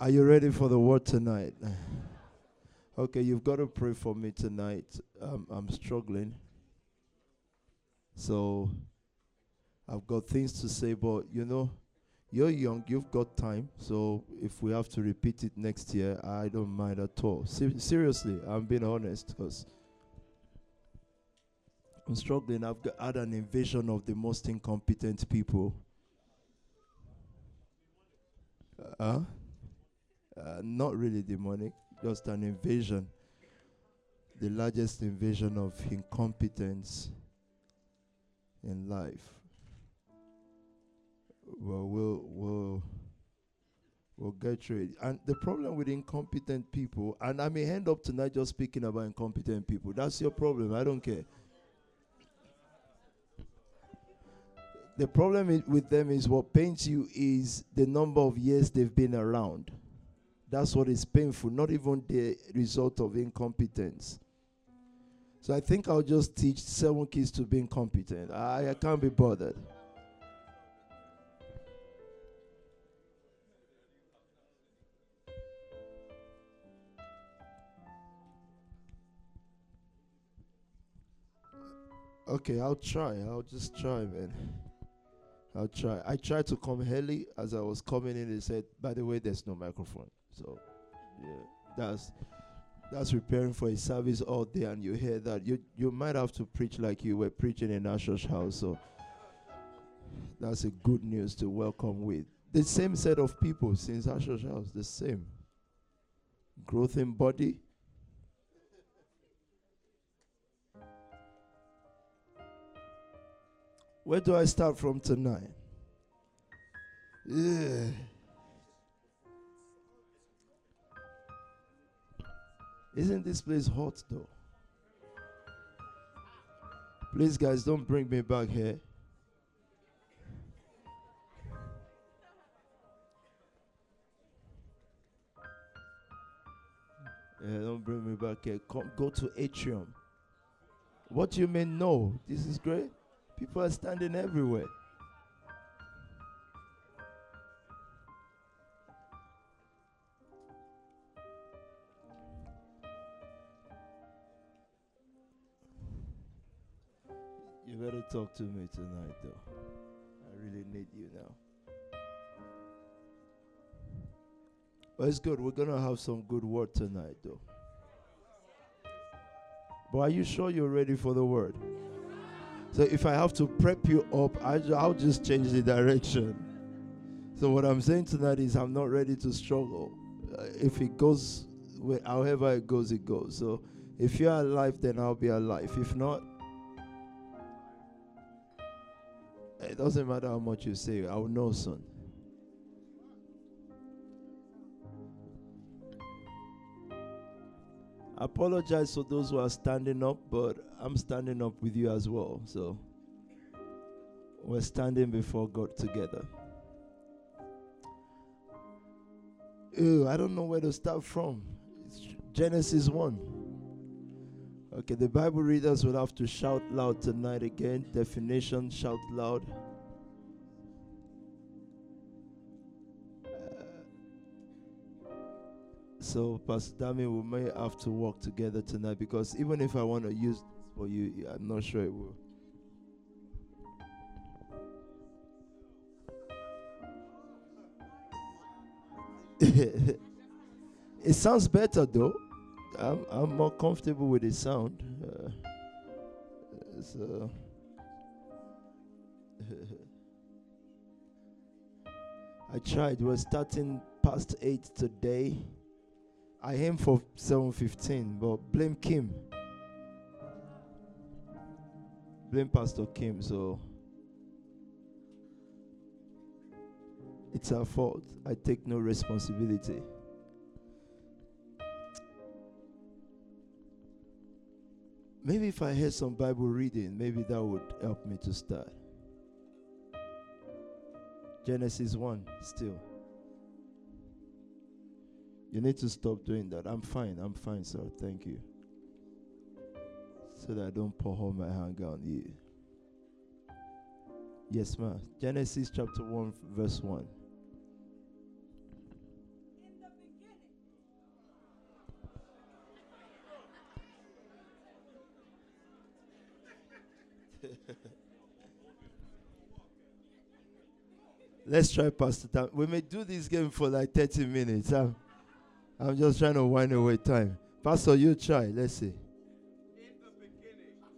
Are you ready for the word tonight? Okay, you've got to pray for me tonight. Um, I'm struggling. So I've got things to say, but you know, you're young, you've got time. So if we have to repeat it next year, I don't mind at all. Ser- seriously, I'm being honest because I'm struggling. I've got, had an invasion of the most incompetent people. Uh, not really demonic, just an invasion. The largest invasion of incompetence in life. Well, we'll we'll we'll get through it. And the problem with incompetent people, and I may end up tonight just speaking about incompetent people. That's your problem. I don't care. The problem with them is what pains you is the number of years they've been around. That's what is painful, not even the result of incompetence. So I think I'll just teach seven kids to being competent. I, I can't be bothered. Okay, I'll try. I'll just try, man. I'll try. I tried to come early as I was coming in. They said, "By the way, there's no microphone." So, yeah, that's that's preparing for a service all day, and you hear that you you might have to preach like you were preaching in church house. So, that's a good news to welcome with the same set of people since church house. The same growth in body. Where do I start from tonight? Yeah. Isn't this place hot though? Please, guys, don't bring me back here. Yeah, don't bring me back here. Come, go to atrium. What you mean? No, this is great. People are standing everywhere. Talk to me tonight, though. I really need you now. Well, it's good. We're going to have some good word tonight, though. But are you sure you're ready for the word? So if I have to prep you up, I, ju- I'll just change the direction. So what I'm saying tonight is I'm not ready to struggle. Uh, if it goes, however it goes, it goes. So if you're alive, then I'll be alive. If not, it doesn't matter how much you say. I'll know soon. I apologize for those who are standing up, but I'm standing up with you as well. So we're standing before God together. Ew, I don't know where to start from. It's Genesis 1. Okay, the Bible readers will have to shout loud tonight again. Definition shout loud. Uh, so, Pastor Dami, we may have to work together tonight because even if I want to use this for you, I'm not sure it will. it sounds better though. I'm, I'm more comfortable with the sound. Uh, so. I tried. We're starting past eight today. I aim for seven fifteen, but blame Kim. Blame Pastor Kim. So it's her fault. I take no responsibility. Maybe if I had some Bible reading, maybe that would help me to start. Genesis 1, still. You need to stop doing that. I'm fine. I'm fine, sir. Thank you. So that I don't pour all my anger on you. Yes, ma'am. Genesis chapter 1, verse 1. Let's try Pastor Time. We may do this game for like 30 minutes. I'm, I'm just trying to wind away time. Pastor, you try. Let's see.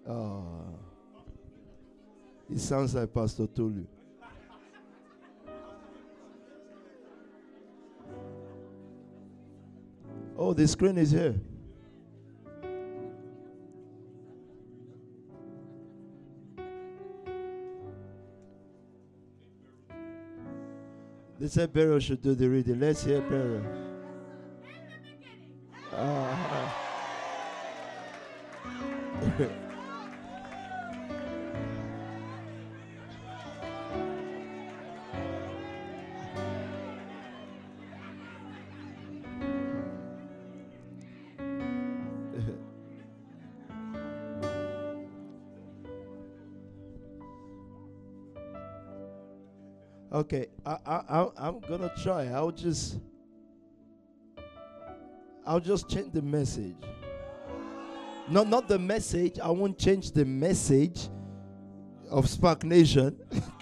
Oh. It sounds like Pastor Tolu. Oh, the screen is here. They said Beryl should do the reading. Let's hear Beryl. Uh, I, I, I, am gonna try. I'll just, I'll just change the message. No, not the message. I won't change the message of Spark Nation.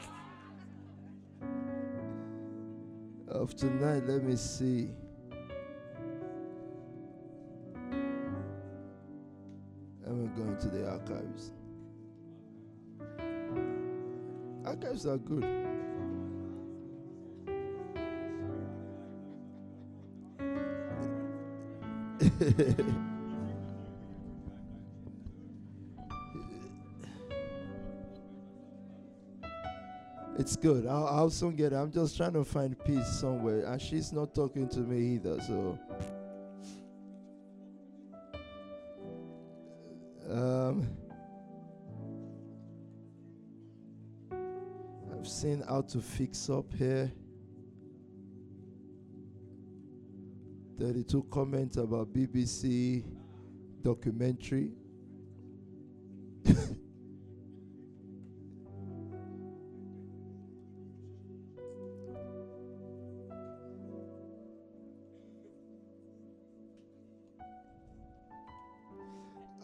of tonight, let me see. I'm going to the archives. Archives are good. it's good. I'll, I'll soon get it. I'm just trying to find peace somewhere. And she's not talking to me either, so. Um, I've seen how to fix up here. 32 comments about BBC documentary.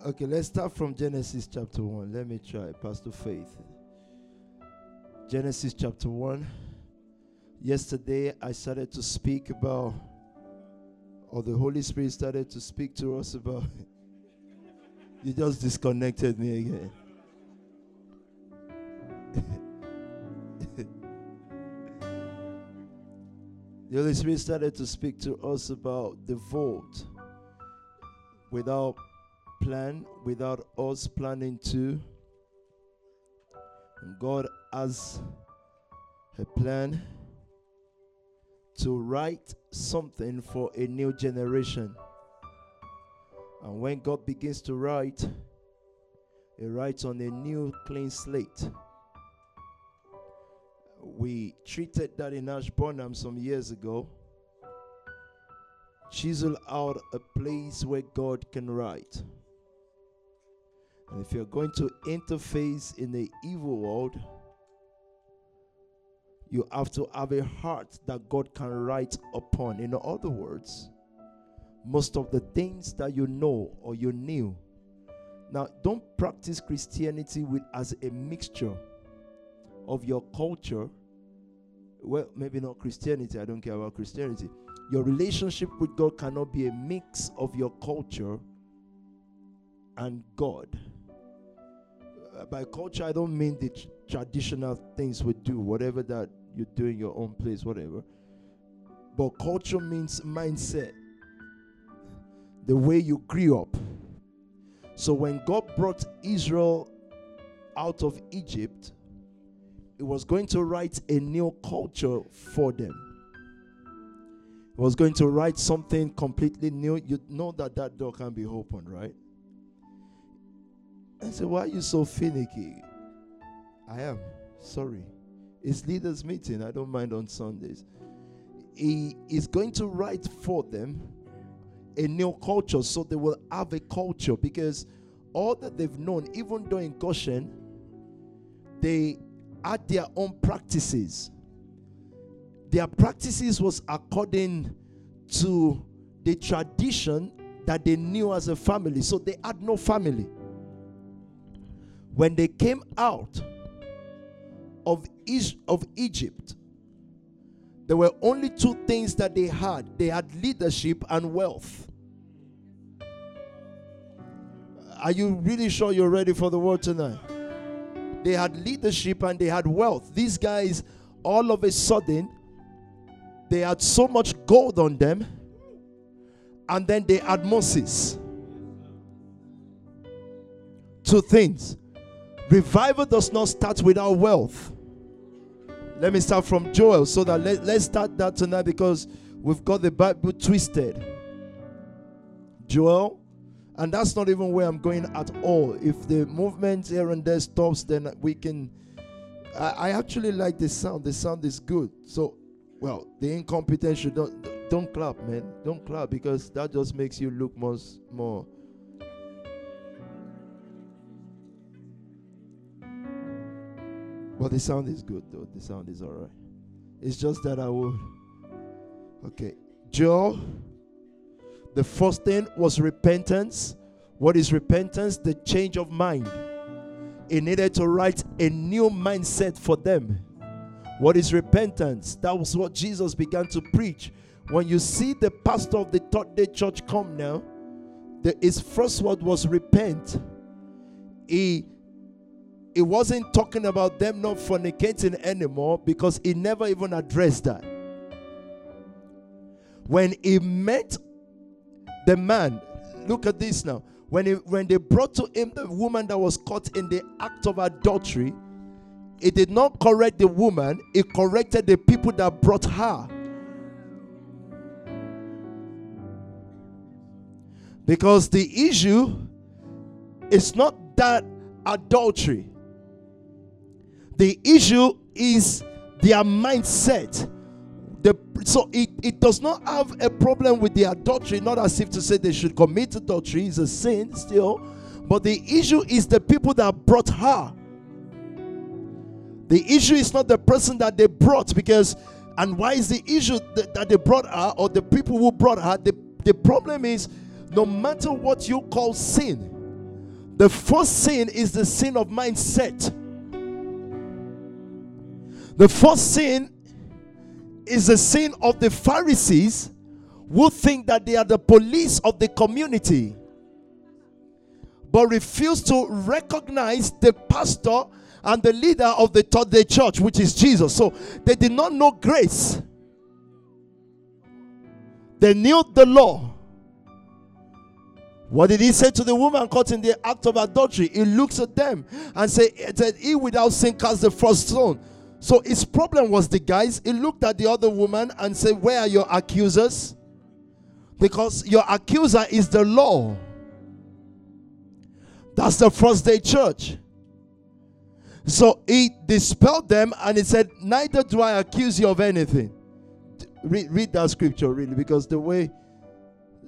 okay, let's start from Genesis chapter 1. Let me try, Pastor Faith. Genesis chapter 1. Yesterday I started to speak about or the Holy Spirit started to speak to us about. it. you just disconnected me again. the Holy Spirit started to speak to us about the vote without plan, without us planning to. God has a plan to write something for a new generation. And when God begins to write, He writes on a new clean slate. We treated that in Ashburnham some years ago. Chisel out a place where God can write. And if you're going to interface in the evil world, you have to have a heart that God can write upon. In other words, most of the things that you know or you knew. Now, don't practice Christianity with as a mixture of your culture. Well, maybe not Christianity. I don't care about Christianity. Your relationship with God cannot be a mix of your culture and God. Uh, by culture, I don't mean the tr- traditional things we do, whatever that you do in your own place, whatever. But culture means mindset, the way you grew up. So when God brought Israel out of Egypt, He was going to write a new culture for them. He was going to write something completely new. You know that that door can be opened, right? I said, Why are you so finicky? I am. Sorry. It's leaders' meeting. I don't mind on Sundays. He is going to write for them a new culture so they will have a culture because all that they've known, even though in Goshen, they had their own practices. Their practices was according to the tradition that they knew as a family. So they had no family. When they came out, of, Is- of Egypt, there were only two things that they had they had leadership and wealth. Are you really sure you're ready for the word tonight? They had leadership and they had wealth. These guys, all of a sudden, they had so much gold on them, and then they had Moses. Two things revival does not start without wealth. Let me start from Joel so that let, let's start that tonight because we've got the Bible twisted. Joel, and that's not even where I'm going at all. If the movement here and there stops, then we can. I, I actually like the sound. The sound is good. So, well, the incompetent should don't don't clap, man. Don't clap because that just makes you look more more. But the sound is good though. The sound is alright. It's just that I would. Okay, Joe. The first thing was repentance. What is repentance? The change of mind. He needed to write a new mindset for them. What is repentance? That was what Jesus began to preach. When you see the pastor of the third day church come now, the, his first word was repent. He he wasn't talking about them not fornicating anymore because he never even addressed that. When he met the man, look at this now. When, he, when they brought to him the woman that was caught in the act of adultery, he did not correct the woman, he corrected the people that brought her. Because the issue is not that adultery, the issue is their mindset. The, so it, it does not have a problem with the adultery, not as if to say they should commit adultery, is a sin still. But the issue is the people that brought her. The issue is not the person that they brought, because, and why is the issue that, that they brought her or the people who brought her? The, the problem is no matter what you call sin, the first sin is the sin of mindset. The first sin is the sin of the Pharisees who think that they are the police of the community but refuse to recognize the pastor and the leader of the third day church, which is Jesus. So they did not know grace, they knew the law. What did he say to the woman caught in the act of adultery? He looks at them and say, "He without sin cast the first stone." So his problem was the guys. He looked at the other woman and said, Where are your accusers? Because your accuser is the law. That's the first day church. So he dispelled them and he said, Neither do I accuse you of anything. Read, read that scripture really, because the way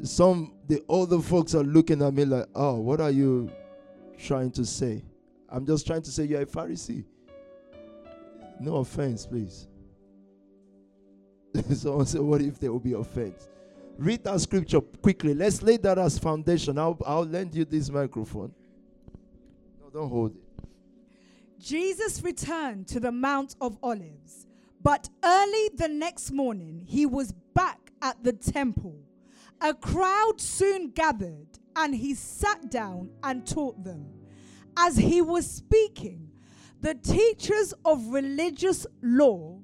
some the older folks are looking at me like, Oh, what are you trying to say? I'm just trying to say you're a Pharisee. No offense, please. Someone said, What if there will be offense? Read that scripture quickly. Let's lay that as foundation. I'll, I'll lend you this microphone. No, don't hold it. Jesus returned to the Mount of Olives, but early the next morning he was back at the temple. A crowd soon gathered, and he sat down and taught them. As he was speaking, the teachers of religious law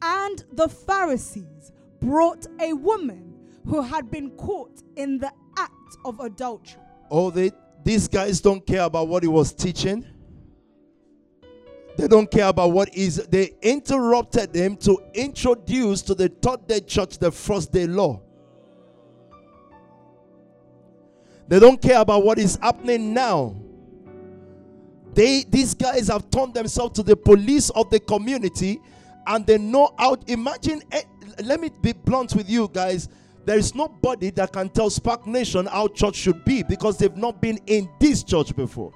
and the Pharisees brought a woman who had been caught in the act of adultery. Oh, they these guys don't care about what he was teaching. They don't care about what is. They interrupted him to introduce to the third day church the first day law. They don't care about what is happening now. They these guys have turned themselves to the police of the community and they know how imagine eh, let me be blunt with you guys there is nobody that can tell Spark Nation how church should be because they've not been in this church before.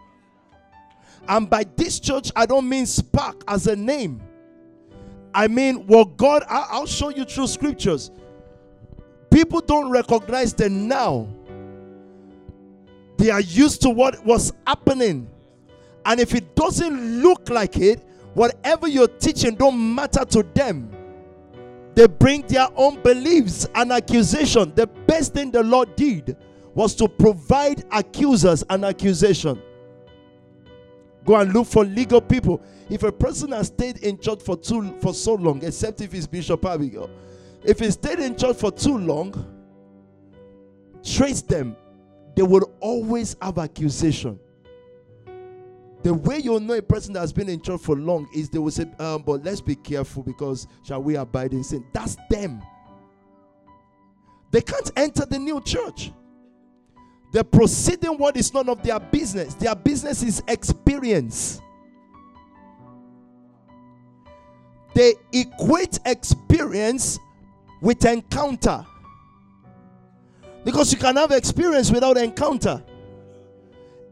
And by this church, I don't mean Spark as a name. I mean what God, I'll show you through scriptures. People don't recognize the now, they are used to what was happening and if it doesn't look like it, whatever you're teaching don't matter to them. They bring their own beliefs and accusation. The best thing the Lord did was to provide accusers and accusation. Go and look for legal people. If a person has stayed in church for too for so long, except if it's Bishop Abigail, if he stayed in church for too long, trace them. They will always have accusation. The way you'll know a person that has been in church for long is they will say, um, but let's be careful because shall we abide in sin? That's them. They can't enter the new church. They're proceeding what is none of their business. Their business is experience. They equate experience with encounter. Because you can have experience without encounter.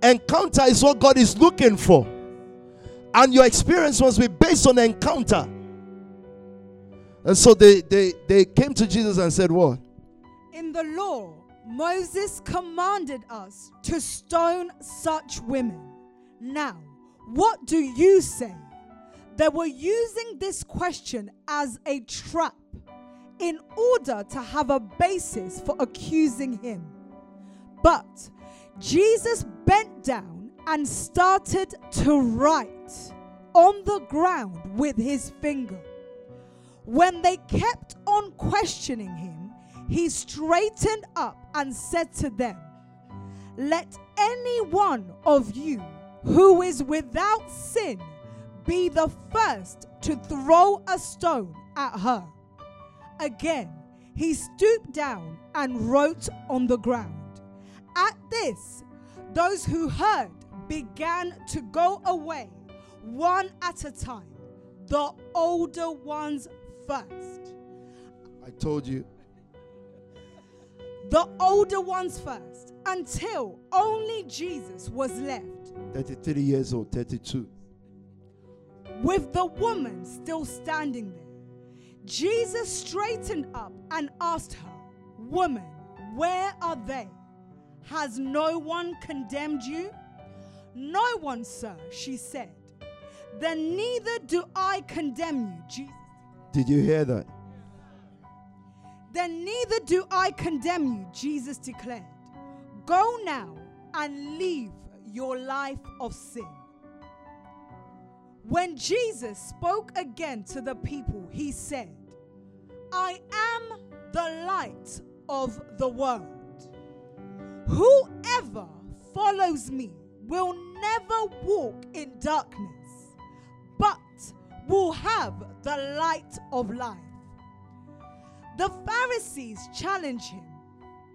Encounter is what God is looking for. And your experience must be based on encounter. And so they, they, they came to Jesus and said, What? In the law, Moses commanded us to stone such women. Now, what do you say? They were using this question as a trap in order to have a basis for accusing him. But Jesus bent down and started to write on the ground with his finger. When they kept on questioning him, he straightened up and said to them, Let any one of you who is without sin be the first to throw a stone at her. Again, he stooped down and wrote on the ground. At this, those who heard began to go away one at a time, the older ones first. I told you. The older ones first, until only Jesus was left, 33 years old, 32. with the woman still standing there. Jesus straightened up and asked her, Woman, where are they? Has no one condemned you? No one, sir, she said. Then neither do I condemn you, Jesus. Did you hear that? Then neither do I condemn you, Jesus declared. Go now and leave your life of sin. When Jesus spoke again to the people, he said, I am the light of the world. Whoever follows me will never walk in darkness, but will have the light of life. The Pharisees challenge him.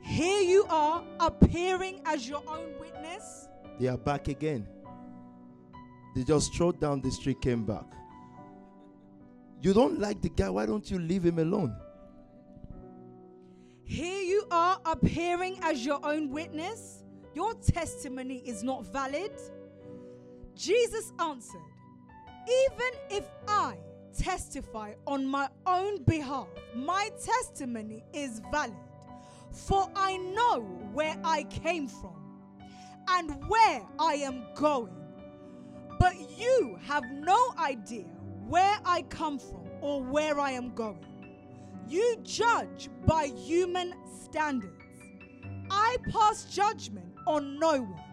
Here you are appearing as your own witness. They are back again. They just strode down the street, came back. You don't like the guy, why don't you leave him alone? Here you are appearing as your own witness. Your testimony is not valid. Jesus answered, Even if I testify on my own behalf, my testimony is valid. For I know where I came from and where I am going. But you have no idea where I come from or where I am going. You judge by human standards. I pass judgment on no one.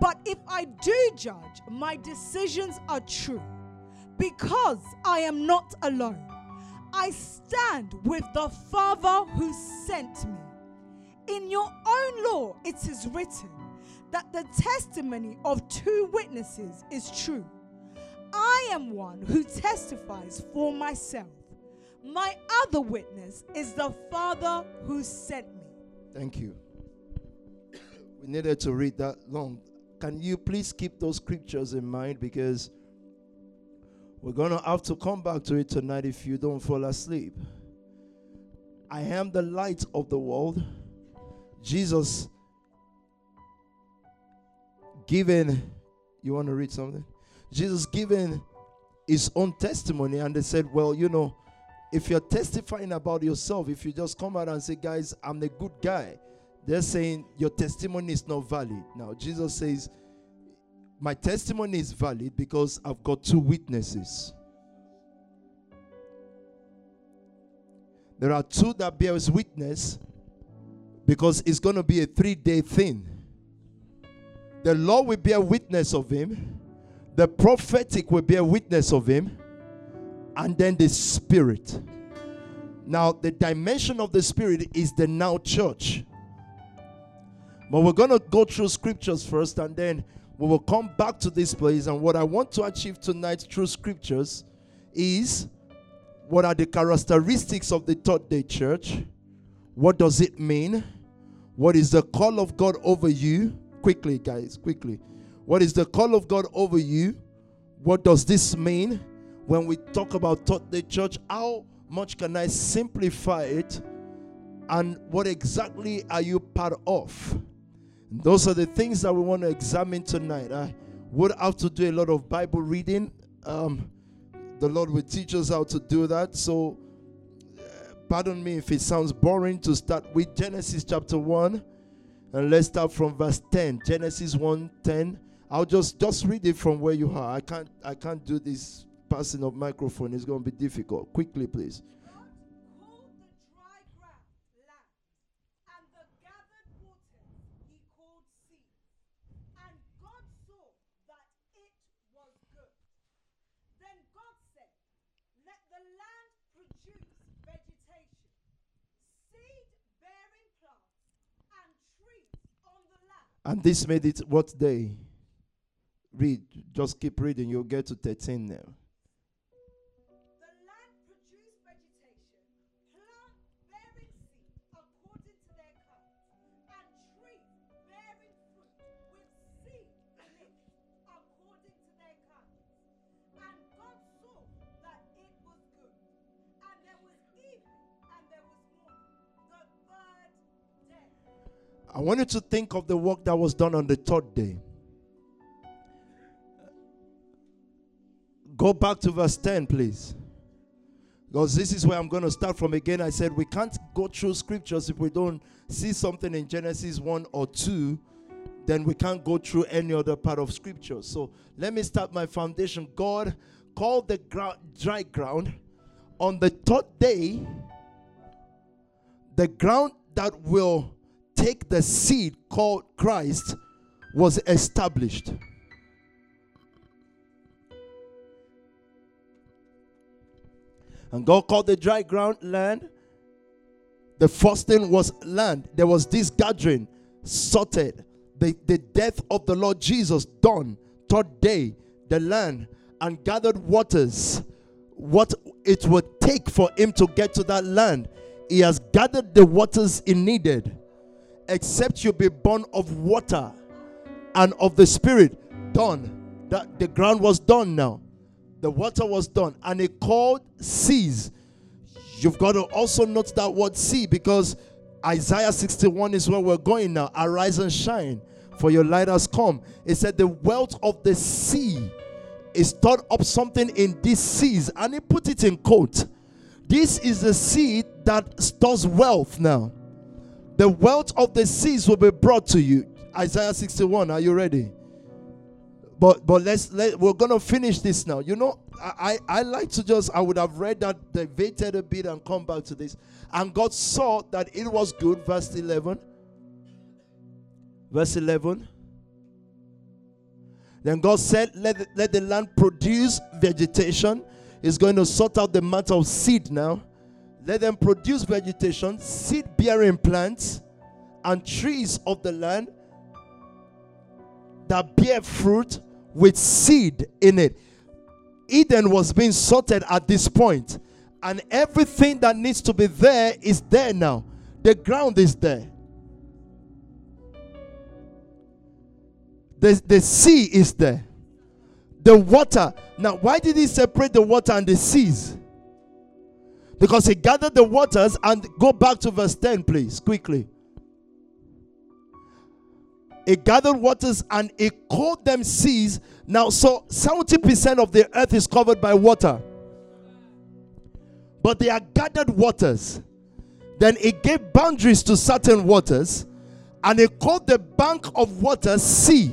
But if I do judge, my decisions are true. Because I am not alone, I stand with the Father who sent me. In your own law, it is written that the testimony of two witnesses is true. I am one who testifies for myself. My other witness is the Father who sent me. Thank you. We needed to read that long. Can you please keep those scriptures in mind because we're going to have to come back to it tonight if you don't fall asleep. I am the light of the world. Jesus given, you want to read something? Jesus given his own testimony, and they said, Well, you know, if you're testifying about yourself, if you just come out and say, Guys, I'm the good guy, they're saying your testimony is not valid. Now, Jesus says, My testimony is valid because I've got two witnesses. There are two that bears witness because it's going to be a three day thing. The Lord will bear witness of him, the prophetic will bear witness of him, and then the spirit. Now, the dimension of the spirit is the now church. But we're going to go through scriptures first and then we will come back to this place. And what I want to achieve tonight through scriptures is what are the characteristics of the third day church? What does it mean? What is the call of God over you? Quickly, guys, quickly. What is the call of God over you? What does this mean when we talk about third day church? How much can I simplify it? And what exactly are you part of? Those are the things that we want to examine tonight. I would have to do a lot of Bible reading. Um, the Lord will teach us how to do that. So, uh, pardon me if it sounds boring to start with Genesis chapter 1. And let's start from verse 10. Genesis 1 10. I'll just just read it from where you are. I can't I can't do this passing of microphone. is going to be difficult. Quickly, please. And this made it what day? Read. Just keep reading. You'll get to 13 now. I want you to think of the work that was done on the third day. Go back to verse 10, please. Because this is where I'm going to start from again. I said we can't go through scriptures if we don't see something in Genesis 1 or 2, then we can't go through any other part of scripture. So let me start my foundation. God called the dry ground on the third day, the ground that will take the seed called Christ was established. And God called the dry ground land. The first thing was land. There was this gathering sorted. The, the death of the Lord Jesus done. Third day, the land and gathered waters. What it would take for him to get to that land. He has gathered the waters he needed except you be born of water and of the spirit. Done. That the ground was done now. The water was done. And it called seas. You've got to also note that word sea because Isaiah 61 is where we're going now. Arise and shine, for your light has come. It said, The wealth of the sea is stored up something in these seas, and he put it in quote. This is the seed that stores wealth now. The wealth of the seas will be brought to you. Isaiah 61. Are you ready? But but let's let we're gonna finish this now. You know, I, I, I like to just I would have read that debated a bit and come back to this. And God saw that it was good, verse 11. Verse 11. Then God said, let, let the land produce vegetation. He's going to sort out the matter of seed now. Let them produce vegetation, seed bearing plants, and trees of the land that bear fruit with seed in it. Eden was being sorted at this point, and everything that needs to be there is there now. The ground is there. The, the sea is there. The water. Now, why did he separate the water and the seas? Because he gathered the waters and go back to verse 10, please, quickly. He gathered waters and he called them seas. Now, so 70% of the earth is covered by water. But they are gathered waters. Then he gave boundaries to certain waters and he called the bank of water sea.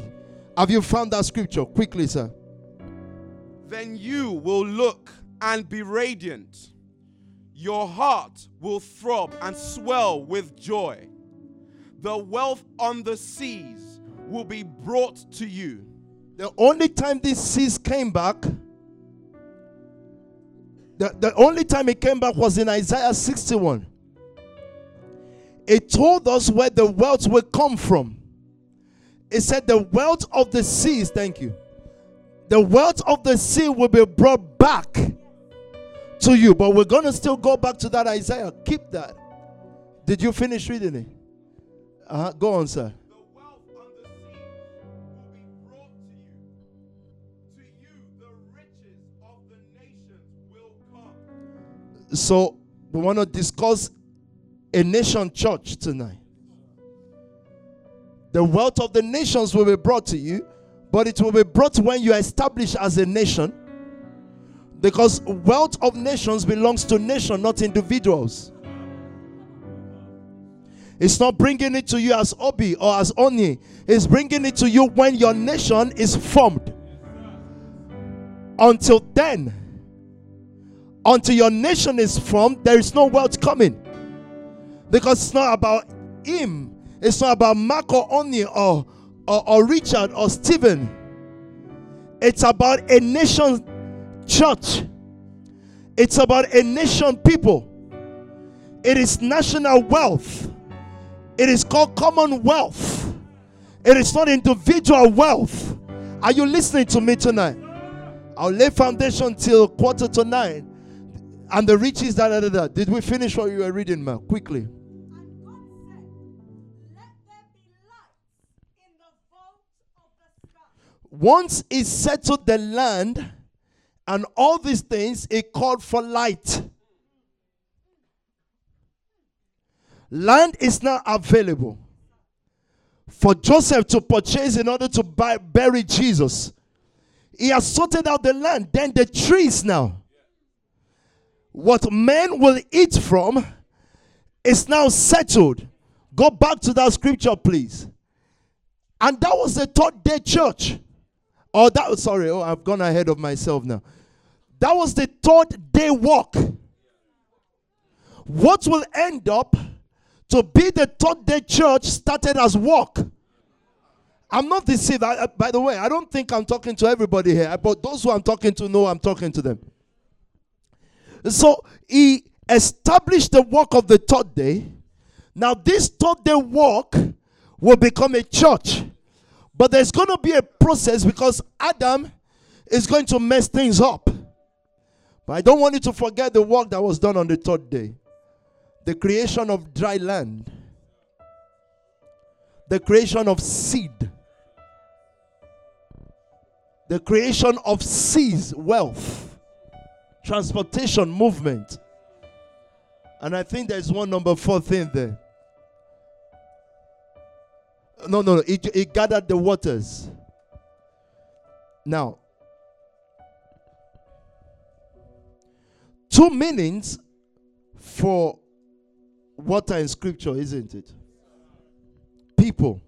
Have you found that scripture? Quickly, sir. Then you will look and be radiant your heart will throb and swell with joy. The wealth on the seas will be brought to you. The only time these seas came back, the, the only time it came back was in Isaiah 61. It told us where the wealth will come from. It said, The wealth of the seas, thank you. The wealth of the sea will be brought back to you. But we're going to still go back to that Isaiah. Keep that. Did you finish reading it? Uh-huh. Go on, sir. The wealth on the seas will be brought to you. To you, the riches of the nations will come. So we want to discuss a nation church tonight. The wealth of the nations will be brought to you, but it will be brought when you are established as a nation. Because wealth of nations belongs to nation, not individuals. It's not bringing it to you as Obi or as Oni. It's bringing it to you when your nation is formed. Until then, until your nation is formed, there is no wealth coming. Because it's not about him, it's not about Mark or Oni or, or, or Richard or Stephen. It's about a nation church, it's about a nation people. It is national wealth, it is called commonwealth, it is not individual wealth. Are you listening to me tonight? I'll lay foundation till quarter to nine. And the riches, da da da da. Did we finish what you were reading, ma? Quickly. And God said, Let there be lights in the vault of the sky. Once he settled the land and all these things, he called for light. Land is now available for Joseph to purchase in order to buy, bury Jesus. He has sorted out the land. Then the trees now. What men will eat from is now settled. Go back to that scripture, please. And that was the third day church. Oh, that sorry. Oh, I've gone ahead of myself now. That was the third day walk. What will end up to be the third day church started as walk. I'm not deceived. I, I- by the way, I don't think I'm talking to everybody here, but those who I'm talking to know I'm talking to them. So he established the work of the third day. Now, this third day walk will become a church. But there's going to be a process because Adam is going to mess things up. But I don't want you to forget the work that was done on the third day the creation of dry land, the creation of seed, the creation of seas, wealth, transportation, movement. And I think there's one number four thing there. No, no, no. It, it gathered the waters. Now, two meanings for water in scripture, isn't it? People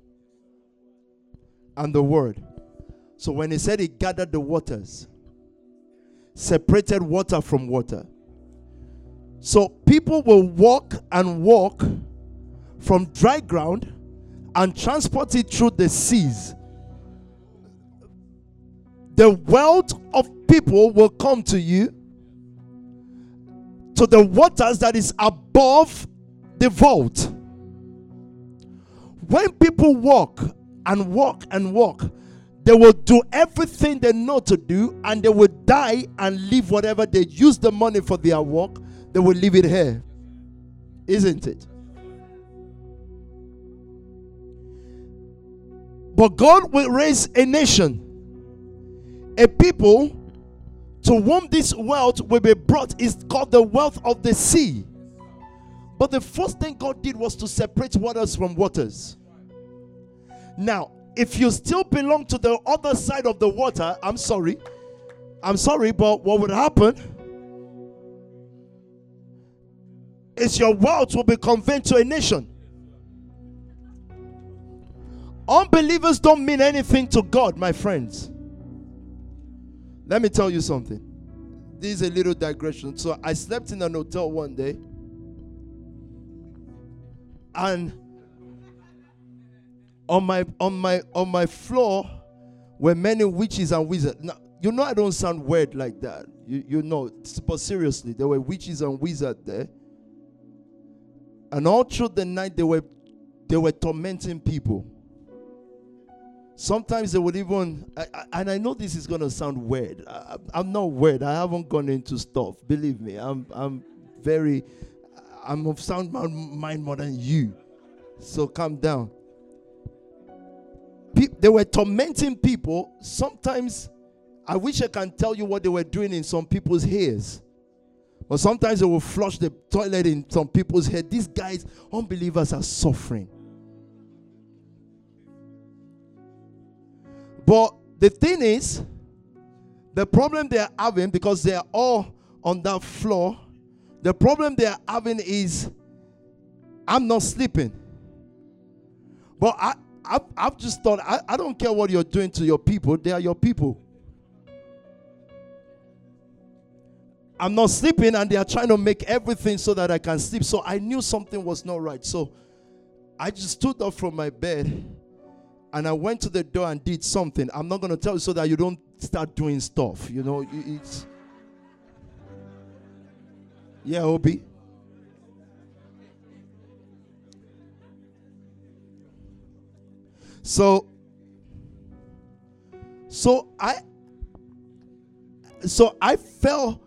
and the word. So when he said he gathered the waters, separated water from water. So people will walk and walk from dry ground and transport it through the seas. The wealth of people will come to you to the waters that is above the vault. When people walk and walk and walk, they will do everything they know to do and they will die and leave whatever they use the money for their work, they will leave it here. Isn't it? But God will raise a nation, a people to whom this wealth will be brought is called the wealth of the sea. But the first thing God did was to separate waters from waters. Now, if you still belong to the other side of the water, I'm sorry. I'm sorry, but what would happen is your wealth will be conveyed to a nation. Unbelievers don't mean anything to God, my friends. Let me tell you something. this is a little digression. So I slept in an hotel one day, and on my on my on my floor were many witches and wizards. Now, you know I don't sound weird like that. You you know, but seriously, there were witches and wizards there. And all through the night they were they were tormenting people. Sometimes they would even, and I know this is gonna sound weird. I, am not weird. I haven't gone into stuff. Believe me, I'm I'm very, I'm of sound mind more than you. So calm down. They were tormenting people. Sometimes, I wish I can tell you what they were doing in some people's ears. But sometimes they will flush the toilet in some people's head. These guys, unbelievers, are suffering. But the thing is, the problem they are having, because they are all on that floor, the problem they are having is I'm not sleeping. But I, I, I've just thought, I, I don't care what you're doing to your people, they are your people. I'm not sleeping, and they are trying to make everything so that I can sleep. So I knew something was not right. So I just stood up from my bed and I went to the door and did something. I'm not going to tell you so that you don't start doing stuff. You know, it's. Yeah, Obi. So, so I, so I fell.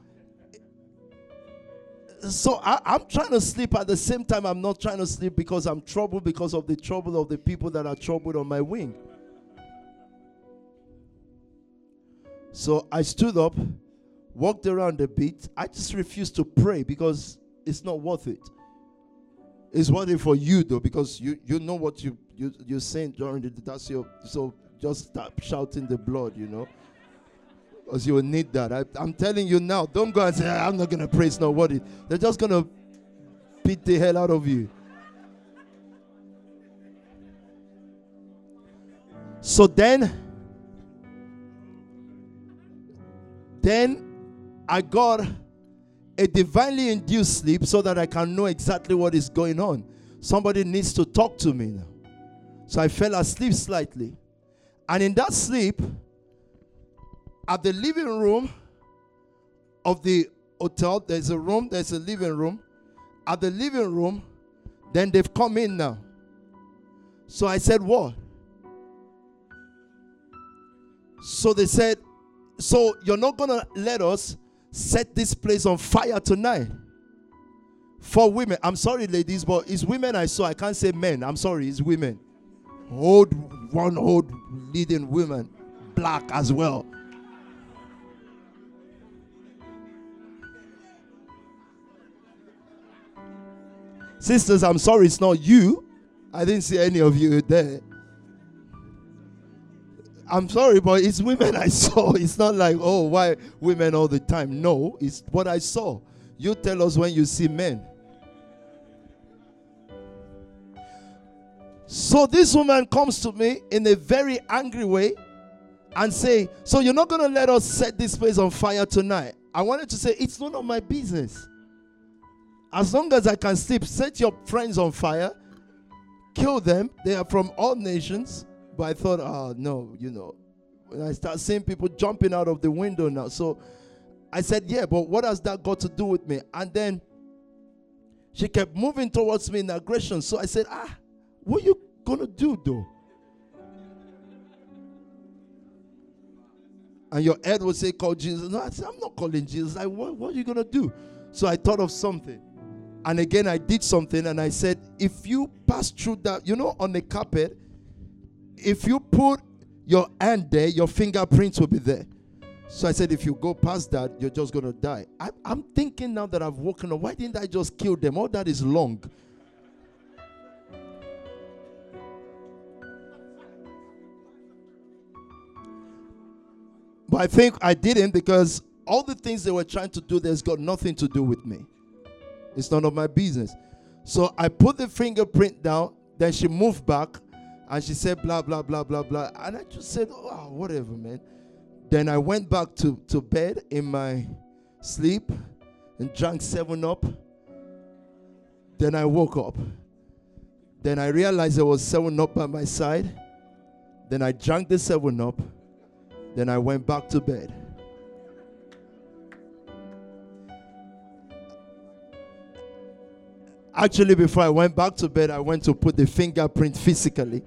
So I, I'm trying to sleep at the same time. I'm not trying to sleep because I'm troubled because of the trouble of the people that are troubled on my wing. So I stood up, walked around a bit. I just refused to pray because it's not worth it. It's worth it for you though, because you you know what you you you're saying during the that's your so just stop shouting the blood, you know. Because you will need that. I, am telling you now, don't go and say, I'm not gonna pray, it's not. They're just gonna beat the hell out of you. So then, then I got a divinely induced sleep so that I can know exactly what is going on. Somebody needs to talk to me now. So I fell asleep slightly. And in that sleep, at the living room of the hotel, there's a room, there's a living room. At the living room, then they've come in now. So I said, What? So they said, So you're not going to let us set this place on fire tonight? For women. I'm sorry, ladies, but it's women I saw. I can't say men. I'm sorry, it's women old one old leading woman, black as well. Sisters, I'm sorry it's not you. I didn't see any of you there. I'm sorry, but it's women I saw. It's not like, oh, why women all the time? No, it's what I saw. You tell us when you see men. So this woman comes to me in a very angry way and say, "So you're not going to let us set this place on fire tonight?" I wanted to say, "It's none of my business. As long as I can sleep, set your friends on fire, kill them. They are from all nations." But I thought, "Oh no, you know." When I start seeing people jumping out of the window now, so I said, "Yeah, but what has that got to do with me?" And then she kept moving towards me in aggression. So I said, "Ah." What are you gonna do though? And your head will say, call Jesus. No, I said, I'm not calling Jesus. Like, what, what are you gonna do? So I thought of something. And again, I did something and I said, if you pass through that, you know, on the carpet, if you put your hand there, your fingerprints will be there. So I said, if you go past that, you're just going to die. I, am thinking now that I've woken up, why didn't I just kill them? All that is long. But I think I didn't because all the things they were trying to do, there's got nothing to do with me. It's none of my business. So I put the fingerprint down, then she moved back and she said, blah, blah, blah, blah, blah. And I just said, oh, whatever, man. Then I went back to, to bed in my sleep, and drank seven up. Then I woke up. Then I realized there was seven up by my side. Then I drank the seven up. Then I went back to bed. Actually, before I went back to bed, I went to put the fingerprint physically.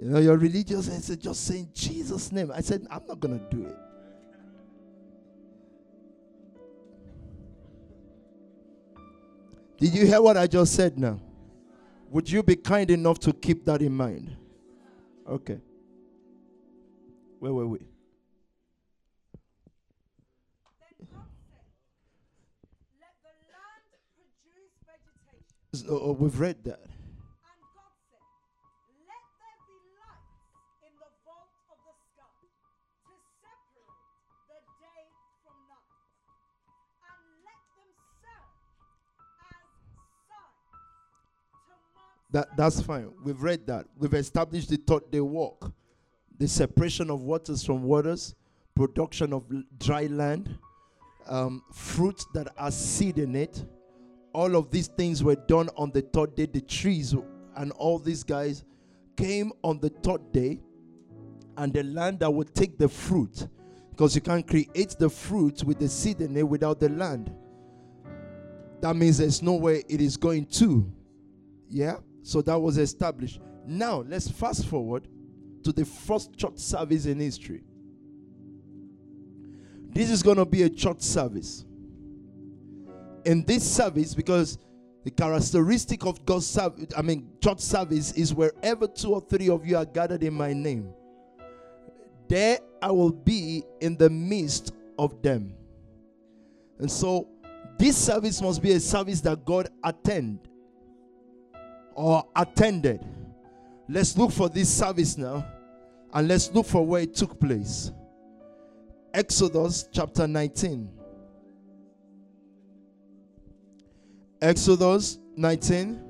You know, you're religious and said, just saying Jesus' name. I said, I'm not to do it. Did you hear what I just said now? Would you be kind enough to keep that in mind? Okay. Where were we? Then God said, Let the land produce vegetation. So, uh, we've read that. And God said, Let there be lights in the vault of the sky to separate the day from night, and let them serve as signs to mark That that's fine. We've read that. We've established the third day walk, the separation of waters from waters, production of dry land, um, fruit that has seed in it. All of these things were done on the third day. The trees and all these guys came on the third day, and the land that would take the fruit, because you can't create the fruit with the seed in it without the land. That means there's nowhere it is going to. Yeah? So that was established. Now, let's fast forward to the first church service in history. This is going to be a church service. In this service, because the characteristic of God's service, I mean, church service is wherever two or three of you are gathered in my name, there I will be in the midst of them. And so, this service must be a service that God attend or attended. Let's look for this service now and let's look for where it took place. Exodus chapter 19. Exodus 19.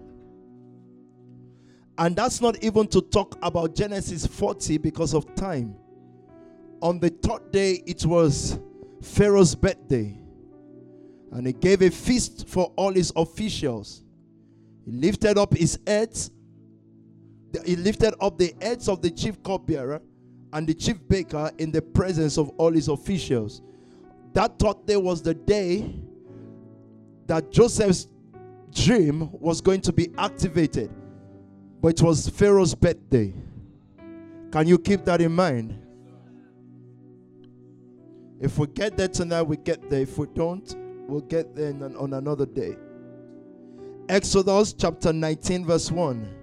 And that's not even to talk about Genesis 40 because of time. On the third day, it was Pharaoh's birthday. And he gave a feast for all his officials. He lifted up his heads. He lifted up the heads of the chief cupbearer and the chief baker in the presence of all his officials. That third day was the day that Joseph's dream was going to be activated. But it was Pharaoh's birthday. Can you keep that in mind? If we get there tonight, we get there. If we don't, we'll get there on, another day. Exodus chapter 19, verse 1.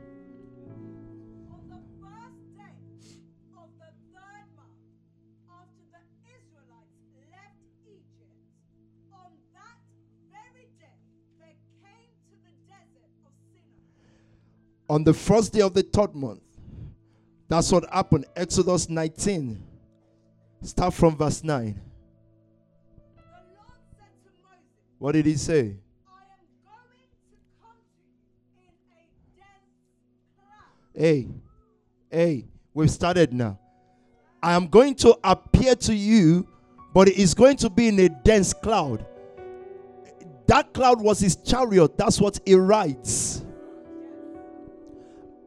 On the first day of the third month. That's what happened. Exodus 19. Start from verse 9. The Lord said to Moses, What did he say? I am going to come to you in a dense cloud. Hey, hey, we've started now. I am going to appear to you, but it is going to be in a dense cloud. That cloud was his chariot. That's what he writes.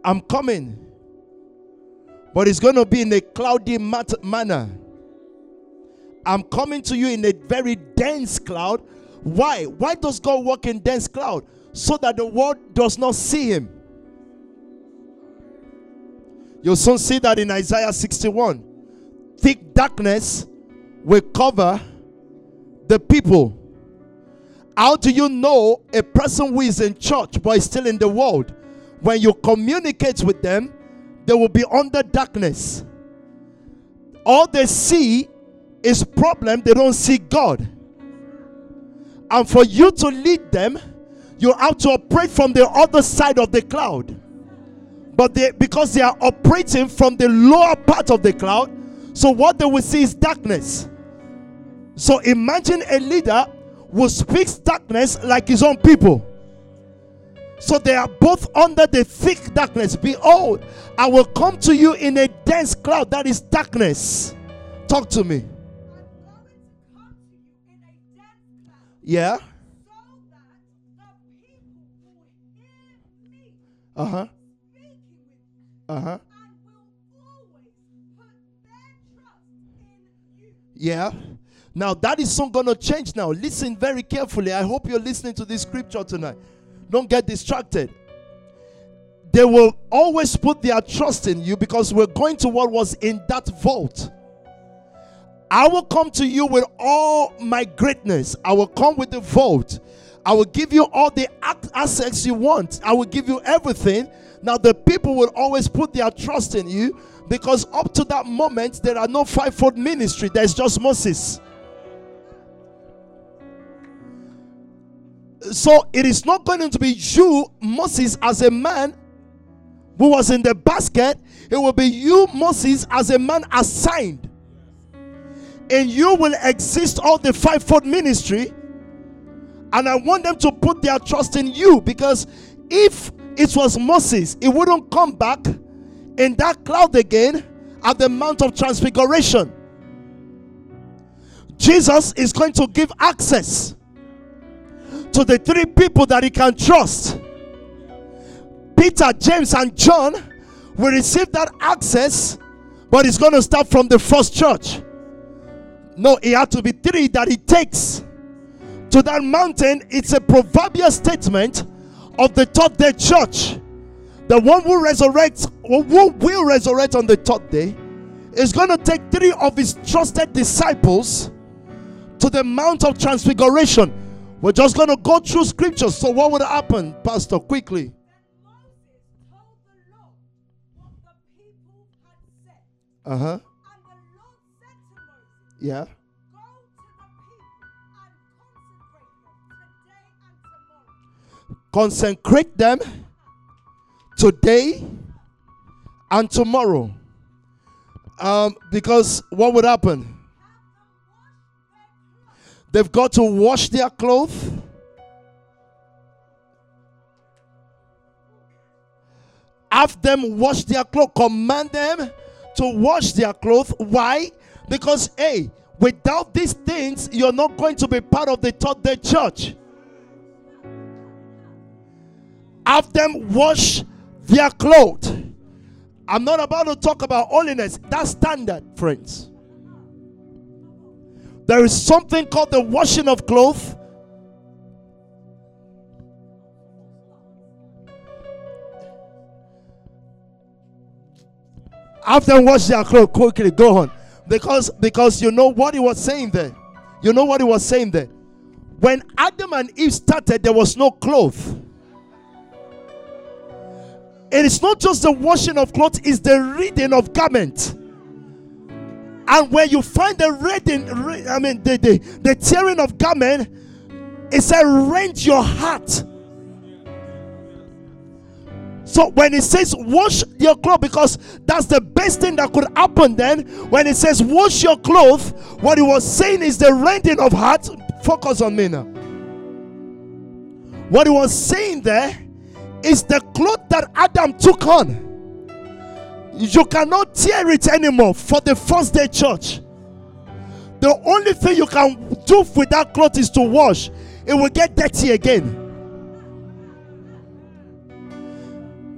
I'm coming, but it's going to be in a cloudy mat- manner. I'm coming to you in a very dense cloud. Why? Why does God work in dense cloud? So that the world does not see him. You'll soon see that in Isaiah 61. Thick darkness will cover the people. How do you know a person who is in church but is still in the world? When you communicate with them, they will be under darkness. All they see is problem, they don't see God. And for you to lead them, you have to operate from the other side of the cloud but they because they are operating from the lower part of the cloud so what they will see is darkness so imagine a leader who speaks darkness like his own people so they are both under the thick darkness behold i will come to you in a dense cloud, that is darkness. Talk to me. Yeah? Uh huh. Uh huh. Yeah. Now that is soon going to change now. Listen very carefully. I hope you're listening to this scripture tonight. Don't get distracted. They will always put their trust in you because we're going to what was in that vault. I will come to you with all my greatness. I will come with the vault. I will give you all the assets you want. I will give you everything. Now, the people will always put their trust in you because up to that moment, there are no fivefold ministry. There's just Moses. So, it is not going to be you, Moses, as a man who was in the basket. It will be you, Moses, as a man assigned And you will exist all the fivefold ministry. And I want them to put their trust in you because if it was Moses, he wouldn't come back in that cloud again at the Mount of Transfiguration. Jesus is going to give access to the three people that he can trust. Peter, James, and John will receive that access, but it's going to start from the first church. No, it had to be three that he takes to that mountain. It's a proverbial statement of the third day church. The one who resurrects, who will resurrect on the third day, is going to take three of his trusted disciples to the Mount of Transfiguration. We're just going to go through scriptures. So, what would happen, Pastor, quickly? Then Moses told the Lord what the people had said. Uh huh. And the Lord said to Moses, Yeah. Go to the people and consecrate them today and tomorrow. Consecrate them today and tomorrow. Um, because what would happen? They've got to wash their clothes. Have them wash their clothes. Command them to wash their clothes. Why? Because, hey, without these things, you're not going to be part of the third day church. Have them wash their clothes. I'm not about to talk about holiness. That's standard, friends. There is something called the washing of clothes. Have them wash their clothes quickly. Go on. Because because you know what he was saying there. You know what he was saying there. When Adam and Eve started, there was no cloth. It is not just the washing of clothes, it's the reading of garment. And when you find the reading, I mean the, the, the tearing of garment, it said rend your heart. So when it says wash your clothes, because that's the best thing that could happen then. When it says wash your clothes, what he was saying is the rending of heart. Focus on me now. What he was saying there is the cloth that Adam took on. You cannot tear it anymore for the first day church. The only thing you can do with that cloth is to wash. It will get dirty again.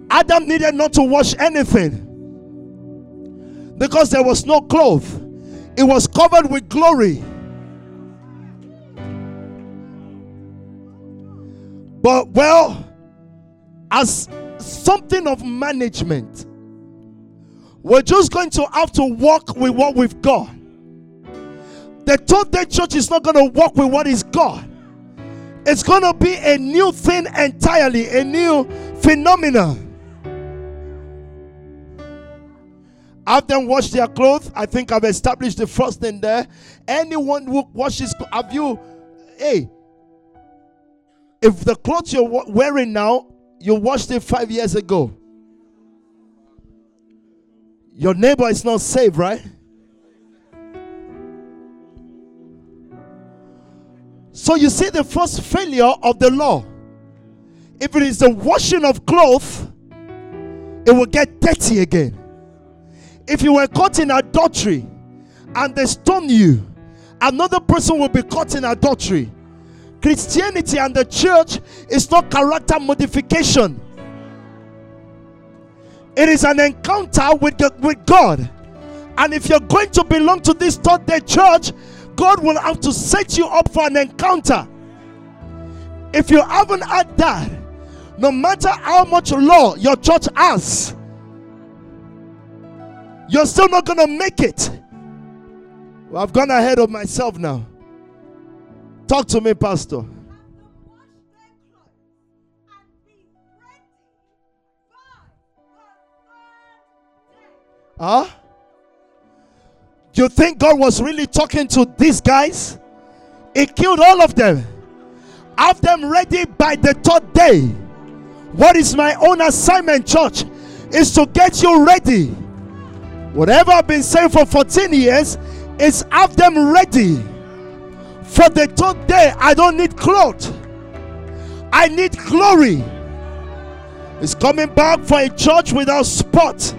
Adam needed not to wash anything because there was no cloth. It was covered with glory. But well, as something of management, we're just going to have to walk with what we've got. The third day church is not going to walk with what is God. It's going to be a new thing entirely, a new phenomenon. Have them wash their clothes. I think I've established the first thing there. Anyone who washes, have you, hey, if the clothes you're wearing now, you washed it five years ago, your neighbor is not saved, right? So you see the first failure of the law. If it is the washing of clothes, it will get dirty again. If you were caught in adultery and they stone you, another person will be caught in adultery. Christianity and the church is not character modification. It is an encounter with, the- with God. And if you're going to belong to this third day church, God will have to set you up for an encounter. If you haven't had that, no matter how much law your church has, you're still not going to make it. Well, I've gone ahead of myself now. Talk to me, Pastor. Huh? You think God was really talking to these guys? He killed all of them. Have them ready by the third day. What is my own assignment, church? Is to get you ready. Whatever I've been saying for 14 years is have them ready. For the third day, I don't need clothes. I need glory. It's coming back for a church without spot.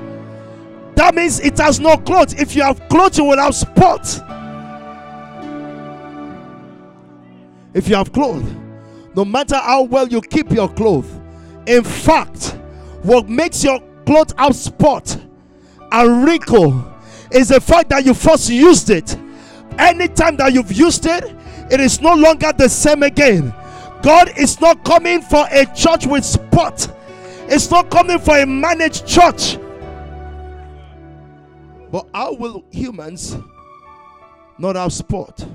That means it has no clothes. If you have clothes, you will have spot. If you have clothes, no matter how well you keep your clothes, in fact, what makes your clothes have spot and wrinkle is the fact that you first used it. Anytime that you've used it, it is no longer the same again. God is not coming for a church with spot. It's not coming for a managed church. But how will humans not have sport?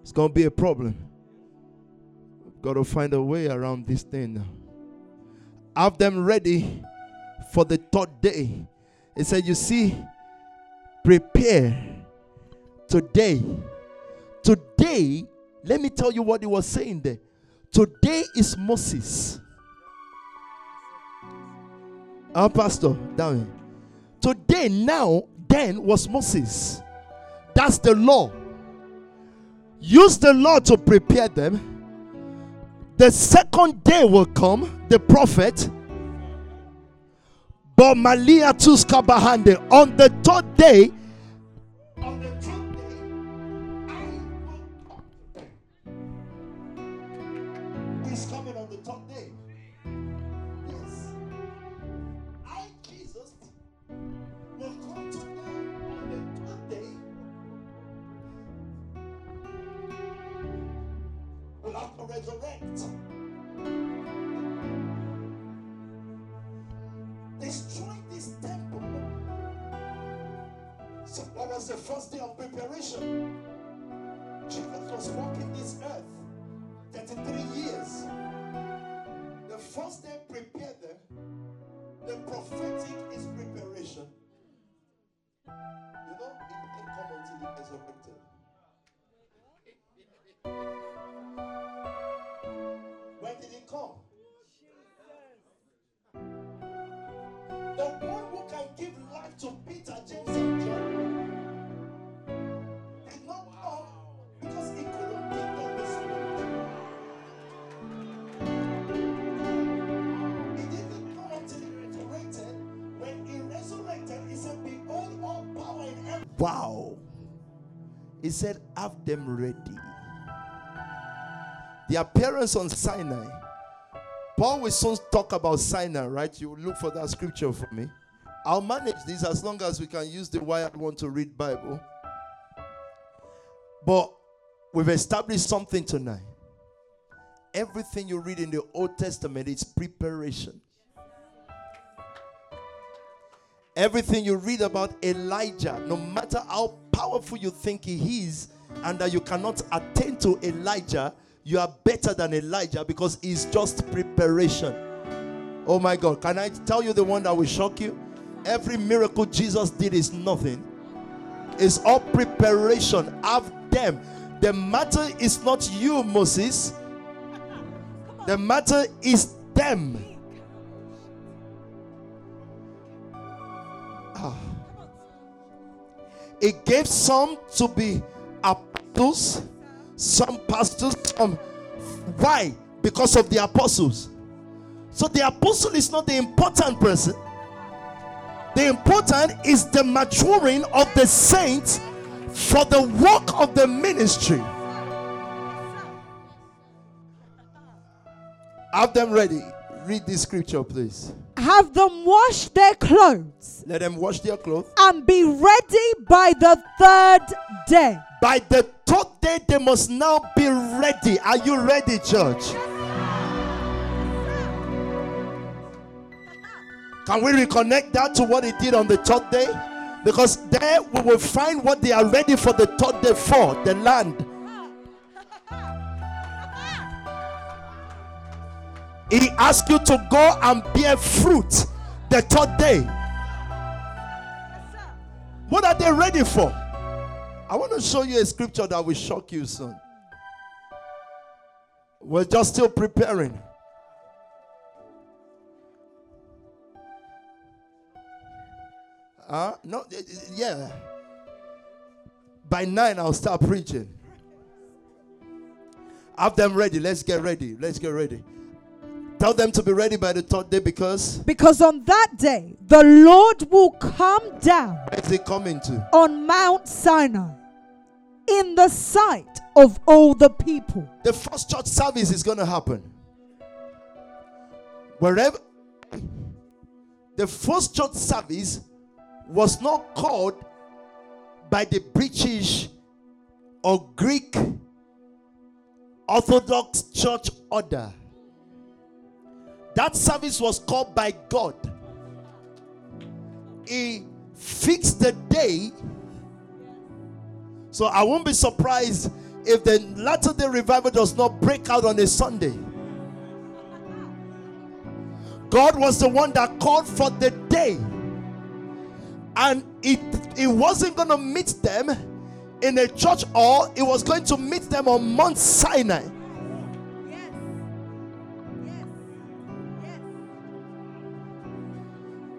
It's going to be a problem. We've got to find a way around this thing. Have them ready for the third day. He said, You see, prepare today. Today, let me tell you what he was saying there. Today is Moses. Our pastor, down here. Today, now, then was Moses. That's the law. Use the law to prepare them. The second day will come, the prophet. But Malia Tuskabahande on the third day. Them ready. The appearance on Sinai. Paul will soon talk about Sinai, right? You look for that scripture for me. I'll manage this as long as we can use the wired one to read Bible. But we've established something tonight. Everything you read in the Old Testament is preparation. Everything you read about Elijah, no matter how powerful you think he is, and that you cannot attain to Elijah, you are better than Elijah because it's just preparation. Oh my God, can I tell you the one that will shock you? Every miracle Jesus did is nothing, it's all preparation. Have them. The matter is not you, Moses, the matter is them. Ah. It gave some to be apostles, some pastors, some. Why? Because of the apostles. So the apostle is not the important person. The important is the maturing of the saints for the work of the ministry. Have them ready. Read this scripture, please. Have them wash their clothes Let them wash their clothes. and be ready by the third day. By the third day, they must now be ready. Are you ready, church? Can we reconnect that to what he did on the third day? Because there we will find what they are ready for the third day for the land. He asked you to go and bear fruit the third day. What are they ready for? I want to show you a scripture that will shock you soon. We're just still preparing. Uh, no, eh, eh, yeah. By nine, I'll start preaching. Have them ready. Let's get ready. Let's get ready. Tell them to be ready by the third day because Because on that day, the Lord will come down where is he coming to? on Mount Sinai in the sight of all the people. The first church service is going to happen. Wherever the first church service was not called by the British or Greek Orthodox church order. That service was called by God. He fixed the day. So I won't be surprised if the latter day revival does not break out on a Sunday. God was the one that called for the day. And it, it wasn't going to meet them in a church hall, it was going to meet them on Mount Sinai.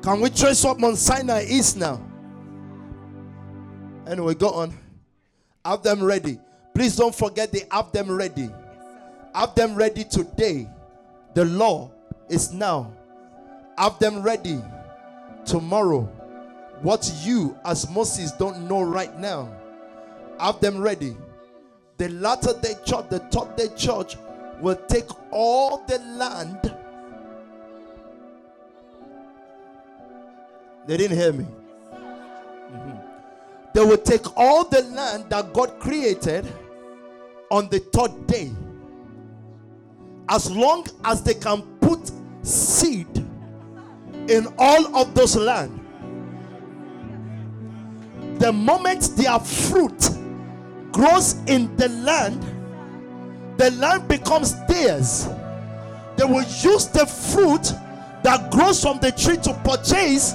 Can we trace what Mount Sinai is now? Anyway, go on. Have them ready. Please don't forget they have them ready. Have them ready today. The law is now. Have them ready tomorrow. What you, as Moses, don't know right now, have them ready. The latter day church, the third day church, will take all the land. They didn't hear me. Mhm. They will take all the land that God created on the third day. As long as they can put seed in all of those land. The moment their fruit grows in the land, the land becomes theirs. They will use the fruit that grows from the tree to purchase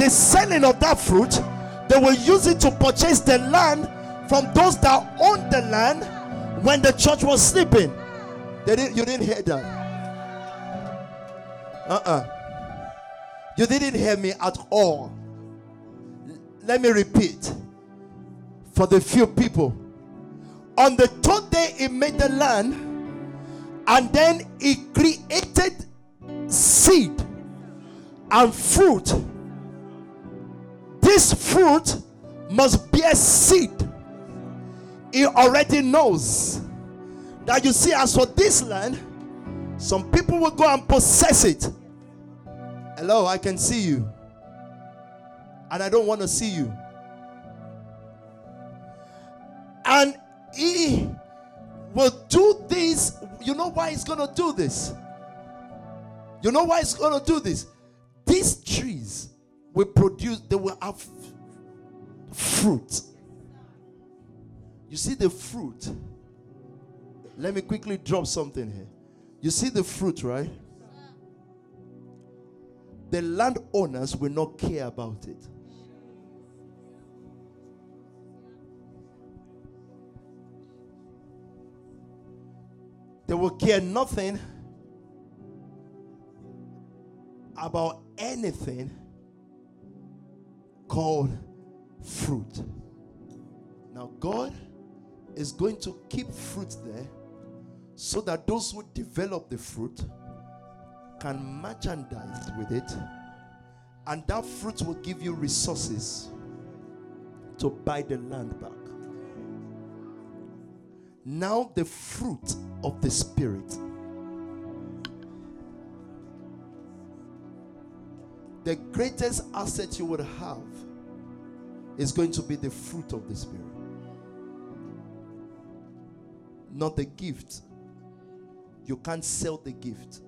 the selling of that fruit. They will use it to purchase the land from those that owned the land when the church was sleeping. They didn't, you didn't hear that. Uh-uh. You didn't hear me at all. Let me repeat for the few people. On the third day, he made the land and then he created seed and fruit. This fruit must bear seed. He already knows that you see, as for this land, some people will go and possess it. Hello, I can see you. And I don't want to see you. And he will do this. You know why he's going to do this? You know why he's going to do this? These trees will produce, they will have fruit. You see the fruit. Let me quickly drop something here. You see the fruit, right? The landowners will not care about it. They will care nothing about anything called fruit. Now, God is going to keep fruit there so that those who develop the fruit can merchandise with it And that fruit will give you resources to buy the land back. Now, the fruit of the Spirit. The greatest asset you would have is going to be the fruit of the Spirit, not the gift. You can't sell the gift,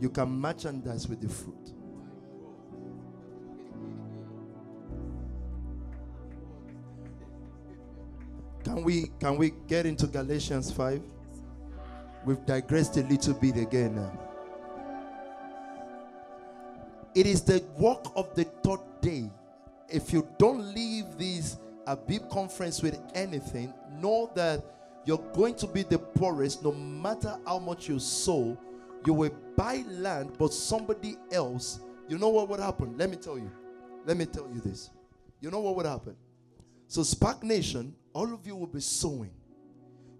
you can merchandise with the fruit. Can we can we get into Galatians 5? We've digressed a little bit again now. It is the work of the third day. If you don't leave this Abib conference with anything, know that you're going to be the poorest no matter how much you sow. You will buy land, but somebody else, you know what would happen? Let me tell you. Let me tell you this. You know what would happen? So, Spark Nation, all of you will be sowing.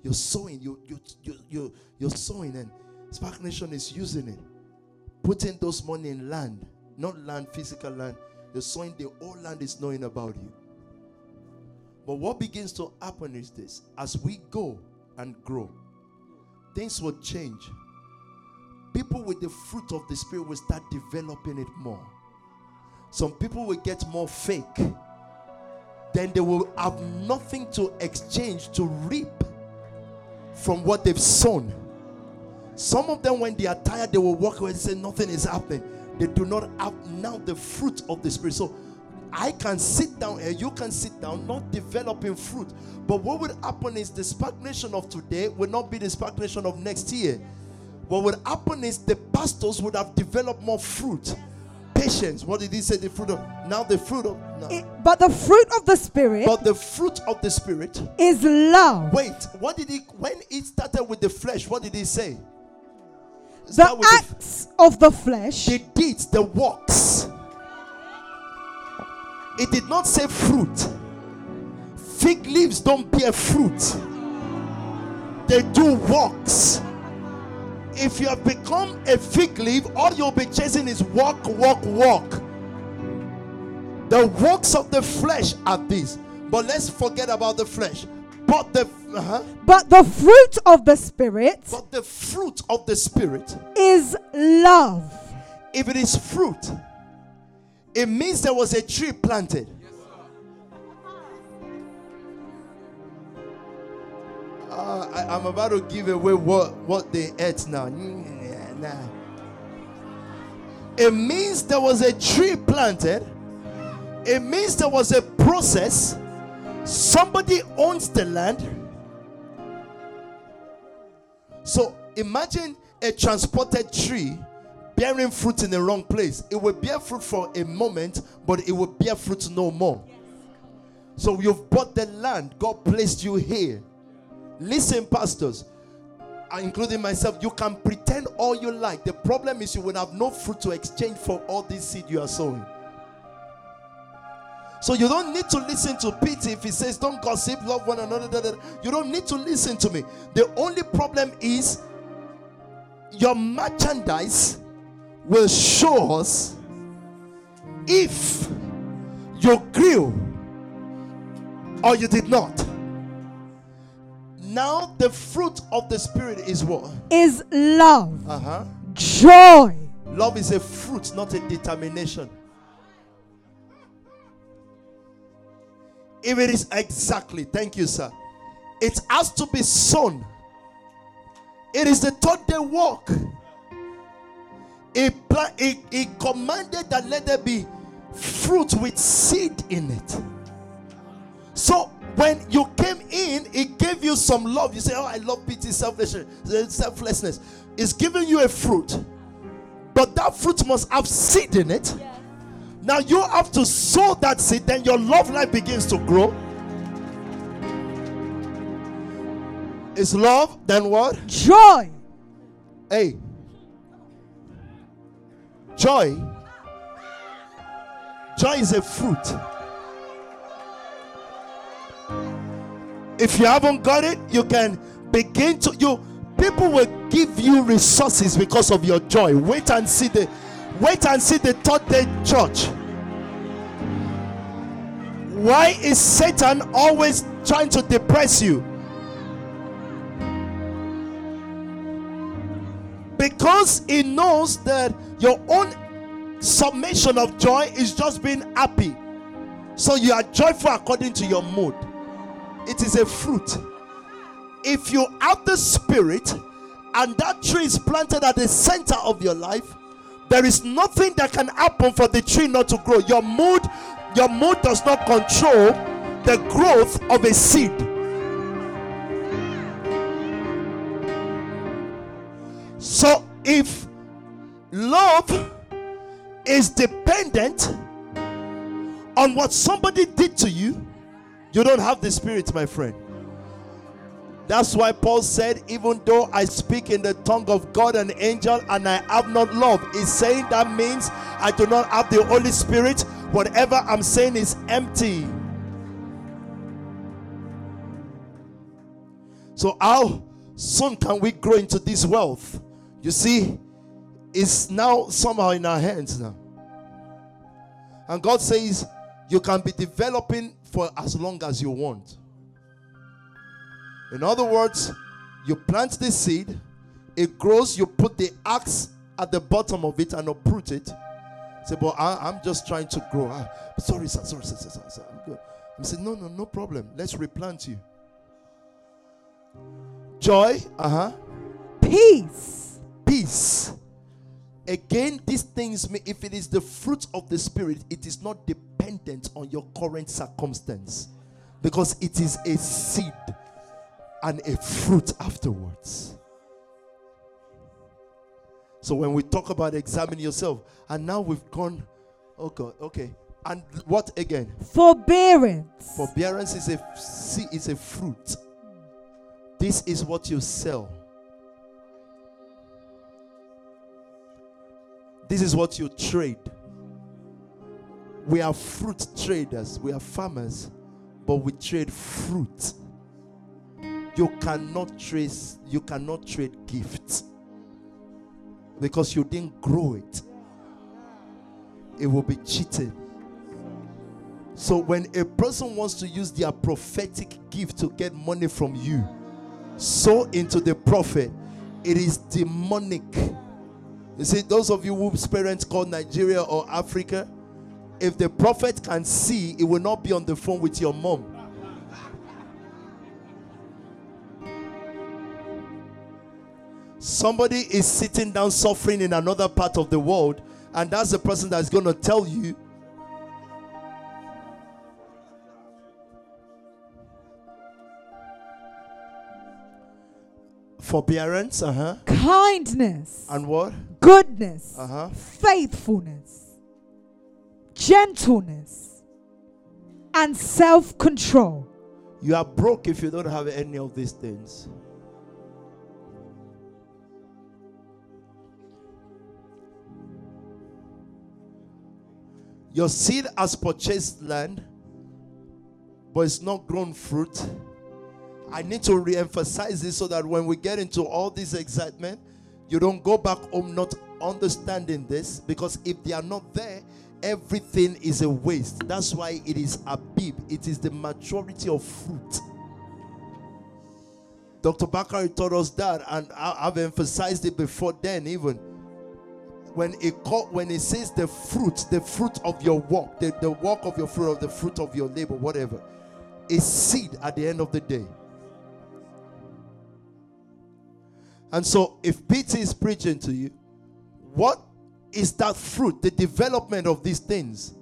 You're sowing, you, you, you, you, you're sowing, and Spark Nation is using it. Putting those money in land, not land, physical land. You're sowing, the whole land is knowing about you. But what begins to happen is this as we go and grow, things will change. People with the fruit of the Spirit will start developing it more. Some people will get more fake. Then they will have nothing to exchange to reap from what they've sown. Some of them, when they are tired, they will walk away and say, Nothing is happening. They do not have now the fruit of the Spirit. So I can sit down and you can sit down, not developing fruit. But what would happen is the spark nation of today will not be the spark nation of next year. What would happen is the pastors would have developed more fruit. Patience. What did he say? The fruit of now the fruit of no. It- but the fruit of the Spirit but the fruit of the spirit. is love. Wait, what did he when it started with the flesh? What did he say? The with the acts of the flesh the deeds, the works. It did not say fruit. Fig leaves don't bear fruit, they do works. If you have become a fig leaf, all you'll be chasing is walk, walk, walk. The works of the flesh are these. But let's forget about the flesh. But the uh-huh, But the fruit of the Spirit but the fruit of the spirit is love. if it is fruit, it means there was a tree planted. Uh, I, am about to give away what, what they ate now. Nah. It means there was a tree planted. It means there was a process. Somebody owns the land. So imagine a transported tree bearing fruit in the wrong place. It will bear fruit for a moment, but it will bear fruit no more. So you've bought the land, God placed you here. Listen, pastors, including myself, you can pretend all you like. The problem is you will have no fruit to exchange for all this seed you are sowing. So you don't need to listen to Peter if he says, Don't gossip, love one another. da, da, da." You don't need to listen to me. The only problem is your merchandise will show us if you grew or you did not. Now, the fruit of the Spirit is what? Is love, Uh huh. joy, Love is a fruit, not a determination. If it is exactly, thank you, sir. It has to be sown. It is the third day walk. He, pla- he, he commanded that let there be fruit with seed in it. So when you came in, it gave you some love. You say, Oh, I love pity, selflessness. selflessness. It's giving you a fruit. But that fruit must have seed in it. Now you have to sow that seed, then your love life begins to grow. It's love, then what? joy, Hey. Joy. Joy is a fruit. If you haven't got it, you can begin to you people will give you resources because of your joy. Wait and see the Wait and see the third day church. Why is Satan always trying to depress you? Because he knows that your own summation of joy is just being happy. So you are joyful according to your mood. It is a fruit. If you have the spirit and that tree is planted at the center of your life, there is nothing that can happen for the tree not to grow. Your mood, your mood does not control the growth of a seed. So if love is dependent on what somebody did to you, you don't have the spirit, my friend. That's why Paul said, Even though I speak in the tongue of God and angel and I have not love, he's saying that means I do not have the Holy Spirit. Whatever I'm saying is empty. So, how soon can we grow into this wealth? You see, it's now somehow in our hands now. And God says, You can be developing for as long as you want. In other words, you plant the seed, it grows, you put the axe at the bottom of it and uproot it. Say, but I, am just trying to grow. Ah, sorry, sir, sorry, sir, sir, sir, I'm good. I'm saying, no, no, no problem. Let's replant you. Joy, uh huh. Peace. Peace. Again, these things, if it is the fruit of the Spirit, it is not dependent on your current circumstance because it is a seed and a fruit afterwards. So when we talk about examine yourself, and now we've gone, oh God, okay. And what again? Forbearance. Forbearance is a see is a fruit. This is what you sell. This is what you trade. We are fruit traders, we are farmers, but we trade fruit you cannot trace you cannot trade gifts because you didn't grow it. It will be cheating. So when a person wants to use their prophetic gift to get money from you sow into the prophet it is demonic. You see those of you whose parents call nigeria or africa if the prophet can see it will not be on the phone with your mom Somebody is sitting down suffering in another part of the world, and that's the person that's going to tell you. Forbearance, uh huh. Kindness. And what? Goodness. Uh huh. Faithfulness. Gentleness. And self control. You are broke if you don't have any of these things. Your seed has purchased land, but it's not grown fruit. I need to re emphasize this so that when we get into all this excitement, you don't go back home not understanding this because if they are not there, everything is a waste. That's why it is a Abib, it is the maturity of fruit. Dr. Bakari taught us that, and I've emphasized it before then, even when it call, when it says the fruit, the fruit of your work, the, the work of your fruit, of the fruit of your labor, whatever, is seed at the end of the day. And so, if Peter is preaching to you, what is that fruit? The development of these things.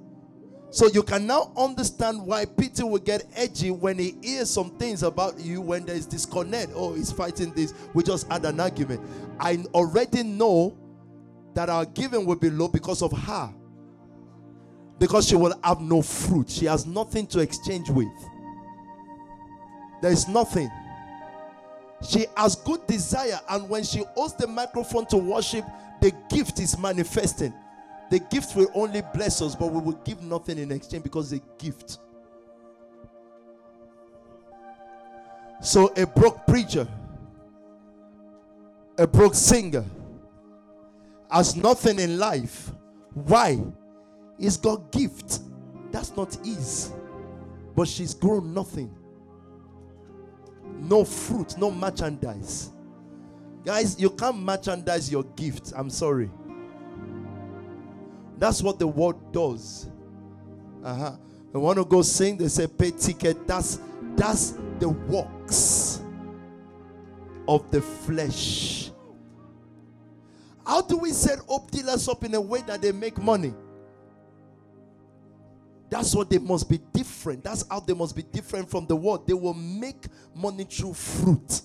So you can now understand why Peter will get edgy when he hears some things about you when there is disconnect. Oh, he's fighting this. We just had an argument. I already know that our giving will be low because of her. Because she will have no fruit. She has nothing to exchange with. There is nothing. She has good desire, and when she holds the microphone to worship, the gift is manifesting. The gift will only bless us, but we will give nothing in exchange because a gift. So, a broke preacher, a broke singer, has nothing in life. Why? He's got gift. That's not his. But she's grown nothing. No fruit, no merchandise. Guys, you can't merchandise your gift. I'm sorry. That's what the world does. Uh-huh. They want to go sing, they say pay ticket. That's that's the works of the flesh. How do we set up dealers up in a way that they make money? That's what they must be different. That's how they must be different from the world. They will make money through fruit.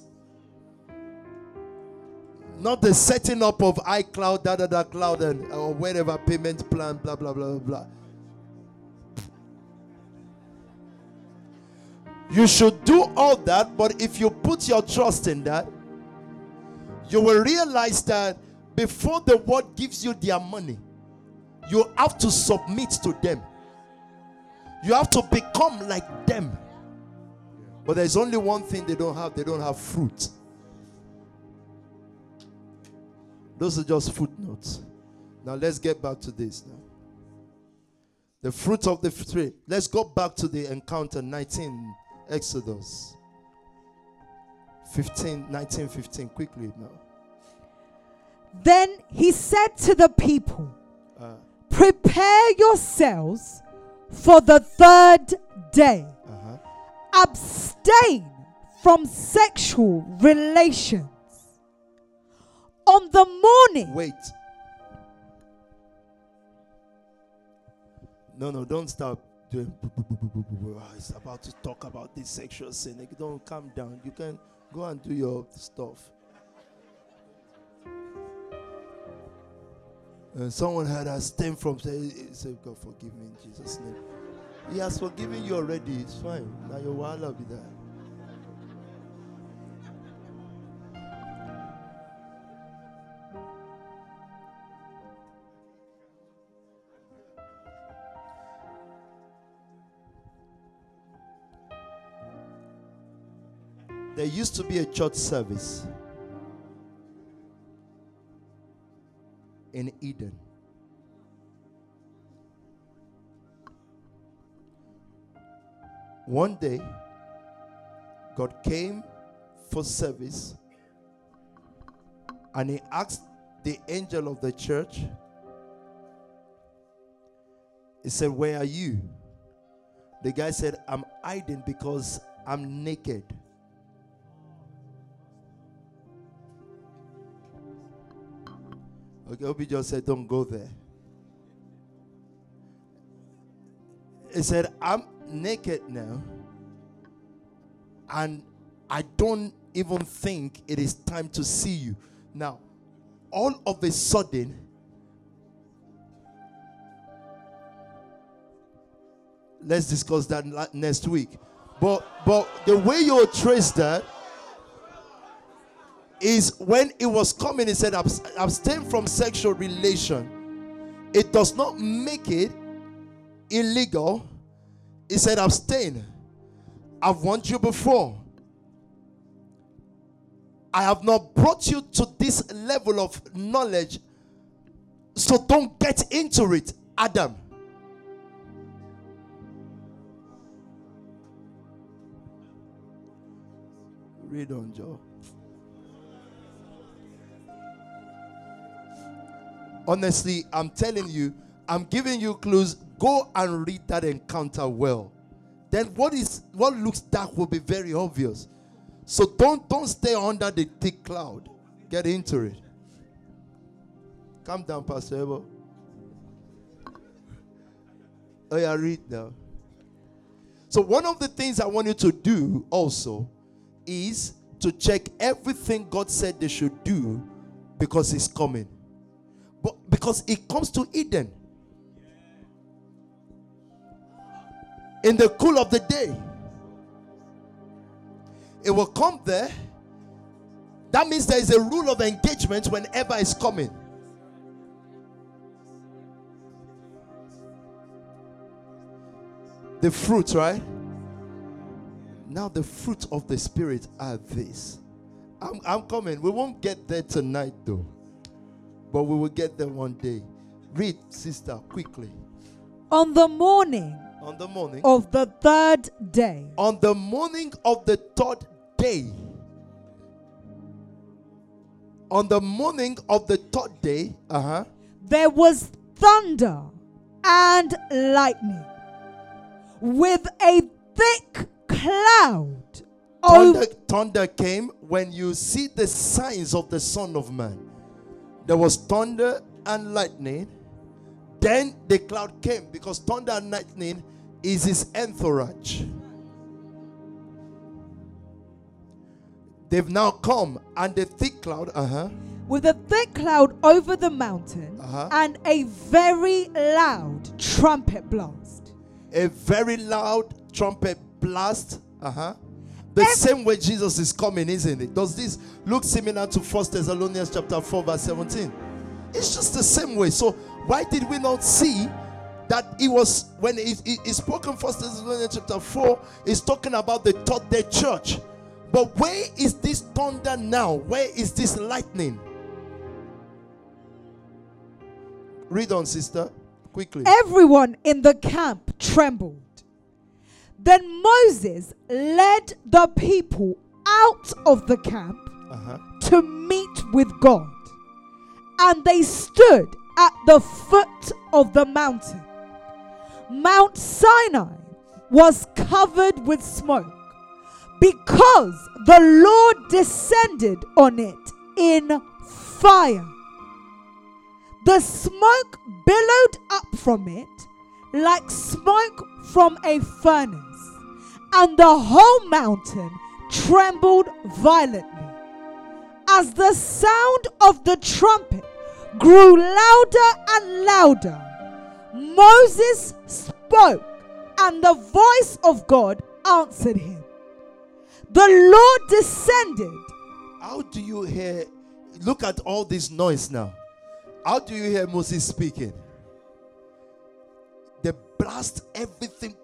Not the setting up of iCloud, da da da cloud, and or whatever payment plan, blah blah blah blah blah. You should do all that, but if you put your trust in that, you will realize that before the world gives you their money, you have to submit to them. You have to become like them. But there's only one thing they don't have they don't have fruit. Those are just footnotes. Now let's get back to this now. The fruit of the tree. Let's go back to the encounter 19 Exodus 15 19 15 quickly now. Then he said to the people, Uh, Prepare yourselves for the third day. uh-huh. Abstain from sexual relations. On the morning, Wait. No, no, don't stop doing. boo. Ah, It's about to talk about this sexual sin. Don't calm down. You can go and do your stuff. And someone had a stem from say, say, God forgive me in Jesus' name. He has forgiven you already. It's fine. Now your will be there. There used to be a church service in Eden. One day, God came for service and He asked the angel of the church, He said, Where are you? The guy said, I'm hiding because I'm naked. Okay, Obi just said, Don't go there. He said, I'm naked now, and I don't even think it is time to see you. Now, all of a sudden, let's discuss that next week. But but the way you trace that is when it was coming, he said, abstain from sexual relation. It does not make it illegal. He said, abstain. I've warned you before. I have not brought you to this level of knowledge. So don't get into it, Adam. Read on, Joe. Honestly, I'm telling you, I'm giving you clues. Go and read that encounter well. Then what is what looks dark will be very obvious. So don't don't stay under the thick cloud. Get into it. Calm down, Pastor Ebo. Oh yeah, read now. So one of the things I want you to do also is to check everything God said they should do because it's coming. But because it comes to Eden. In the cool of the day. It will come there. That means there is a rule of engagement whenever it's coming. The fruit, right? Now, the fruit of the Spirit are this. I'm, I'm coming. We won't get there tonight, though. But we will get there one day. Read, sister, quickly. On the morning On the morning, of the third day, on the morning of the third day, on the morning of the third day, uh huh, there was thunder and lightning with a thick cloud thunder, thunder came when you see the signs of the Son of Man. There was thunder and lightning. Then the cloud came because thunder and lightning is his entourage. They've now come, and the thick cloud, uh huh, with a thick cloud over the mountain Uh-huh. and a very loud trumpet blast. a very loud trumpet blast, uh huh. The same way Jesus is coming, isn't it? Does this look similar to First Thessalonians chapter 4, verse 17? It's just the same way. So why did we not see that it was when he, he, he spoke in First Thessalonians chapter 4, he's talking about the third day church. But where is this thunder now? Where is this lightning? Read on, sister, quickly. Everyone in the camp trembled. Then Moses led the people out of the camp Uh-huh. to meet with God. And they stood at the foot of the mountain. Mount Sinai was covered with smoke because the Lord descended on it in fire. The smoke billowed up from it like smoke from a furnace, and the whole mountain trembled violently. As the sound of the trumpet grew louder and louder, Moses spoke, and the voice of God answered him. The Lord descended How do you hear? Look at all this noise now. How do you hear Moses speaking? They blast everything.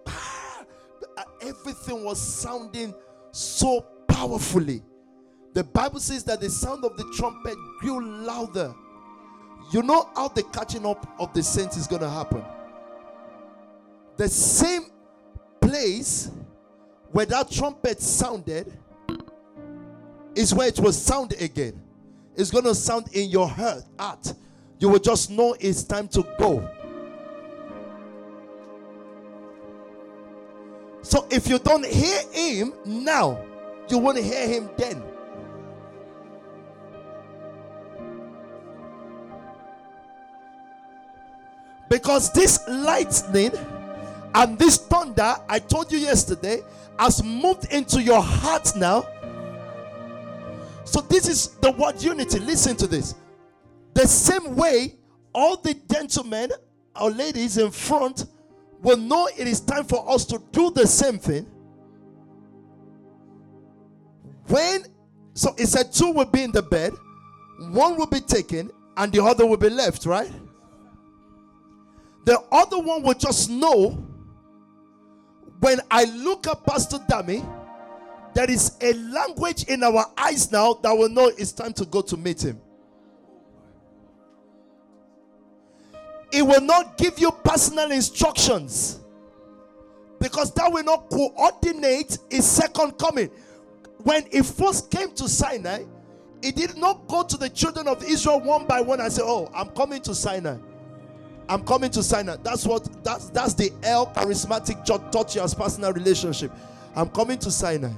Everything was sounding so powerfully. The Bible says that the sound of the trumpet grew louder. You know how the catching up of the saints is going to happen. The same place where that trumpet sounded is where it will sound again. It's going to sound in your heart. You will just know it's time to go. So if you don't hear him now, you won't hear him then. Because this lightning and this thunder, I told you yesterday, has moved into your heart now. So this is the word unity. Listen to this. The same way all the gentlemen or ladies in front will know it is time for us to do the same thing. When so it said two will be in the bed, one will be taken, and the other will be left, right? The other one will just know when I look at Pastor Dami, there is a language in our eyes now that will know it's time to go to meet him. It will not give you personal instructions because that will not coordinate his second coming. When he first came to Sinai, he did not go to the children of Israel one by one and say, Oh, I'm coming to Sinai. I'm coming to Sinai. That's what that's that's the L charismatic church taught you as personal relationship. I'm coming to Sinai.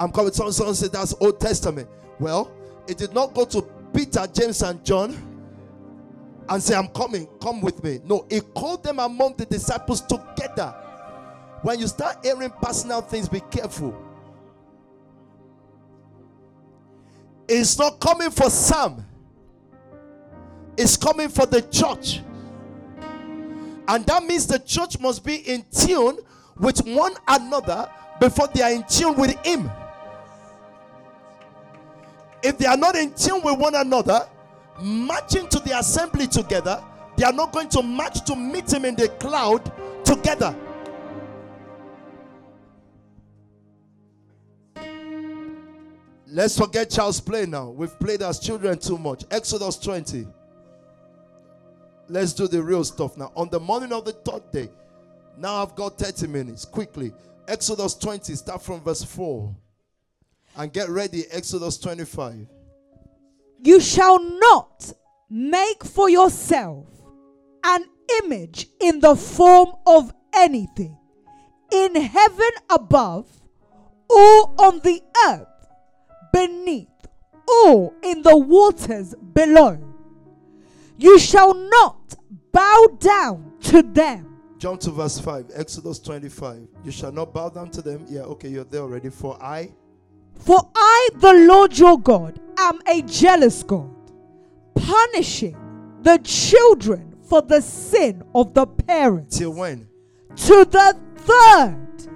I'm coming. Someone, someone said that's Old Testament. Well, it did not go to Peter, James, and John and say, I'm coming, come with me. No, he called them among the disciples together. When you start hearing personal things, be careful. It's not coming for Sam, it's coming for the church. And that means the church must be in tune with one another before they are in tune with Him. If they are not in tune with one another, marching to the assembly together, they are not going to march to meet Him in the cloud together. Let's forget child's play now. We've played as children too much. Exodus 20. let's do the real stuff now. On the morning of the third day, now I've got 30 minutes. Quickly. Exodus 20, start from verse 4. And get ready, Exodus 25. You shall not make for yourself an image in the form of anything in heaven above, or on the earth beneath, or in the waters below. You shall not bow down to them. Jump to verse 5, Exodus 25. You shall not bow down to them. Yeah, okay, you're there already. For I, For I, the Lord your God, am a jealous God, punishing the children for the sin of the parents till when? to the third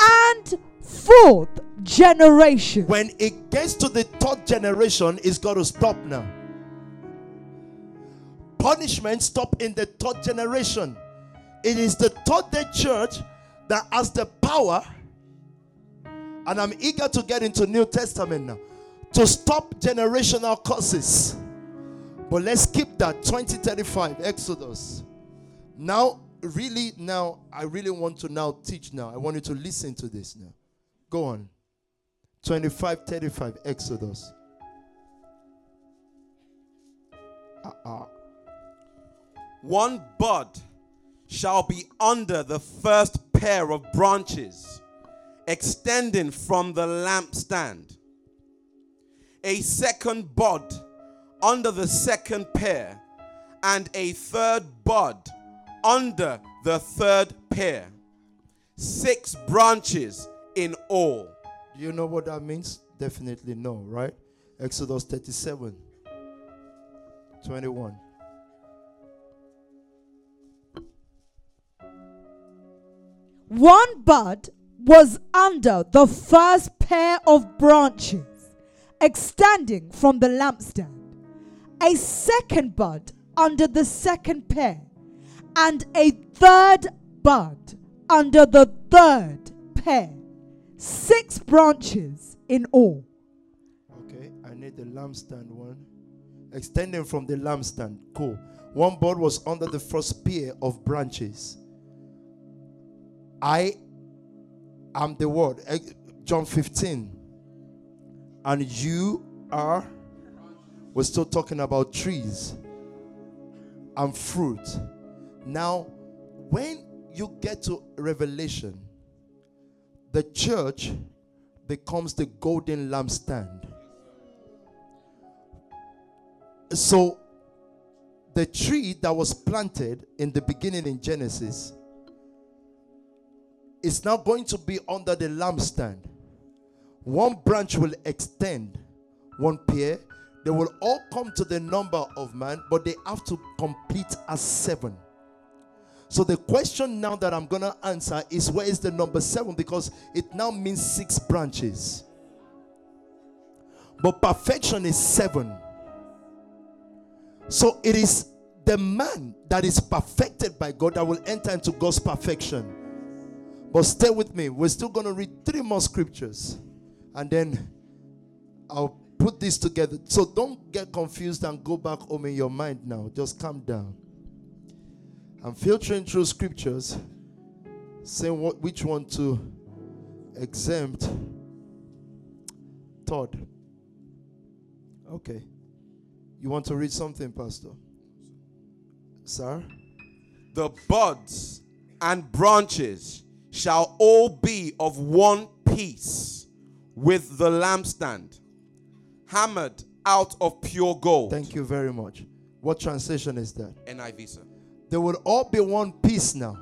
and fourth generation. When it gets to the third generation, it's got to stop now. Punishment stop in the third generation. It is the third day church that has the power, and I'm eager to get into New Testament now, to stop generational curses. But let's keep that 2035 Exodus. Now, really, now, I really want to now teach now. I want you to listen to this now. Go on. 2535 Exodus. Uh-uh. One bud shall be under the first pair of branches extending from the lampstand. A second bud under the second pair, and a third bud under the third pair. Six branches in all. Do you know what that means? Definitely no, right? Exodus 37 21. One bud was under the first pair of branches extending from the lampstand, a second bud under the second pair, and a third bud under the third pair. Six branches in all. Okay, I need the lampstand one. Extending from the lampstand. Cool. One bud was under the first pair of branches. I am the word. Eh, John 15. And you are. We're still talking about trees and fruit. Now, when you get to Revelation, the church becomes the golden lampstand. So, the tree that was planted in the beginning in Genesis is now going to be under the lampstand. One branch will extend, one pair. They will all come to the number of man, but they have to complete as seven. So the question now that I'm going to answer is where is the number 7 because it now means 6 branches. But perfection is 7. So it is the man that is perfected by God that will enter into God's perfection. But stay with me. We're still going to read three more scriptures and then I'll put this together. So don't get confused and go back home in your mind now. Just calm down. I'm filtering through scriptures, saying what which one to exempt. Third. Okay. You want to read something, Pastor? Sir? The buds and branches shall all be of one piece with the lampstand, hammered out of pure gold. Thank you very much. What translation is that? NIV, sir. They will all be one piece now.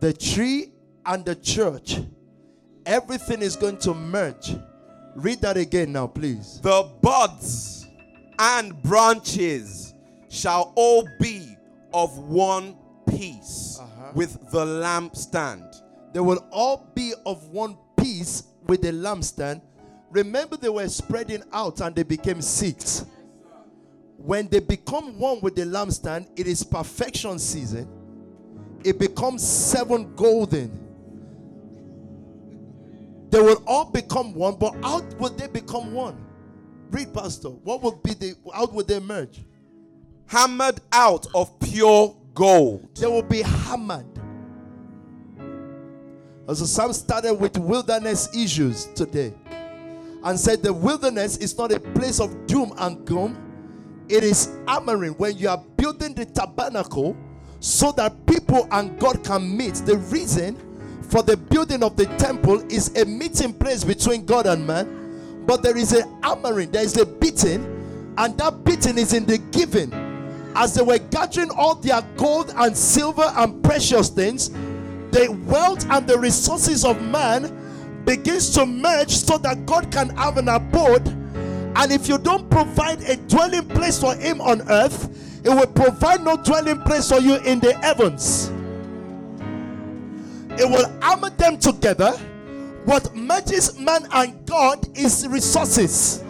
The tree and the church, everything is going to merge. Read that again now, please. The buds and branches shall all be of one piece Uh-huh. with the lampstand. They will all be of one piece with the lampstand. Remember, they were spreading out and they became six. When they become one with the lampstand, it is perfection season. It becomes seven golden. They will all become one, but how would they become one? Read, Pastor. What would be the how would they merge? hammered out of pure gold. They will be hammered. The psalm started with wilderness issues today and said the wilderness is not a place of doom and gloom, it is hammering when you are building the tabernacle so that people and God can meet. The reason for the building of the temple is a meeting place between God and man, but there is a hammering, there is a beating, and that beating is in the giving. As they were gathering all their gold and silver and precious things, the wealth and the resources of man begins to merge so that God can have an abode. And if you don't provide a dwelling place for him on earth, it will provide no dwelling place for you in the heavens. It will armor them together. What merges man and God is resources.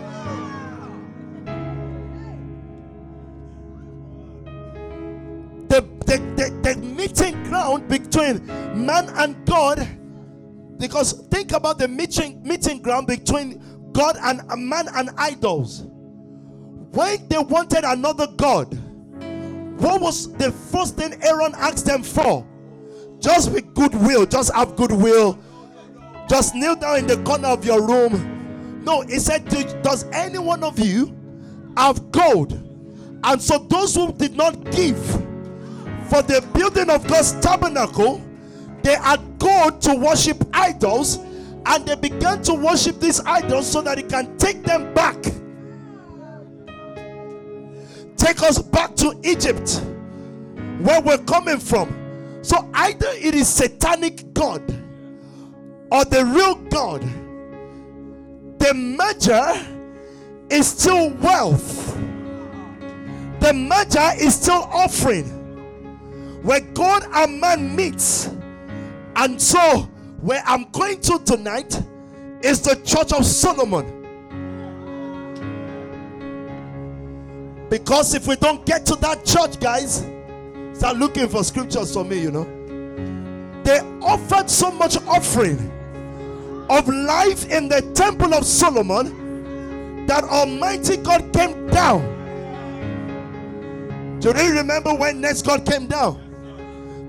The, the, the, meeting ground between man and God because think about the meeting meeting ground between God and man and idols. When they wanted another God, what was the first thing Aaron asked them for? Just with goodwill, just have goodwill. Just kneel down in the corner of your room. No, he said, Does any one of you have gold? And so those who did not give for the building of God's tabernacle, they had gone to worship idols and they began to worship these idols so that he can take them back. Take us back to Egypt, where we're coming from. So either it is satanic God or the real God. The merger is still wealth. The merger is still offering. Where God and man meets and so, where I'm going to tonight is the Church of Solomon. Because if we don't get to that church, guys, start looking for scriptures for me, you know. They offered so much offering of life in the temple of Solomon that Almighty God came down. Do you remember when next God came down?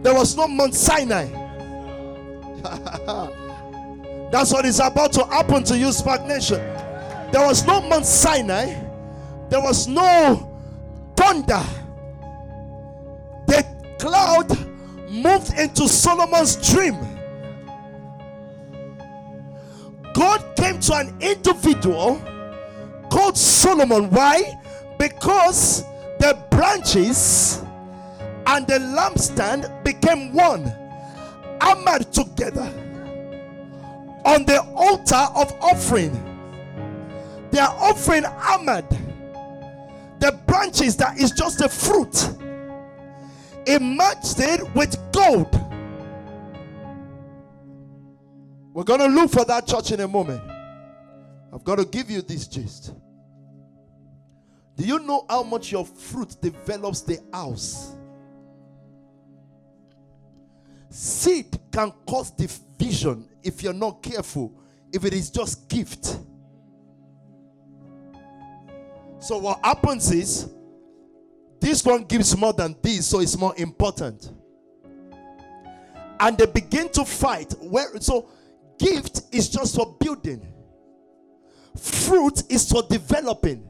There was no Mount Sinai. That's what is about to happen to you, Spark Nation. There was no Mount Sinai, there was no thunder. The cloud moved into Solomon's dream. God came to an individual called Solomon. Why? Because the branches and the lampstand became one hammered together on the altar of offering. They are offering hammered. The branches that is just a fruit. It matched it with gold. We're going to look for that church in a moment. I've got to give you this gist. Do you know how much your fruit develops the house? Seed can cause division if you're not careful, if it is just gift. So, what happens is this one gives more than this, so it's more important. And they begin to fight. Where so gift is just for building, fruit is for developing.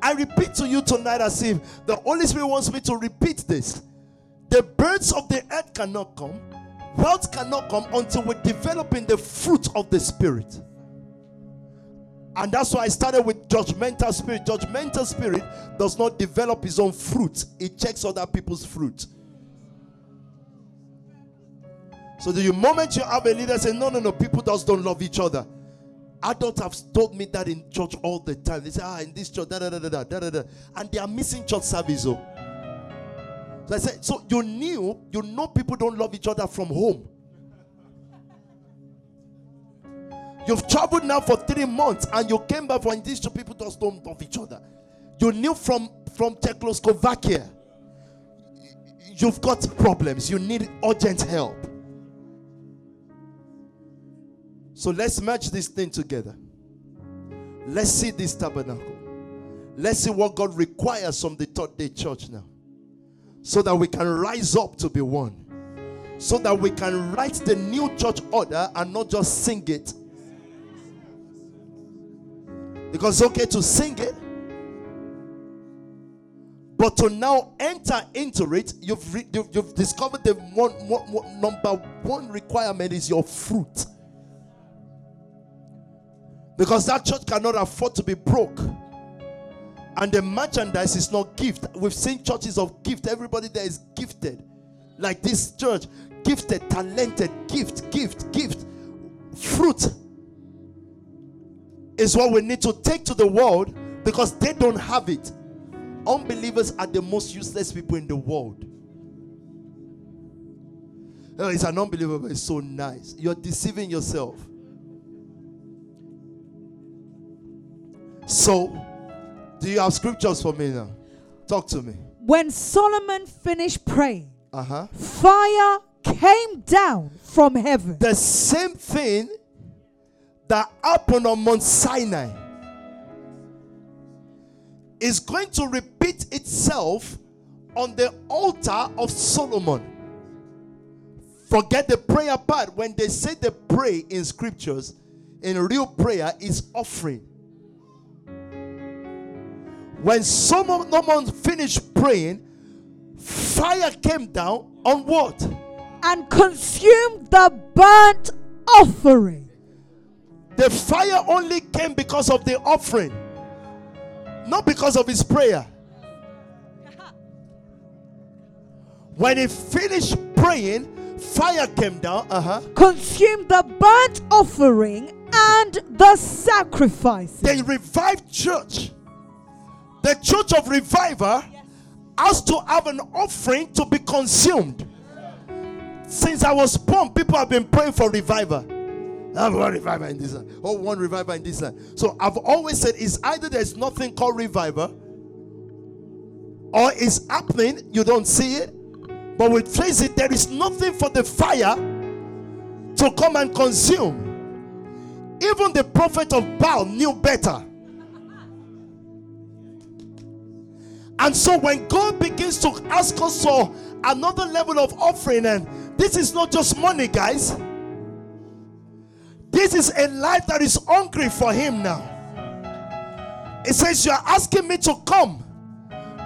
I repeat to you tonight as if the Holy Spirit wants me to repeat this. The birds of the earth cannot come, wealth cannot come until we develop in the fruit of the Spirit. And that's why I started with judgmental spirit. Judgmental spirit does not develop his own fruit, it checks other people's fruit. So the moment you have a leader say, No, no, no, people just don't love each other. Adults have told me that in church all the time. They say, Ah, in this church, da da da da da da da. And they are missing church service. Oh. So I said, so you knew, you know people don't love each other from home. You've traveled now for three months and you came back from these two people just don't love each other. You knew from, from Czechoslovakia. You've got problems. You need urgent help. So let's match this thing together. Let's see this tabernacle. Let's see what God requires from the third day church now. So that we can rise up to be one. So that we can write the new church order and not just sing it. Because it's okay to sing it. But to now enter into it, you've, re- you've, discovered the one, one, one, number one requirement is your fruit. Because that church cannot afford to be broke. And the merchandise is not gift. We've seen churches of gift. Everybody there is gifted. Like this church, gifted, talented, gift, gift, gift. Fruit is what we need to take to the world because they don't have it. Unbelievers are the most useless people in the world. Oh, it's an unbeliever, but it's so nice. You're deceiving yourself. So, do you have scriptures for me now? Talk to me. When Solomon finished praying, Uh huh. fire came down from heaven The same thing that happened on Mount Sinai is going to repeat itself on the altar of Solomon. Forget the prayer part. When they say they pray in scriptures, in real prayer is offering. When Solomon finished praying, fire came down on what? and consumed the burnt offering. The fire only came because of the offering, not because of his prayer. When he finished praying, fire came down. Uh huh. Consumed the burnt offering and the sacrifices. They revived church, the church of revival, has to have an offering to be consumed. Since I was born, people have been praying for revival. I have one revival in this land. Oh, one revival in this land. So I've always said it's either there's nothing called revival, or it's happening, you don't see it. But we face it, there is nothing for the fire to come and consume. Even the prophet of Baal knew better. And so when God begins to ask us for another level of offering, and this is not just money, guys. This is a life that is hungry for Him now. It says, You are asking me to come,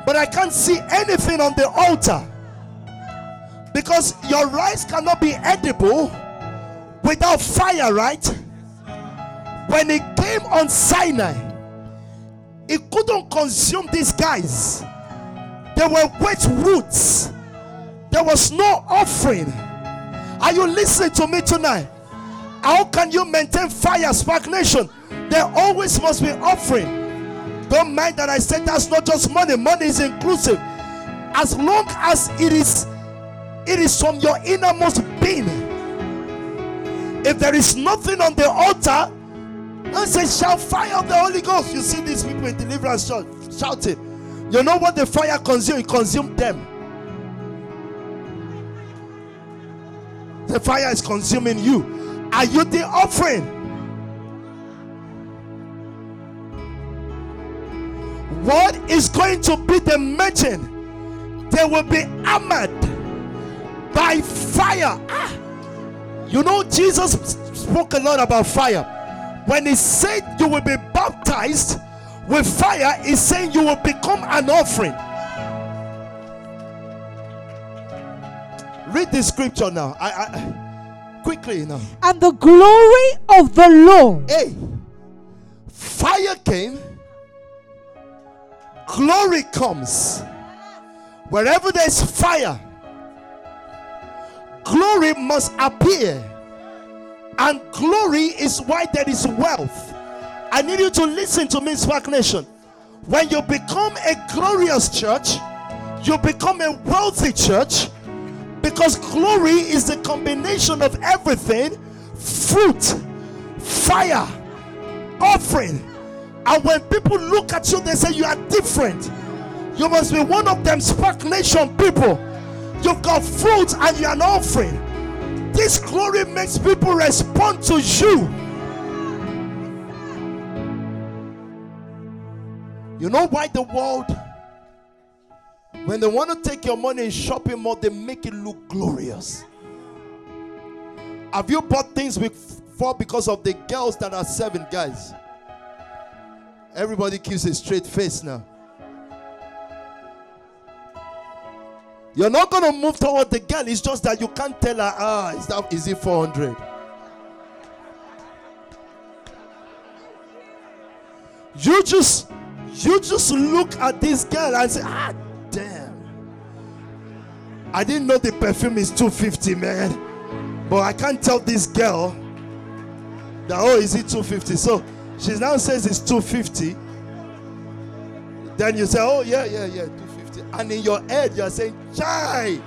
but I can't see anything on the altar because your rice cannot be edible without fire, right? When it came on Sinai, it couldn't consume these guys. They were wet roots. There was no offering. Are you listening to me tonight? How can you maintain fire, Spark Nation? There always must be offering. Don't mind that I said that's not just money. Money is inclusive. As long as it is, it is from your innermost being. If there is nothing on the altar, I say, shout fire of the Holy Ghost. You see these people in deliverance shout, shouting. You know what the fire consumed? It consumed them. The fire is consuming you. Are you the offering? What is going to be the merchant? They will be armored by fire. Ah. You know, Jesus spoke a lot about fire. When he said you will be baptized with fire, he's saying you will become an offering. Read the scripture now. I, I quickly now. And the glory of the Lord Hey, fire came, glory comes. Wherever there's fire, glory must appear. And glory is why there is wealth. I need you to listen to me, Spark Nation. When you become a glorious church, you become a wealthy church because glory is the combination of everything fruit, fire, offering. And when people look at you, they say you are different. You must be one of them Spark Nation people. You've got fruit and you're an offering. This glory makes people respond to you. You know why the world, when they want to take your money in shopping mall, they make it look glorious. Have you bought things before because of the girls that are serving, guys? Everybody keeps a straight face now. You're not going to move toward the girl. It's just that you can't tell her, ah, is that is it 400? You just you just look at this girl and say, ah, damn. I didn't know the perfume is 250, man. But I can't tell this girl that, oh, is it 250? So she now says it's 250. Then you say, oh, yeah, yeah, yeah, 250. And in your head, you're saying, chai,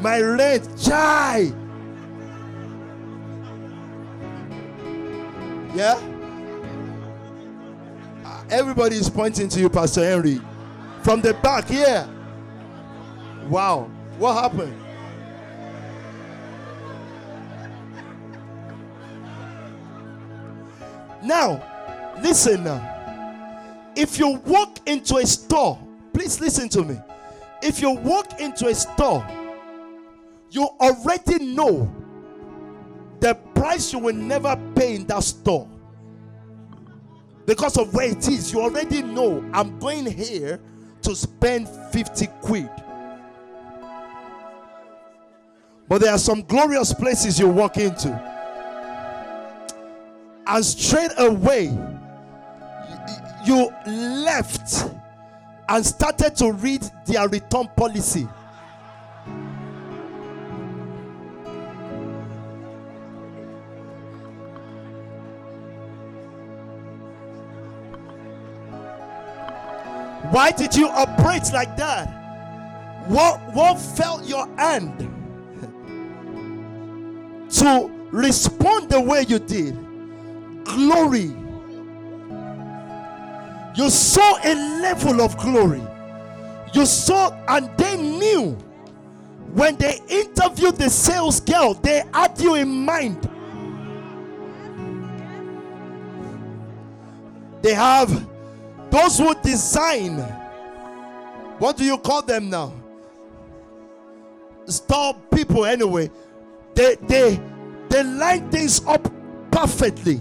my rent, chai. Yeah? Uh, everybody is pointing to you, Pastor Henry. From the back, here. Wow. What happened? Now, listen now. If you walk into a store, please listen to me. If you walk into a store, you already know the price you will never pay in that store because of where it is. You already know I'm going here to spend 50 quid. But there are some glorious places you walk into, and straight away you left and started to read their return policy. Why did you operate like that? What what felt your hand to respond the way you did? Glory. You saw a level of glory. You saw, and they knew when they interviewed the sales girl, they had you in mind. They have those who design, what do you call them now? Store people anyway. They they they line things up perfectly.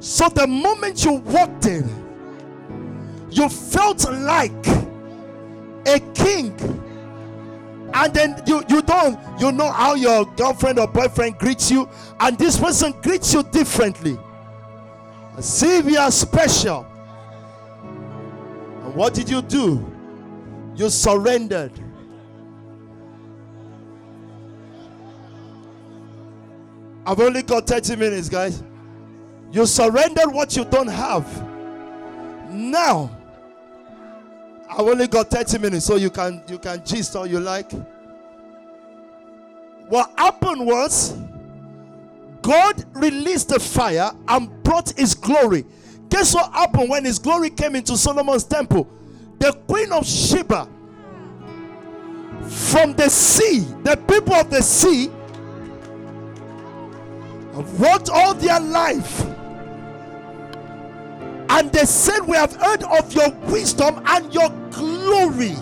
So the moment you walked in, you felt like a king. And then you, you don't you know how your girlfriend or boyfriend greets you, and this person greets you differently. See if are special. And what did you do? You surrendered. I've only got 30 minutes, guys. You surrendered what you don't have. Now, I've only got 30 minutes, so you can you can gist all you like. What happened was God released the fire and brought his glory. Guess what happened when his glory came into Solomon's temple? The queen of Sheba from the sea, the people of the sea have worked all their life. And they said, We have heard of your wisdom and your glory.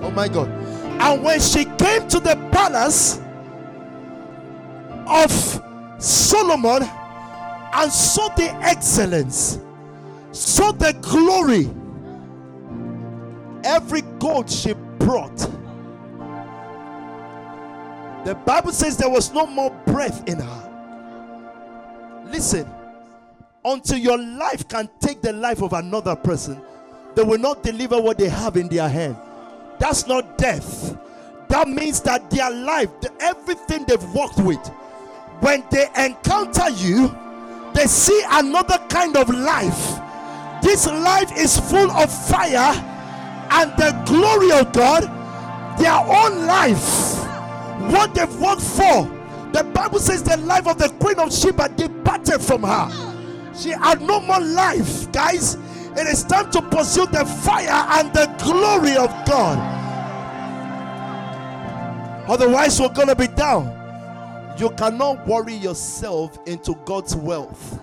Oh my God. And when she came to the palace of Solomon and saw the excellence, saw the glory. Every gold she brought. The Bible says there was no more breath in her. Listen, until your life can take the life of another person, they will not deliver what they have in their hand. That's not death. That means that their life, everything they've worked with, when they encounter you, they see another kind of life this life is full of fire and the glory of God, their own life, what they've worked for. The Bible says the life of the queen of Sheba departed from her. She had no more life, guys. It is time to pursue the fire and the glory of God. Otherwise, we're going to be down. You cannot worry yourself into God's wealth.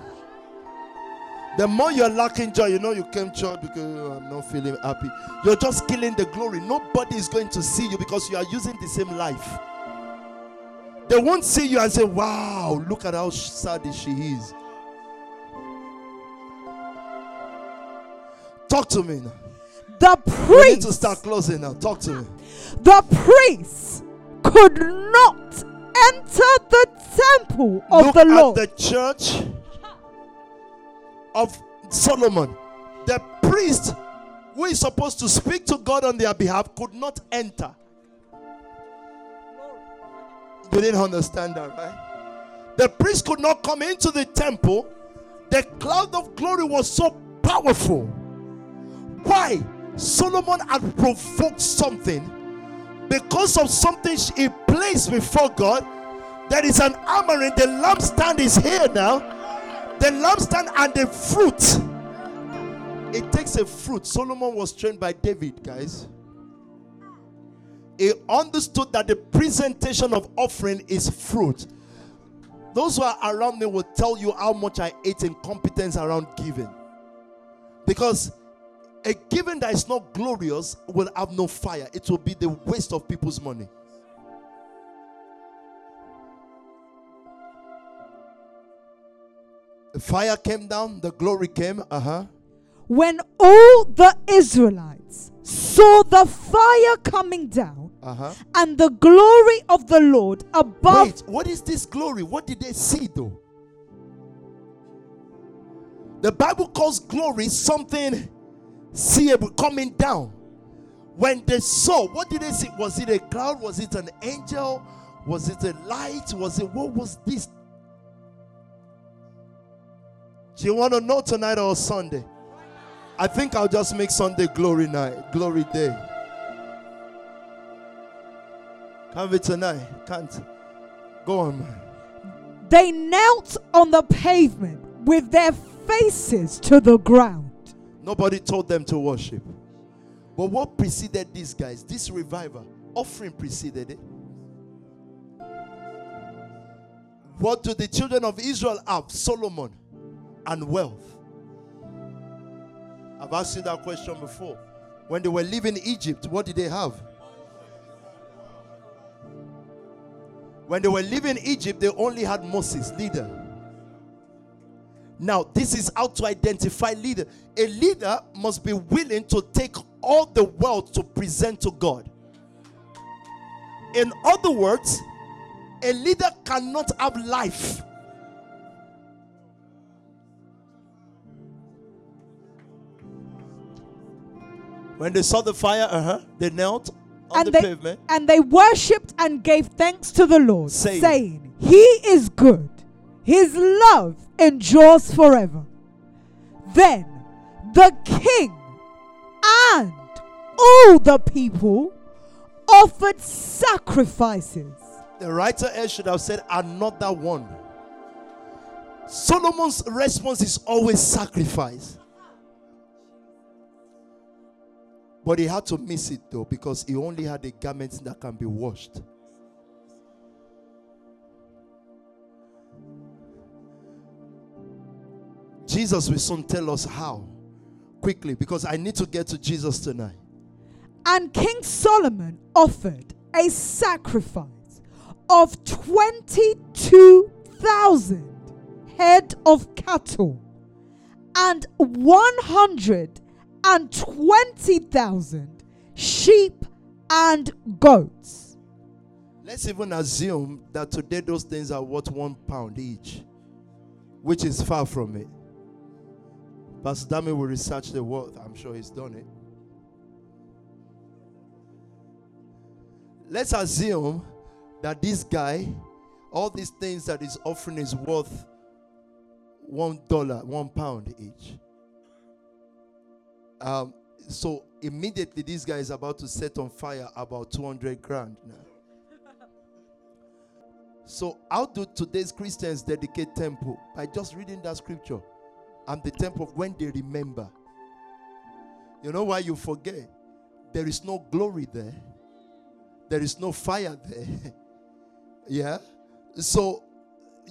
The more you're lacking joy, you know you came church because "Oh, I'm not feeling happy. You're just killing the glory. Nobody is going to see you because you are using the same life. They won't see you and say, Wow, look at how sad she is. Talk to me now. The We need to start closing now. Talk to me. the priests could not enter the temple of Look the at Lord. the church of Solomon. The priest who is supposed to speak to God on their behalf could not enter. You didn't understand that, right? The priest could not come into the temple. The cloud of glory was so powerful. Why? Solomon had provoked something because of something he placed before God. There is an armoring. The lampstand is here now. The lampstand and the fruit. It takes a fruit. Solomon was trained by David, guys. He understood that the presentation of offering is fruit. Those who are around me will tell you how much I ate incompetence around giving. Because a giving that is not glorious will have no fire. It will be the waste of people's money. The fire came down, the glory came. Uh huh. when all the Israelites saw the fire coming down Uh huh. and the glory of the Lord above Wait, what is this glory? What did they see though? The Bible calls glory something seeable coming down. When they saw, what did they see? Was it a cloud? Was it an angel? Was it a light? Was it what was this? Do you want to know tonight or Sunday? I think I'll just make Sunday glory night, glory day. Can't be tonight. Can't. Go on, man. they knelt on the pavement with their faces to the ground. Nobody told them to worship. But what preceded these guys? This revival, offering preceded it. What do the children of Israel have? Solomon and wealth. I've asked you that question before. When they were leaving Egypt, what did they have? When they were leaving Egypt, they only had Moses, leader. Now, this is how to identify leader. A leader must be willing to take all the wealth to present to God. In other words, a leader cannot have life. When they saw the fire, uh-huh, they knelt on and the they, pavement. and they worshipped and gave thanks to the Lord, Saying- saying, He is good, His love endures forever. Then the king and all the people offered sacrifices. The writer here should have said another one. Solomon's response is always sacrifice. But he had to miss it though because he only had a garment that can be washed. Jesus will soon tell us how. Quickly, because I need to get to Jesus tonight. And King Solomon offered a sacrifice of 22,000 head of cattle and 120,000 sheep and goats. Let's even assume that today those things are worth one pound each, which is far from it. Pastor Dami will research the worth. I'm sure he's done it. Let's assume that this guy, all these things that he's offering is worth one dollar, one pound each. Um, so immediately this guy is about to set on fire about 200 grand now. So, how do today's Christians dedicate temple? By just reading that scripture. And the temple of when they remember. You know why you forget? There is no glory there, there is no fire there. yeah? So,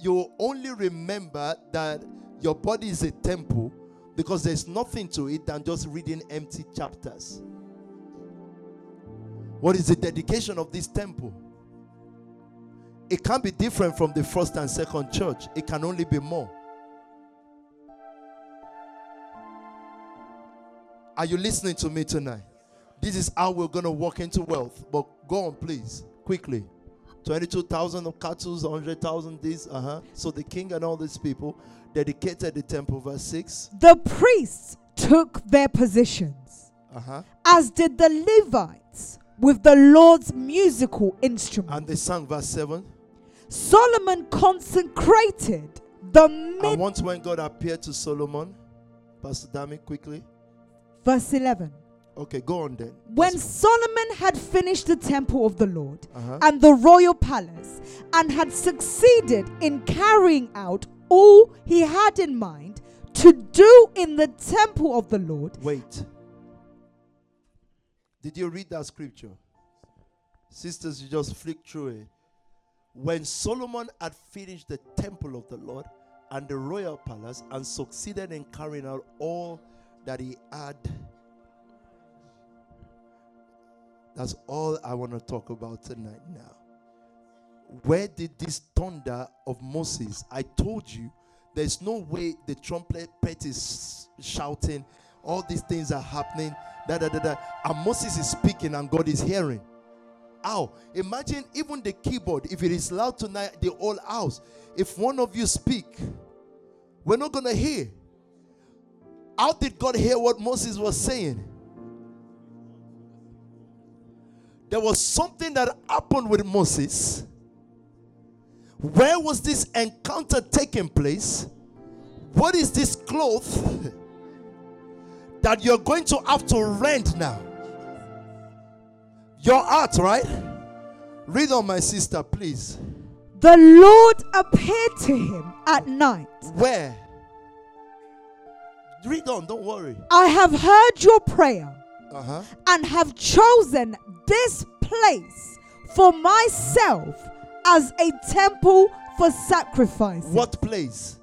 you only remember that your body is a temple Because there's nothing to it than just reading empty chapters. What is the dedication of this temple? It can't be different from the first and second church, it can only be more. Are you listening to me tonight? This is how we're going to walk into wealth. But go on, please, quickly. 22,000 of cattle, 100,000 this, uh huh. So the king and all these people dedicated the temple, verse 6. The priests took their positions, Uh huh. as did the Levites with the Lord's musical instruments. And they sang, verse 7. Solomon consecrated the And mid. once when God appeared to Solomon, Pastor Dami, quickly. Verse 11. Okay, go on then. When Solomon had finished the temple of the Lord uh-huh. and the royal palace and had succeeded in carrying out all he had in mind to do in the temple of the Lord, Wait. Did you read that scripture? Sisters, you just flick through it. When Solomon had finished the temple of the Lord and the royal palace and succeeded in carrying out all that he had. That's all I want to talk about tonight now. Where did this thunder of Moses? I told you there's no way the trumpet pet is shouting, all these things are happening, da da da da. And Moses is speaking and God is hearing. How? Imagine even the keyboard, if it is loud tonight, the whole house. If one of you speak, we're not gonna hear. How did God hear what Moses was saying? There was something that happened with Moses. Where was this encounter taking place? What is this cloth that you're going to have to rent now? Your heart, right? Read on, my sister, please. the Lord appeared to him at night. Where? Read on, don't worry. I have heard your prayer Uh huh. and have chosen this place for myself as a temple for sacrifice. What place?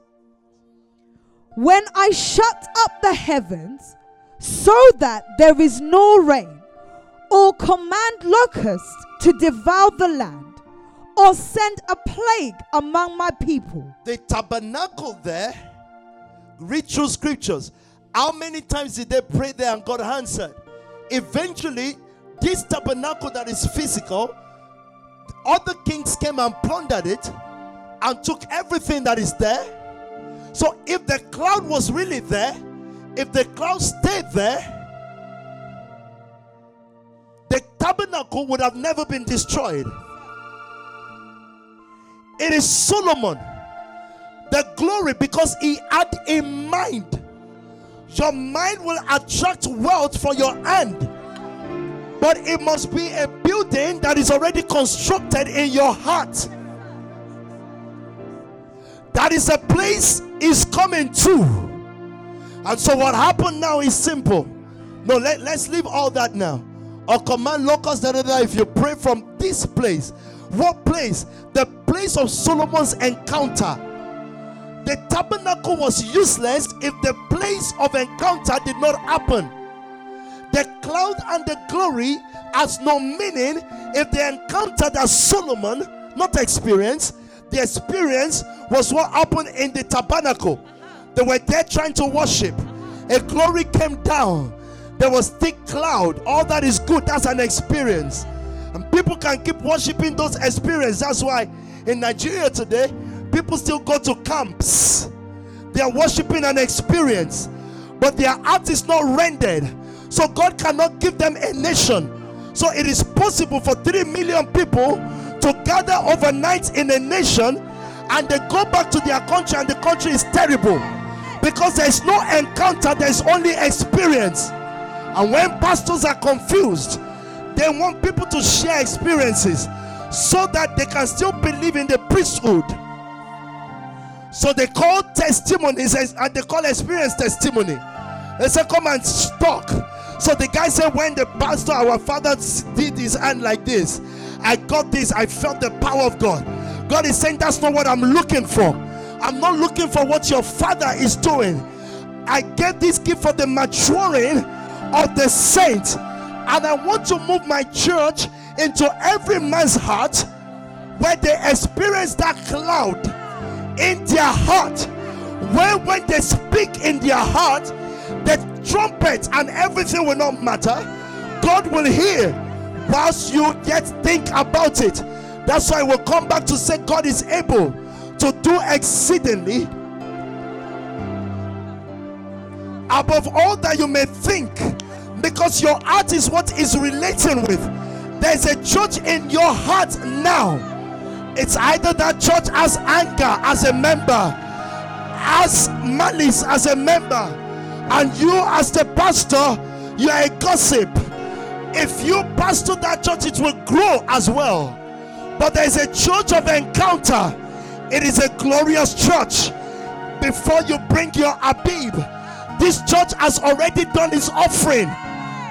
When I shut up the heavens so that there is no rain, or command locusts to devour the land, or send a plague among my people. The tabernacle there, read through scriptures. How many times did they pray there and God answered? Eventually, this tabernacle that is physical, other kings came and plundered it and took everything that is there. So, if the cloud was really there, if the cloud stayed there, the tabernacle would have never been destroyed. It is Solomon, the glory, because he had a mind. Your mind will attract wealth for your hand, but it must be a building that is already constructed in your heart. That is a place is coming to. And so, what happened now is simple. No, let, let's leave all that now. Or command locusts, da, da, da, if you pray from this place. What place? The place of Solomon's encounter. The tabernacle was useless if the place of encounter did not happen. The cloud and the glory has no meaning if the encounter that Solomon not experienced, the experience was what happened in the tabernacle. They were there trying to worship. A glory came down. There was thick cloud. All that is good. That's an experience. And people can keep worshiping those experiences. That's why in Nigeria today, people still go to camps. They are worshiping an experience, but their heart is not rendered. So God cannot give them a nation. So it is possible for 3 million people to gather overnight in a nation and they go back to their country and the country is terrible because there is no encounter, there is only experience. And when pastors are confused, they want people to share experiences so that they can still believe in the priesthood. So they call testimonies and they call experience testimony. They say, Come and talk. So the guy said, When the pastor, our father, did his hand like this, I got this, I felt the power of God. God is saying, That's not what I'm looking for. I'm not looking for what your father is doing. I get this gift for the maturing of the saints. And I want to move my church into every man's heart where they experience that cloud in their heart. Where when they speak in their heart, the trumpet and everything will not matter. God will hear whilst you yet think about it. That's why we'll come back to say God is able to do exceedingly above all that you may think because your heart is what is relating with. There's a church in your heart now. It's either that church has anger as a member, has malice as a member, and you as the pastor, you are a gossip. If you pastor that church, it will grow as well. But there's a church of encounter. It is a glorious church. Before you bring your Abib, this church has already done its offering.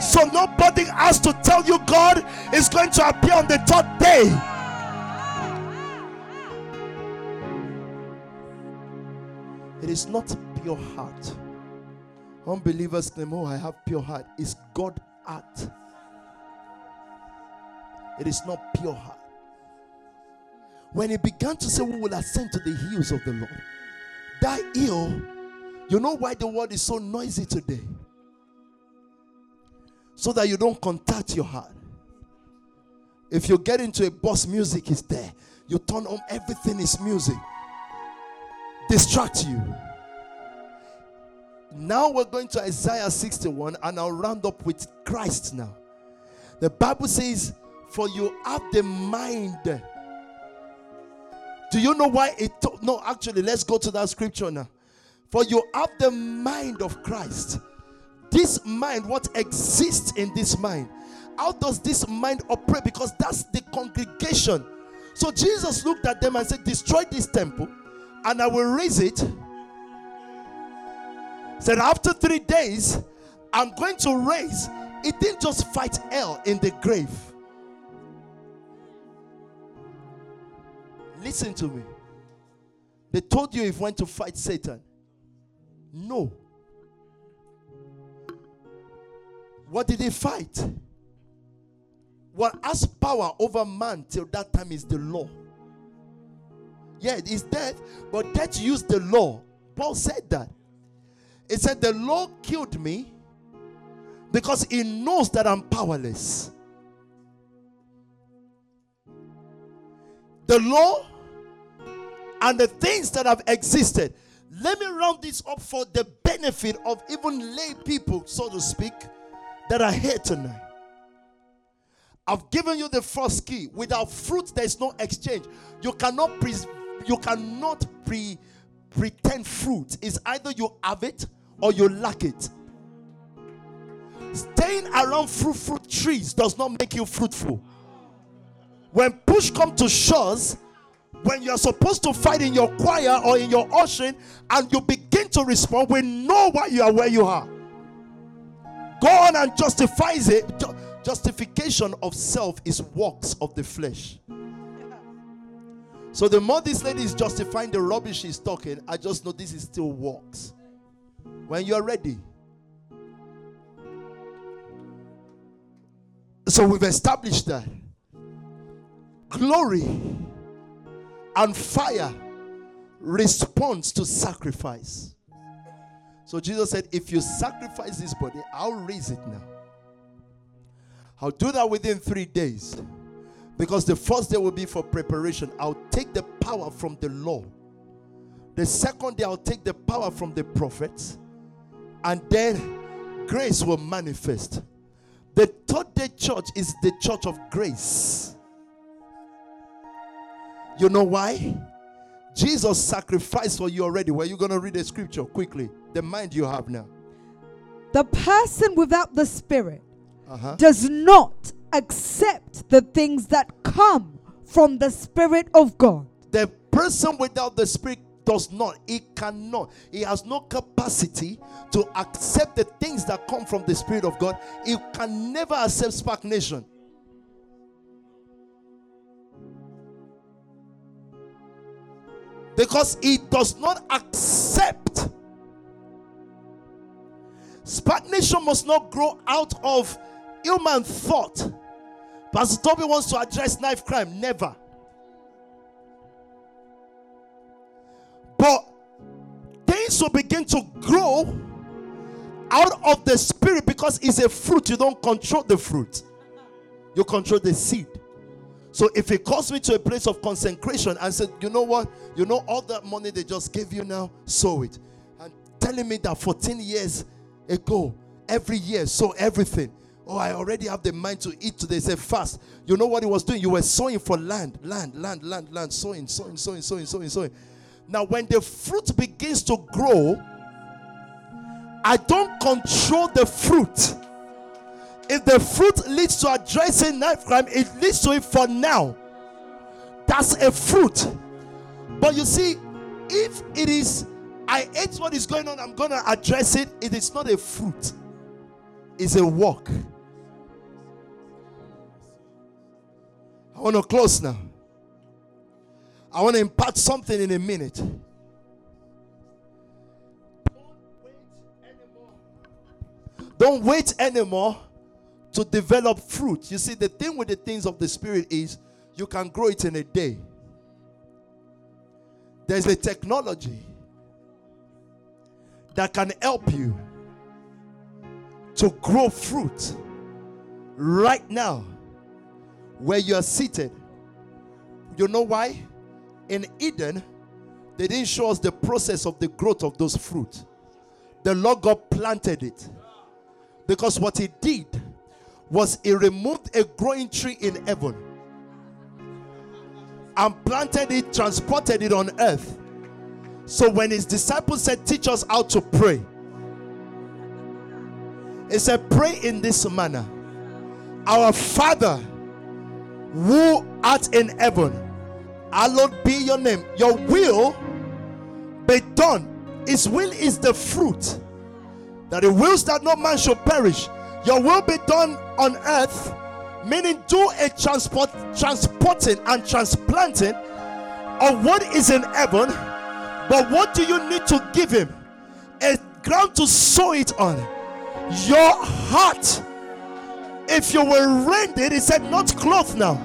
So nobody has to tell you God is going to appear on the third day. It is not pure heart. Unbelievers claim, Oh, I have pure heart. It's God heart. It is not pure heart. When he began to say, We will ascend to the hills of the Lord, that hill, you know why the world is so noisy today? So that you don't contact your heart. If you get into a bus, music is there. You turn on, everything is music. Distract you. Now we're going to Isaiah 61 and I'll round up with Christ now. The Bible says, For you have the mind. Do you know why it? No, actually, let's go to that scripture now. For you have the mind of Christ. This mind, what exists in this mind? How does this mind operate? Because that's the congregation. So Jesus looked at them and said, Destroy this temple, and I will raise it. Said, After three days, I'm going to raise. It didn't just fight hell in the grave. Listen to me. They told you if went to fight Satan. No. What did he fight? What has power over man till that time is the law. Yeah, it's death, but death used the law. Paul said that. He said, The law killed me because he knows that I'm powerless. The law and the things that have existed. Let me round this up for the benefit of even lay people, so to speak, that are here tonight. I've given you the first key. Without fruit, there is no exchange. You cannot pre- you cannot pre- pretend fruit. It's either you have it or you lack it. Staying around fruit fruit trees does not make you fruitful. When push come to shores, when you're supposed to fight in your choir or in your ushering, and you begin to respond, we know why you are where you are. Go on and justifies it. Justification of self is works of the flesh. So the more this lady is justifying the rubbish she's talking, I just know this is still works. When you're ready. So we've established that glory and fire responds to sacrifice. So Jesus said, If you sacrifice this body, I'll raise it now. I'll do that within three days. Because the first day will be for preparation. I'll take the power from the law. The second day, I'll take the power from the prophets. And then grace will manifest. The third day church is the church of grace. You know why? Jesus sacrificed for you already. Were you going to read the scripture quickly? The mind you have now. The person without the Spirit Uh-huh. does not accept the things that come from the Spirit of God. The person without the spirit does not, he cannot, he has no capacity to accept the things that come from the Spirit of God. He can never accept Spark Nation. Because he does not accept Stagnation must not grow out of human thought. Pastor Toby wants to address knife crime. Never. But things will begin to grow out of the spirit because it's a fruit. You don't control the fruit, you control the seed. So if it calls me to a place of consecration and said, you know what, you know all that money they just gave you now, sow it. And telling me that 14 years ago, every year, sow everything. Oh, I already have the mind to eat today. Say fast. You know what he was doing? You were sowing for land, land, land, land, land, sowing, sowing, sowing, sowing, sowing, sowing. Now, when the fruit begins to grow, I don't control the fruit. If the fruit leads to addressing knife crime, it leads to it for now. That's a fruit. But you see, if it is, I hate what is going on, I'm going to address it. It is not a fruit, it's a walk. I want to close now. I want to impart something in a minute. Don't wait anymore to develop fruit. You see, the thing with the things of the Spirit is you can grow it in a day. There's a technology that can help you to grow fruit right now where you are seated. You know why? In Eden, they didn't show us the process of the growth of those fruit. The Lord God planted it. Because what He did was He removed a growing tree in heaven and planted it, transported it on earth. So when His disciples said, Teach us how to pray, He said, Pray in this manner Our Father who art in heaven, hallowed be your name. Your will be done. His will is the fruit that he wills that no man should perish. Your will be done on earth, meaning do a transport, transporting and transplanting of what is in heaven. But what do you need to give him? A ground to sow it on. Your heart. If you were rendered, he said, not cloth now.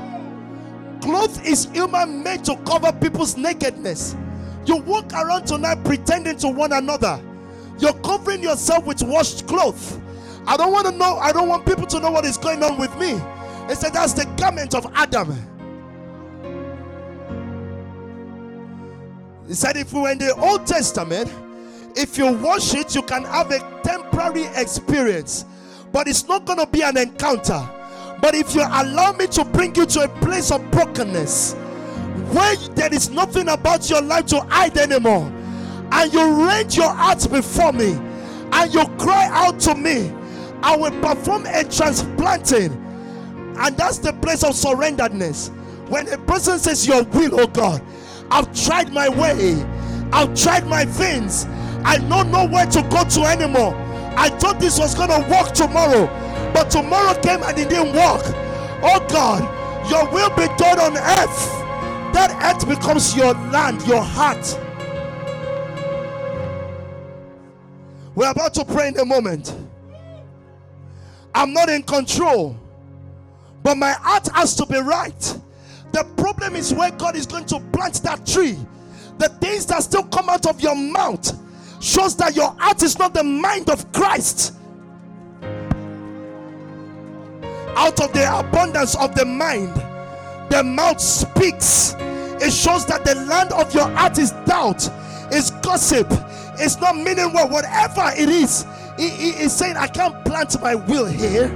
Cloth is human made to cover people's nakedness. You walk around tonight pretending to one another. You're covering yourself with washed cloth. I don't want to know, I don't want people to know what is going on with me. He said, That's the garment of Adam. He said, If we were in the Old Testament, if you wash it, you can have a temporary experience, but it's not going to be an encounter. But if you allow me to bring you to a place of brokenness, where there is nothing about your life to hide anymore, and you rend your heart before me and you cry out to me, I will perform a transplanting. And that's the place of surrenderedness. When a person says, Your will, oh God, I've tried my way, I've tried my things, I don't know where to go to anymore. I thought this was going to work tomorrow, but tomorrow came and it didn't work. Oh God, your will be done on earth. That earth becomes your land, your heart. We're about to pray in a moment. I'm not in control, but my heart has to be right. The problem is where God is going to plant that tree. The things that still come out of your mouth shows that your heart is not the mind of Christ. Out of the abundance of the mind, the mouth speaks. It shows that the land of your heart is doubt, is gossip, it's not meaning well. Whatever it is, he, he is saying, I can't plant my will here.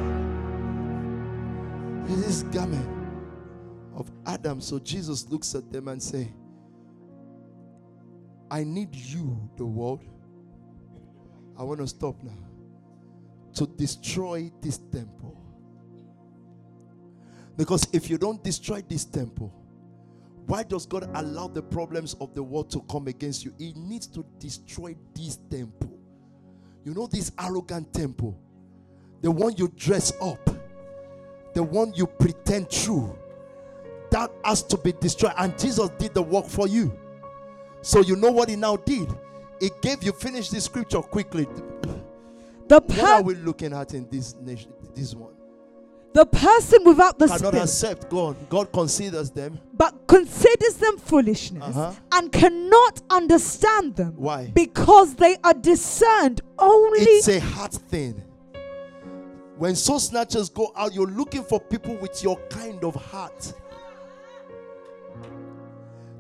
It is garment of Adam. So Jesus looks at them and say, I need you, the world. I want to stop now. To destroy this temple. Because if you don't destroy this temple, why does God allow the problems of the world to come against you? He needs to destroy this temple. You know, this arrogant temple, the one you dress up, the one you pretend true, that has to be destroyed. And Jesus did the work for you. So, you know what he now did? He gave you, finish this scripture quickly. The, What are we looking at in this nation? This one the person without the cannot spirit, accept God. God considers them. but considers them foolishness Uh-huh. and cannot understand them Why? because they are discerned only It's a heart thing. When soul snatchers go out, you're looking for people with your kind of heart.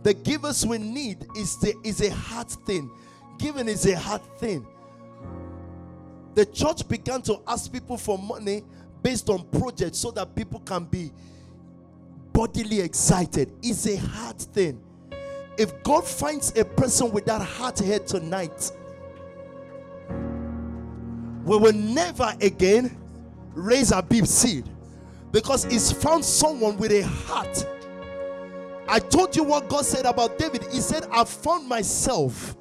The givers we need is the is a heart thing. Giving is a hard thing. The church began to ask people for money based on projects so that people can be bodily excited. It's a hard thing. If God finds a person with that heart here tonight, we will never again raise a big seed because he's found someone with a heart. I told you what God said about David. He said, I found myself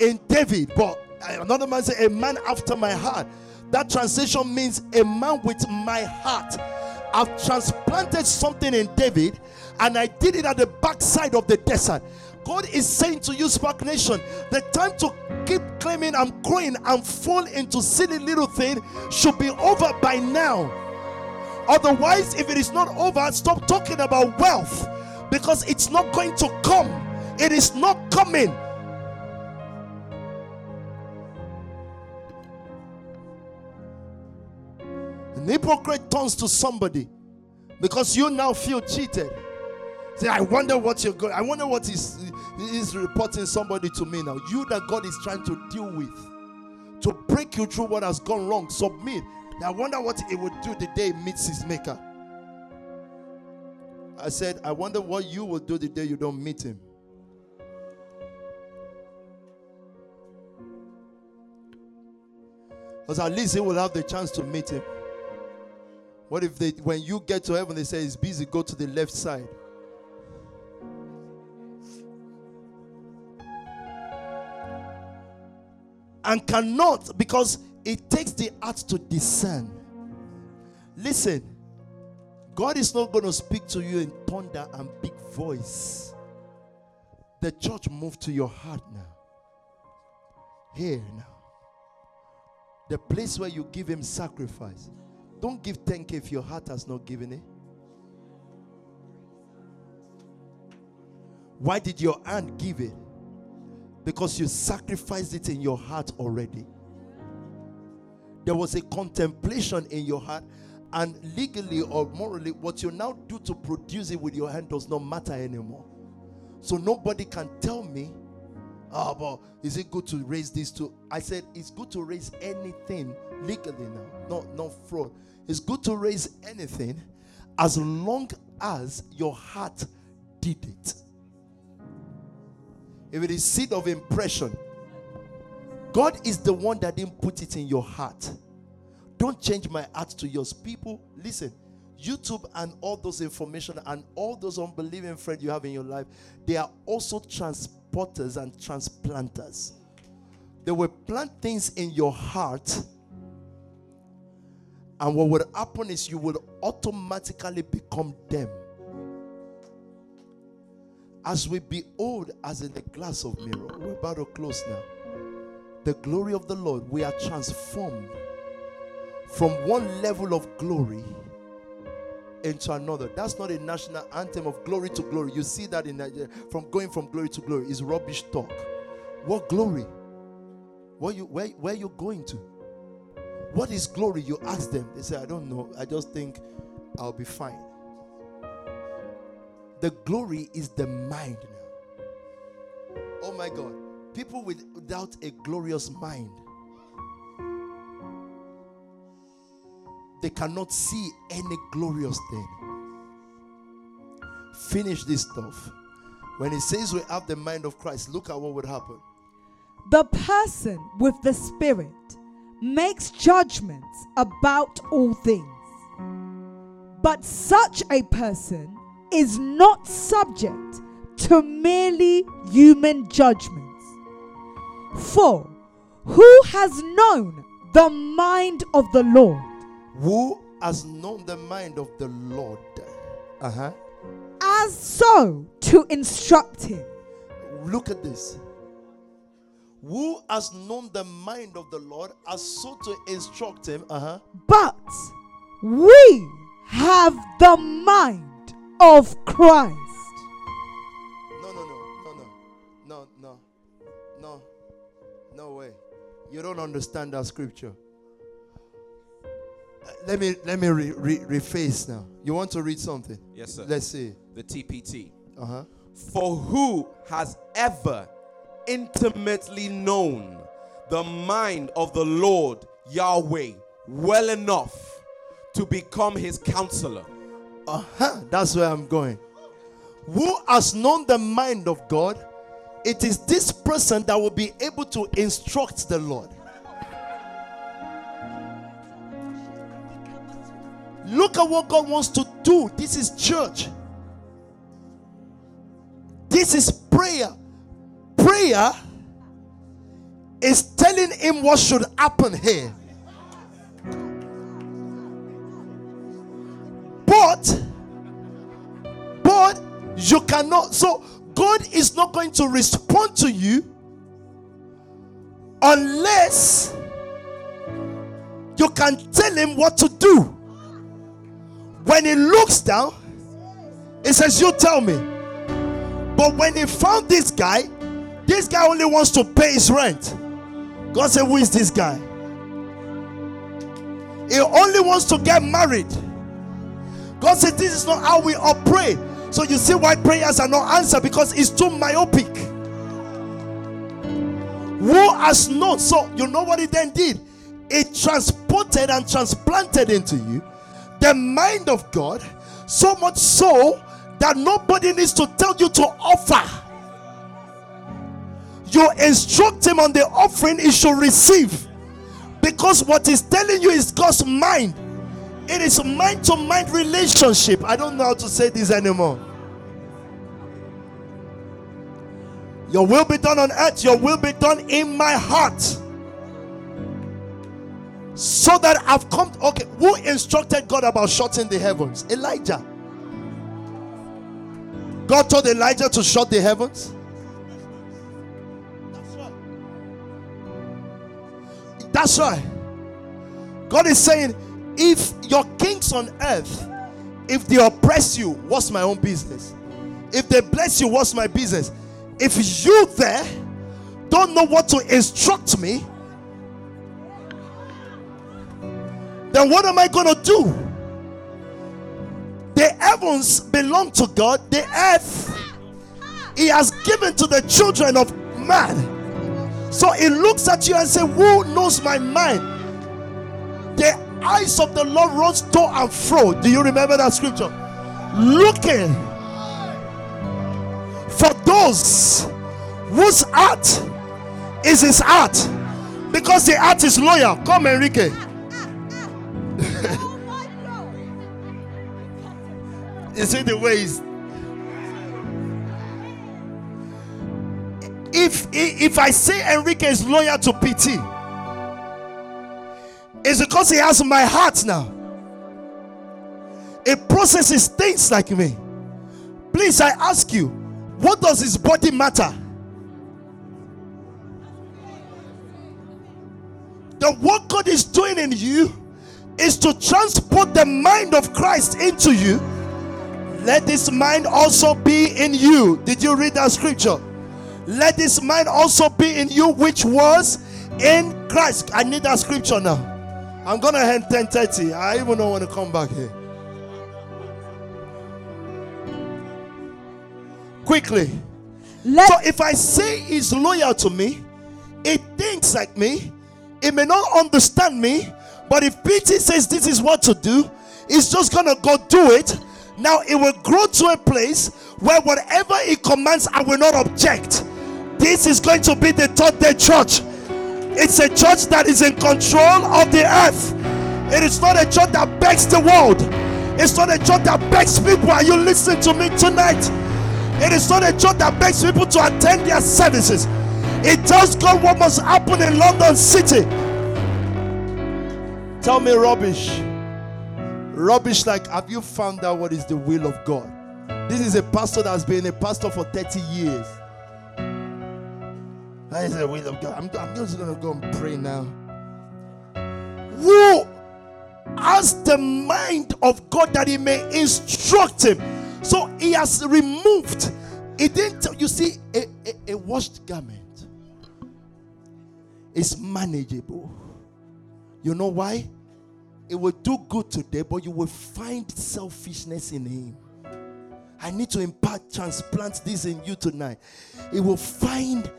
in David, but another man said, A man after my heart. That translation means a man with my heart. I've transplanted something in David and I did it at the backside of the desert. God is saying to you, Spark Nation, the time to keep claiming I'm growing and fall into silly little thing should be over by now. Otherwise, if it is not over, stop talking about wealth because it's not going to come. It is not coming. Hypocrite turns to somebody because you now feel cheated. Say, I wonder what you're going. I wonder what is is reporting somebody to me now. You that God is trying to deal with to break you through what has gone wrong. Submit. I wonder what it would do the day meets his maker. I said, I wonder what you will do the day you don't meet him. Because at least he will have the chance to meet him. What if they when you get to heaven, they say it's busy, go to the left side? And cannot because it takes the art to discern. Listen, God is not going to speak to you in thunder and big voice. The church moved to your heart now. Here now. The place where you give him sacrifice. Don't give 10k if your heart has not given it. Why did your hand give it? Because you sacrificed it in your heart already. There was a contemplation in your heart, and legally or morally, what you now do to produce it with your hand does not matter anymore. So nobody can tell me, oh, but is it good to raise this to? I said it's good to raise anything legally now, not not fraud. It's good to raise anything as long as your heart did it. If it is seed of impression, God is the one that didn't put it in your heart. Don't change my heart to yours. People, listen. YouTube and all those information and all those unbelieving friends you have in your life, they are also transporters and transplanters. They will plant things in your heart, and what will happen is you will automatically become them. As we behold, as in the glass of mirror, we're about to close now. The glory of the Lord, we are transformed from one level of glory into another. That's not a national anthem of glory to glory. You see that in Nigeria, from going from glory to glory is rubbish talk. What glory? Where you where where you going to? What is glory? You ask them. They say, I don't know. I just think I'll be fine. The glory is the mind now. Oh my God. People with- without a glorious mind, they cannot see any glorious thing. Finish this stuff. When it says we have the mind of Christ, look at what would happen. The person with the Spirit makes judgments about all things. But such a person is not subject to merely human judgments. For who has known the mind of the Lord Who has known the mind of the Lord? Uh huh. as so to instruct him? Look at this. Who has known the mind of the Lord as so to instruct him? Uh huh. But we have the mind of Christ. No, no, no, no, no, no, no, no, no way. You don't understand that scripture. Uh, let me let me re, re, reface now. You want to read something? Yes, sir. Let's see. the TPT. Uh huh. For who has ever intimately known the mind of the Lord Yahweh well enough to become his counselor? Uh huh. That's where I'm going. Who has known the mind of God? It is this person that will be able to instruct the Lord. Look at what God wants to do. This is church. This is prayer. Prayer is telling him what should happen here. But, but you cannot. So, God is not going to respond to you unless you can tell him what to do. When he looks down, he says, You tell me. But when he found this guy, this guy only wants to pay his rent. God said, Who is this guy? He only wants to get married. God said, This is not how we operate. So you see why prayers are not answered because it's too myopic. Who has known? So you know what he then did? It transported and transplanted into you the mind of God, so much so that nobody needs to tell you to offer. You instruct him on the offering he should receive. Because what he's telling you is God's mind. It is mind to mind relationship. I don't know how to say this anymore. Your will be done on earth, your will be done in my heart. So that I've come. Okay, who instructed God about shutting the heavens? Elijah. God told Elijah to shut the heavens. That's why God is saying, if your kings on earth, if they oppress you, what's my own business? If they bless you, what's my business? If you there don't know what to instruct me, then what am I going to do? The heavens belong to God, the earth He has given to the children of man. So He looks at you and says, Who knows my mind? The eyes of the Lord runs to and fro. Do you remember that scripture? Looking for those whose heart is his heart because the heart is loyal. Come, Enrique. you see the ways. If if I say Enrique is loyal to PT, it's because he has my heart now. It processes things like me. Please, I ask you, what does his body matter? The work God is doing in you is to transport the mind of Christ into you. Let this mind also be in you. Did you read that scripture? Let this mind also be in you, which was in Christ. I need that scripture now. I'm gonna end 10:30. I even don't want to come back here. Quickly. Let So if I say he's loyal to me, it thinks like me, it may not understand me, but if PT says this is what to do, it's just gonna go do it. Now it will grow to a place where whatever he commands, I will not object. This is going to be the third day church. It's a church that is in control of the earth. It is not a church that begs the world. It's not a church that begs people. Are you listening to me tonight? It is not a church that begs people to attend their services. It tells God what must happen in London City. Tell me rubbish. Rubbish like, have you found out what is the will of God? This is a pastor that has been a pastor for 30 years. That is the will of God. I'm, I'm just going to go and pray now. Who has the mind of God that he may instruct him? So he has removed. He didn't. You see, a, a, a washed garment is manageable. You know why? It will do good today, but you will find selfishness in him. I need to impart, transplant this in you tonight. It will find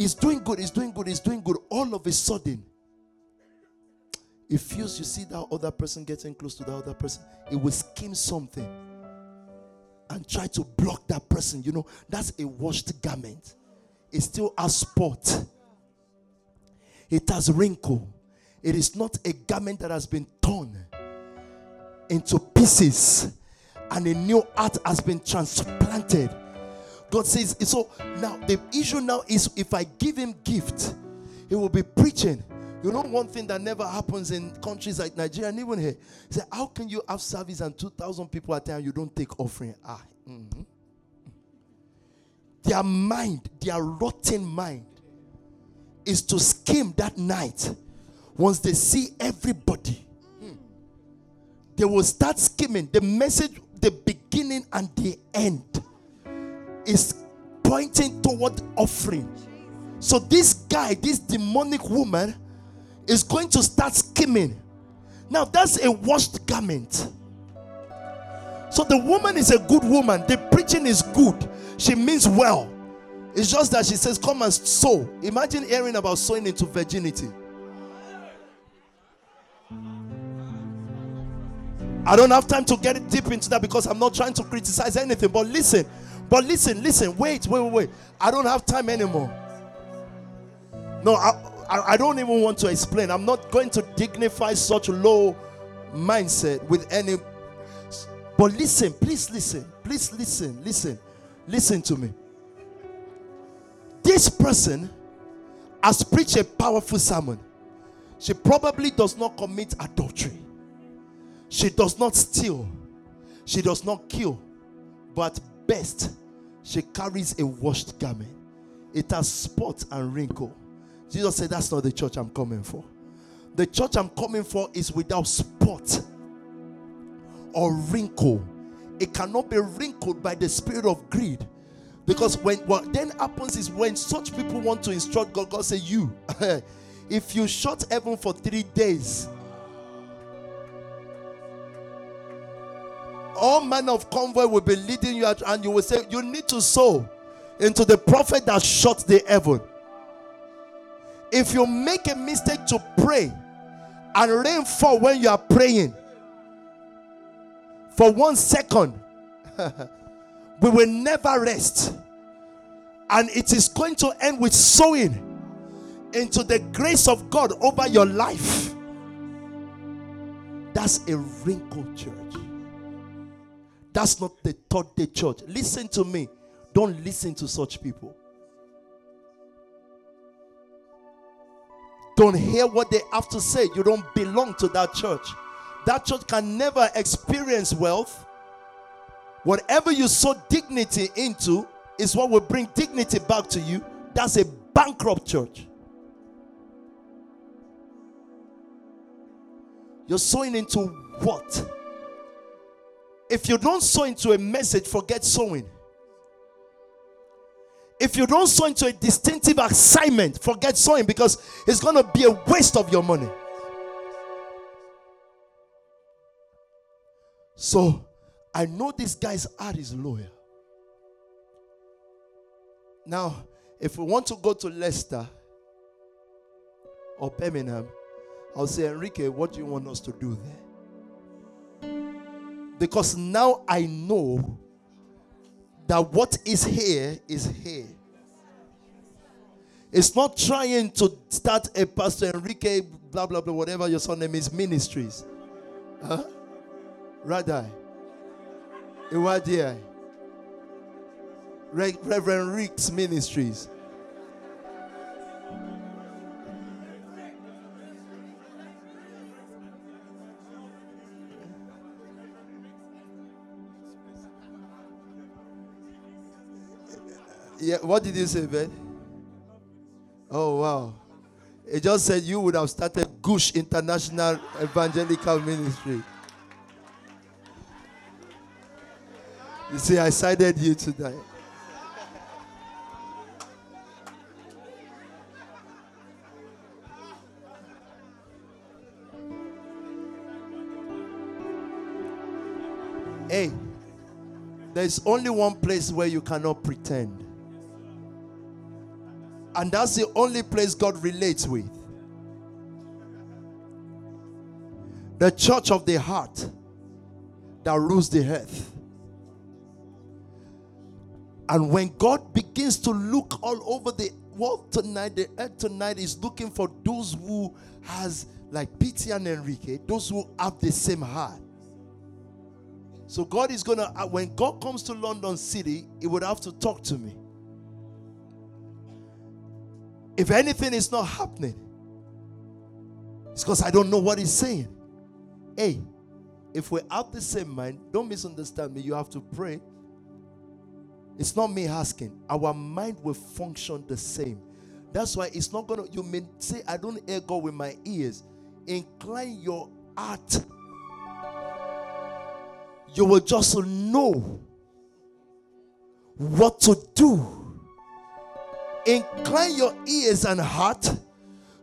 He's doing good, he's doing good, he's doing good. All of a sudden, it feels you see that other person getting close to the other person, it will scheme something and try to block that person. You know, that's a washed garment. It still has spot. It has wrinkle. It is not a garment that has been torn into pieces and a new heart has been transplanted God says, so now the issue now is if I give him gift, he will be preaching. You know, one thing that never happens in countries like Nigeria and even here. Say, how can you have service and 2,000 people at time you don't take offering? Ah, mm-hmm. Their mind, their rotten mind, is to scheme that night. Once they see everybody, hmm, they will start scheming. The message, the beginning and the end is pointing toward offering. So this guy, this demonic woman, is going to start scheming. Now that's a washed garment. So the woman is a good woman. The preaching is good. She means well. It's just that she says, Come and sow. Imagine hearing about sowing into virginity. I don't have time to get deep into that because I'm not trying to criticize anything. But listen, but listen, listen, wait, wait, wait, wait. I don't have time anymore. No, I, I, I don't even want to explain. I'm not going to dignify such low mindset with any. But listen, please listen, please listen, listen, listen to me. This person has preached a powerful sermon. She probably does not commit adultery. She does not steal. She does not kill. But best, she carries a washed garment. It has spots and wrinkle. Jesus said, That's not the church I'm coming for. The church I'm coming for is without spot or wrinkle. It cannot be wrinkled by the spirit of greed. Because when what then happens is when such people want to instruct God, God say, You, if you shut heaven for three days, all manner of convoy will be leading you out, and you will say, You need to sow into the prophet that shut the heaven. If you make a mistake to pray and rain fall when you are praying for one second, we will never rest. And it is going to end with sowing into the grace of God over your life. That's a wrinkled church. That's not the third day church. Listen to me. Don't listen to such people. Don't hear what they have to say. You don't belong to that church. That church can never experience wealth. Whatever you sow dignity into is what will bring dignity back to you. That's a bankrupt church. You're sowing into what? If you don't sow into a message, forget sowing. If you don't sow into a distinctive assignment, forget sowing because it's going to be a waste of your money. So, I know this guy's heart is loyal. Now, if we want to go to Leicester or Birmingham, I'll say, Enrique, what do you want us to do there? Because now I know that what is here is here. It's not trying to start a Pastor Enrique, blah, blah, blah, whatever your son name is, ministries. Huh? Radai. Iwadia. Reverend Rick's ministries. Yeah, what did you say, Ben? Oh, wow. It just said you would have started Gush International Evangelical Ministry. You see, I cited you today. Hey, there's only one place where you cannot pretend. And that's the only place God relates with. The church of the heart that rules the earth. And when God begins to look all over the world tonight, the earth tonight is looking for those who has like Peter and Enrique, those who have the same heart. So God is gonna uh, when God comes to London City, He would have to talk to me. If anything is not happening, it's because I don't know what He's saying. Hey, if we have the same mind, don't misunderstand me. You have to pray. It's not me asking. Our mind will function the same. That's why it's not gonna. You may say, "I don't hear God with my ears." Incline your heart you will just know what to do. Incline your ears and heart,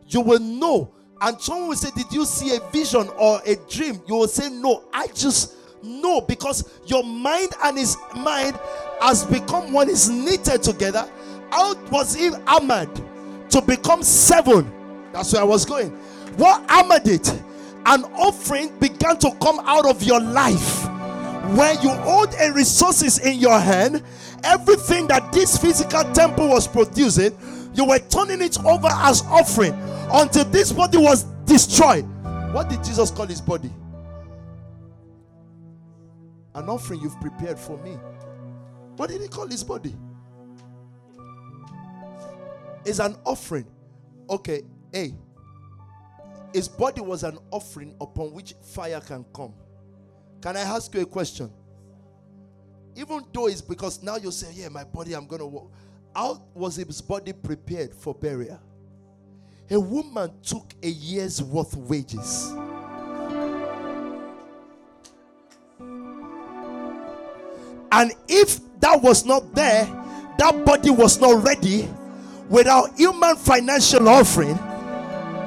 you will know. And someone will say, Did you see a vision or a dream? You will say, No, I just know because your mind and his mind has become one is knitted together. How was it armored to become seven? That's where I was going. What armored it? An offering began to come out of your life where you hold a resources in your hand, everything that this physical temple was producing, you were turning it over as offering until this body was destroyed. What did Jesus call his body? An offering you've prepared for me. What did he call his body? Is an offering. Okay, hey. His body was an offering upon which fire can come. Can I ask you a question? Even though it's because now you say, Yeah, my body, I'm going to walk. How was his body prepared for burial? A woman took a year's worth wages. And if that was not there, that body was not ready without human financial offering,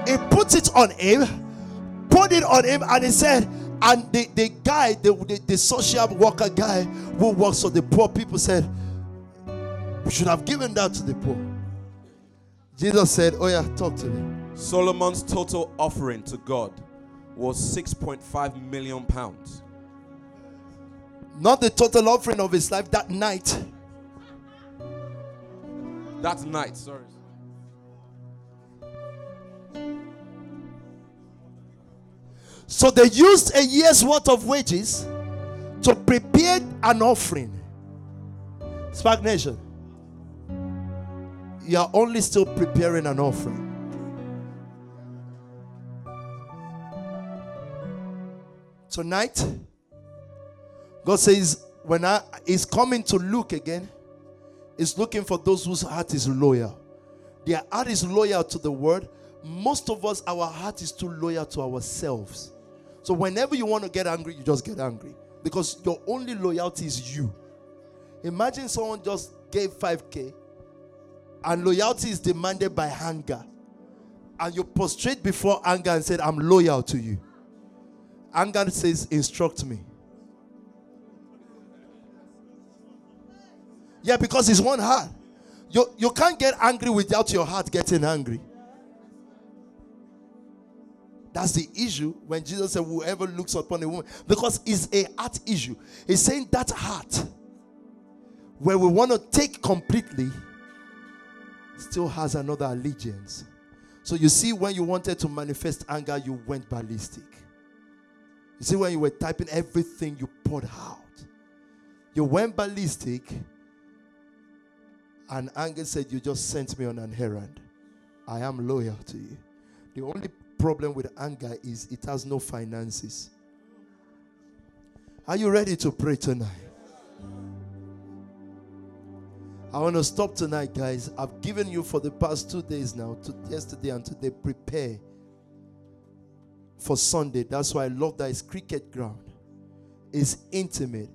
he put it on him, put it on him, and he said, and the, the guy, the, the, the social worker guy who works for the poor people said, We should have given that to the poor. Jesus said, Oh, yeah, talk to me. Solomon's total offering to God was 6.5 million pounds. Not the total offering of his life that night. That night, sorry. So they used a year's worth of wages to prepare an offering. Spark Nation, you are only still preparing an offering. Tonight, God says, when I is coming to look again, is looking for those whose heart is loyal. Their heart is loyal to the word. Most of us, our heart is too loyal to ourselves. So whenever you want to get angry, you just get angry because your only loyalty is you. Imagine someone just gave 5k and loyalty is demanded by anger. And you prostrate before anger and said, I'm loyal to you. Anger says, Instruct me. Yeah, because it's one heart. You, you can't get angry without your heart getting angry. That's the issue when Jesus said, Whoever looks upon a woman, because it's a heart issue. He's saying that heart, where we want to take completely, still has another allegiance. So you see, when you wanted to manifest anger, you went ballistic. You see, when you were typing everything you poured out, you went ballistic, and anger said, You just sent me on an errand. I am loyal to you. The only problem with anger is it has no finances. Are you ready to pray tonight? I want to stop tonight, guys. I've given you for the past two days now, to yesterday and today, prepare for Sunday. That's why I love that it's cricket ground. It's intimate.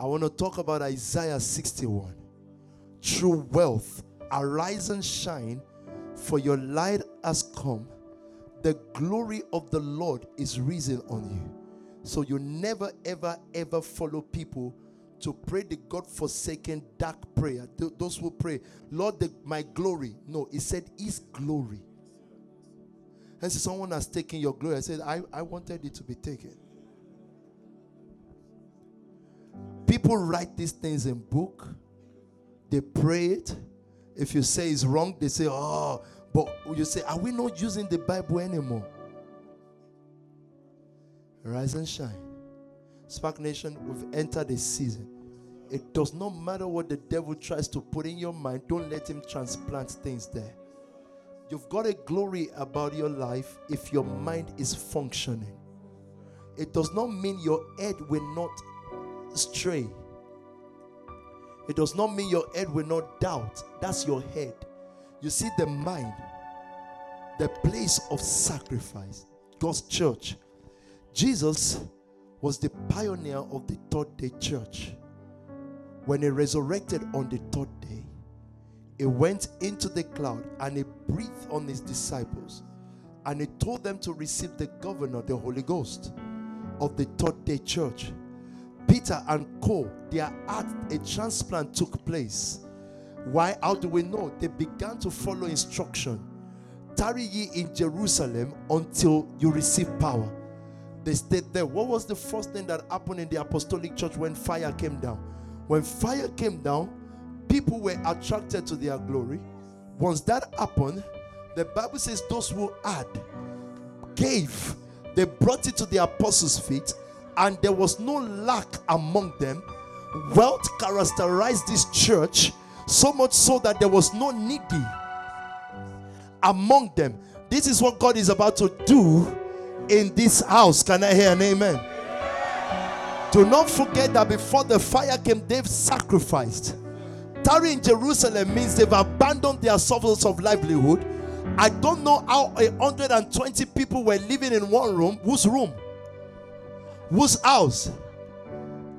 I want to talk about Isaiah 61. True wealth, arise and shine, for your light has come. The glory of the Lord is risen on you. So you never, ever, ever follow people to pray the God forsaken dark prayer. Th- those who pray, Lord, the, my glory. No, he said, His glory. And so someone has taken your glory. I said, I, I wanted it to be taken. People write these things in book. They pray it. If you say it's wrong, they say, oh, but you say, are we not using the Bible anymore? Rise and shine. Spark Nation, we've entered a season. It does not matter what the devil tries to put in your mind, don't let him transplant things there. You've got a glory about your life if your mind is functioning. It does not mean your head will not stray. It does not mean your head will not doubt. That's your head. You see, the mind, the place of sacrifice, God's church. Jesus was the pioneer of the third day church. When he resurrected on the third day, he went into the cloud and he breathed on his disciples and he told them to receive the governor, the Holy Ghost of the third day church. Peter and Co, their heart, a transplant took place. Why? How do we know? They began to follow instruction. Tarry ye in Jerusalem until you receive power. They stayed there. What was the first thing that happened in the apostolic church when fire came down? When fire came down, people were attracted to their glory. Once that happened, the Bible says those who had gave, they brought it to the apostles' feet, and there was no lack among them. Wealth characterized this church so much so that there was no needy among them. This is what God is about to do in this house. Can I hear an amen? Do not forget that before the fire came, they've sacrificed. Tarry in Jerusalem means they've abandoned their sources of livelihood. I don't know how 120 people were living in one room. Whose room? Whose house?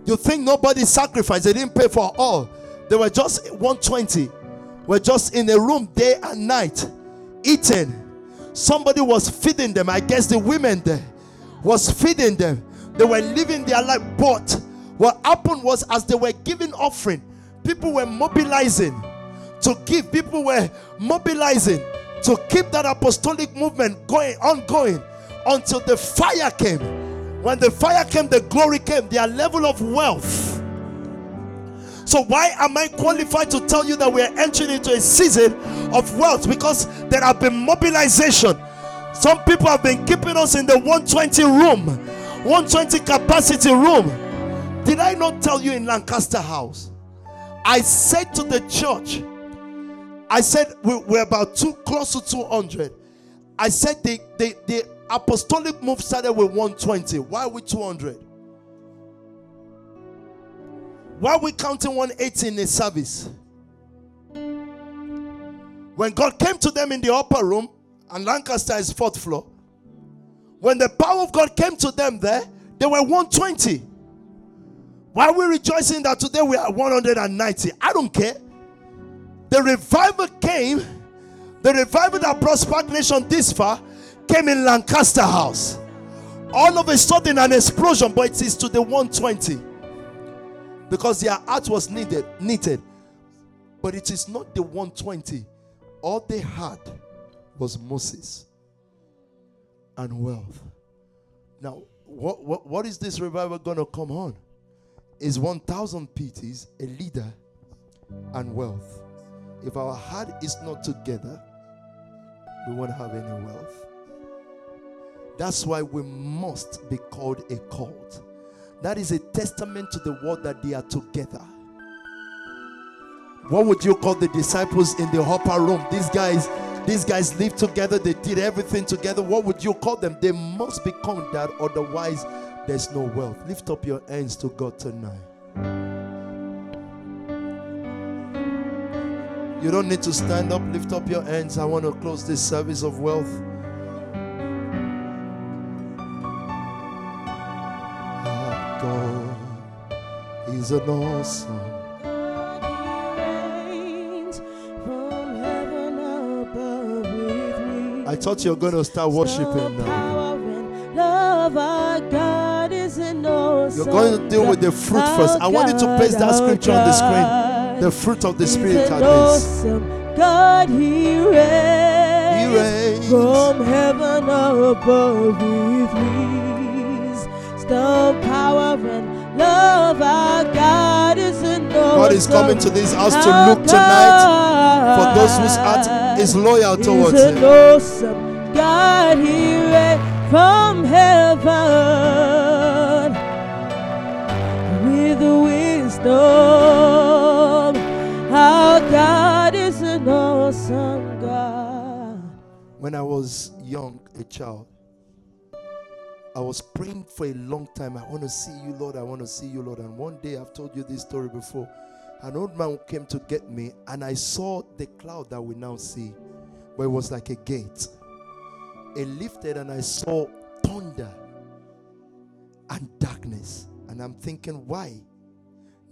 You think nobody sacrificed? They didn't pay for all. They were just 120. Were just in a room day and night, eating. Somebody was feeding them. I guess the women there was feeding them. They were living their life. But what happened was, as they were giving offering, people were mobilizing to give. People were mobilizing to keep that apostolic movement going, ongoing until the fire came. When the fire came, the glory came, their level of wealth. So, why am I qualified to tell you that we are entering into a season of wealth? Because there have been mobilization. Some people have been keeping us in the 120 room, 120 capacity room. Did I not tell you in Lancaster House? I said to the church, I said we, we're about two close to 200. I said the, the, the apostolic move started with 120. Why are we 200? Why are we counting 180 in a service? When God came to them in the upper room, and Lancaster is fourth floor, when the power of God came to them there, they were 120. Why are we rejoicing that today we are 190? I don't care. The revival came, the revival that brought Spark Nation this far came in Lancaster House. All of a sudden, an explosion, but it is to the 120 because their heart was needed, needed. But it is not the 120. All they had was Moses and wealth. Now, what, what, what is this revival going to come on? Is 1,000 PTs, a leader, and wealth. If our heart is not together, we won't have any wealth. That's why we must be called a cult. That is a testament to the word that they are together. What would you call the disciples in the upper room? These guys, these guys lived together, they did everything together. What would you call them? They must become that, otherwise, there's no wealth. Lift up your hands to God tonight. You don't need to stand up, lift up your hands. I want to close this service of wealth. Is an awesome. From heaven above with me. I thought you were going to start worshiping now. Love, our God is awesome You're going to deal with the fruit first. I want you to paste that scripture on the screen. The fruit of the Spirit least. awesome God, He reigns, He reigns. from heaven above with peace. Still power and love, our God is God is coming to this house to look tonight for those whose heart is loyal towards Him. awesome God, He reigns from heaven with wisdom. Our God is an awesome God. When I was young, a child, I was praying for a long time. I want to see you, Lord. I want to see you, Lord. And one day, I've told you this story before. An old man came to get me, and I saw the cloud that we now see, but it was like a gate. It lifted, and I saw thunder and darkness. And I'm thinking, why?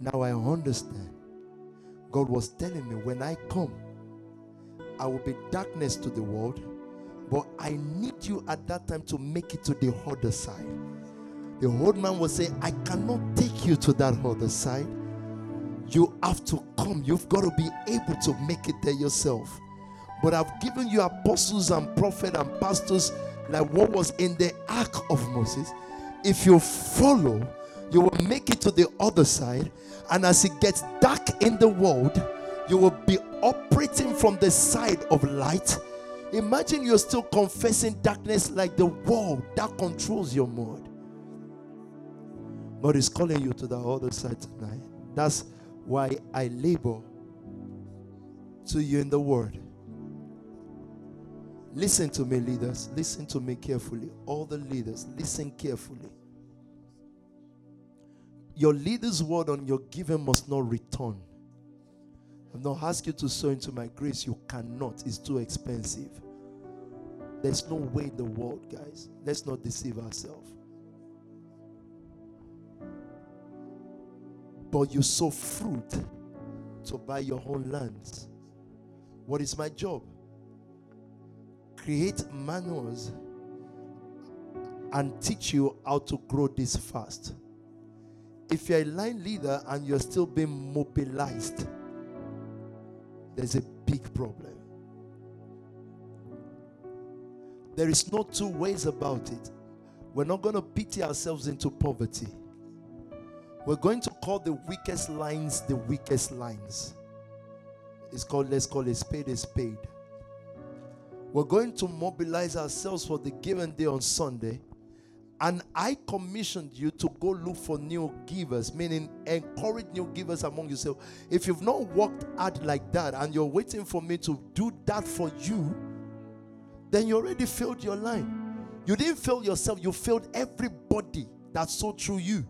Now I understand. God was telling me, when I come, I will be darkness to the world, but I need you at that time to make it to the other side. The old man will say, I cannot take you to that other side. You have to come. You've got to be able to make it there yourself. But I've given you apostles and prophets and pastors like what was in the ark of Moses. If you follow, you will make it to the other side. And as it gets dark in the world, you will be operating from the side of light. Imagine you're still confessing darkness like the world that controls your mood. God is calling you to the other side tonight. That's why I labor to you in the word. Listen to me, leaders. Listen to me carefully. All the leaders, listen carefully. Your leader's word on your giving must not return. I've not asked you to sow into my grace. You cannot. It's too expensive. There's no way in the world, guys. Let's not deceive ourselves. But you sow fruit to buy your own lands. What is my job? Create manuals and teach you how to grow this fast. If you're a line leader and you're still being mobilized, there's a big problem. There is no two ways about it. We're not going to pity ourselves into poverty. We're going to call the weakest lines the weakest lines. It's called, let's call a spade a spade. We're going to mobilize ourselves for the given day on Sunday. And I commissioned you to go look for new givers, meaning encourage new givers among yourself. If you've not worked hard like that and you're waiting for me to do that for you, then you already failed your line. You didn't fail yourself, you failed everybody that saw through you.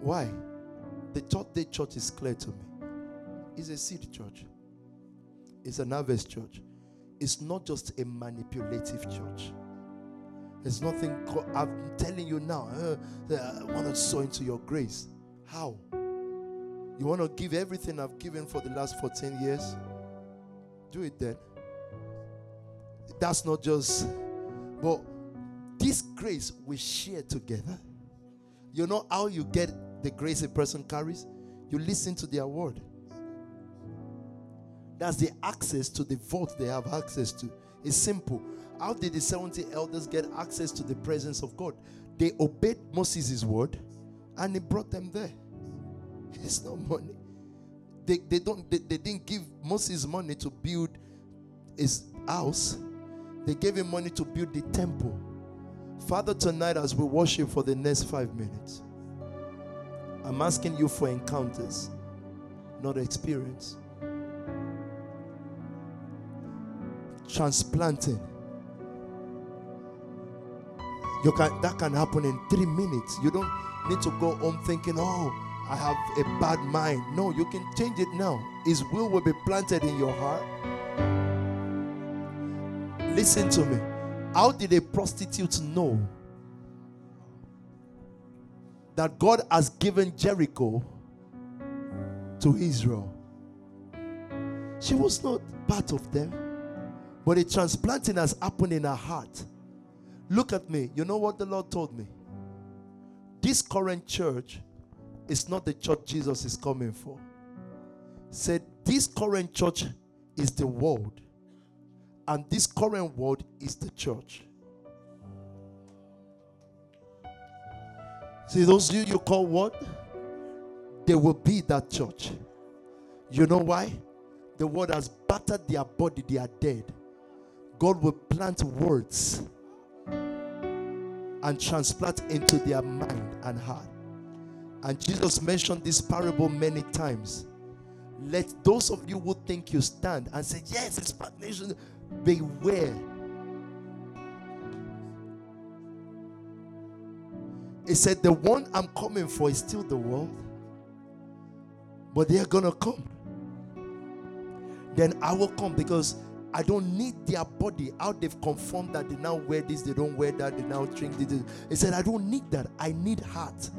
Why? The third day church is clear to me. It's a seed church, it's an harvest church. It's not just a manipulative church. There's nothing, I'm telling you now, uh, I want to sow into your grace. How? You want to give everything I've given for the last 14 years? Do it then. That's not just, but this grace we share together. You know how you get the grace a person carries? You listen to their word. That's the access to the vault they have access to. It's simple. How did the 70 elders get access to the presence of God? They obeyed Moses' word and he brought them there. It's not money. They, they don't they, they didn't give Moses money to build his house. They gave him money to build the temple. Father, tonight as we worship for the next five minutes, I'm asking you for encounters, not experience. Transplanting. You can that can happen in three minutes. You don't need to go home thinking, oh, I have a bad mind. No, you can change it now. His will will be planted in your heart. Listen to me. How did a prostitute know that God has given Jericho to Israel? She was not part of them, but a transplanting has happened in her heart. Look at me. You know what the Lord told me? This current church is not the church Jesus is coming for. Said this current church is the world, and this current world is the church. See, those you you call what? They will be that church. You know why? The world has battered their body, they are dead. God will plant words and transplant into their mind and heart. And Jesus mentioned this parable many times. Let those of you who think you stand and say, Yes, it's stagnation, beware. He said, The one I'm coming for is still the world, but they are going to come. Then I will come because I don't need their body. How they've conformed that they now wear this, they don't wear that, they now drink this. He said, I don't need that. I need heart.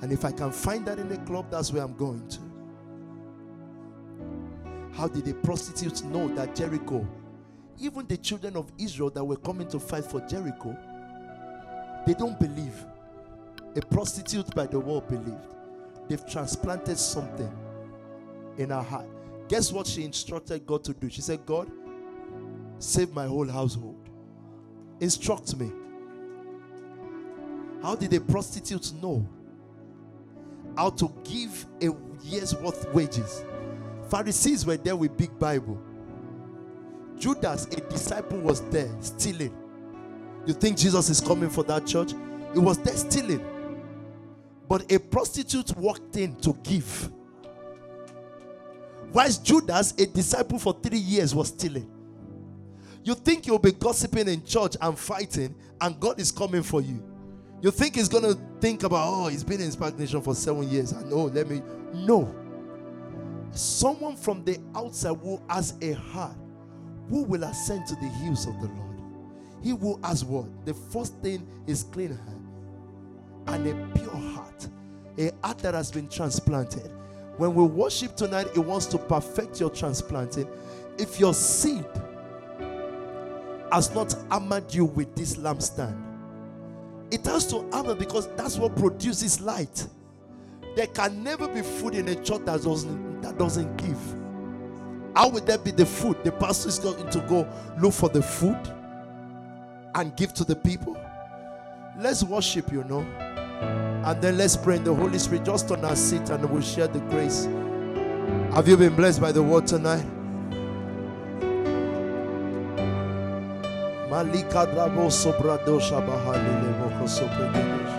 And if I can find that in the club, that's where I'm going to. How did the prostitutes know that Jericho, even the children of Israel that were coming to fight for Jericho, they don't believe. A prostitute by the wall believed. They've transplanted something in our heart. Guess what she instructed God to do? She said, God, save my whole household. Instruct me. How did a prostitute know how to give a year's worth wages? Pharisees were there with big Bible. Judas, a disciple, was there stealing. You think Jesus is coming for that church? He was there stealing. But a prostitute walked in to give. Whilst Judas, a disciple for three years, was stealing. You think you'll be gossiping in church and fighting, and God is coming for you. You think he's going to think about, oh, he's been in stagnation for seven years, and oh, let me. No. Someone from the outside who has a heart, who will ascend to the hills of the Lord. He will ask what? The first thing is clean hand and a pure heart, a heart that has been transplanted. When we worship tonight, it wants to perfect your transplanting. If your seed has not armored you with this lampstand, it has to armor because that's what produces light. There can never be food in a church that doesn't that doesn't give. How would there be the food? The pastor is going to go look for the food and give to the people. Let's worship, you know. And then let's pray in the Holy Spirit just on our seat and we'll share the grace. Have you been blessed by the word tonight? Malika drabo sobrado shabahali leboko sobregedesh.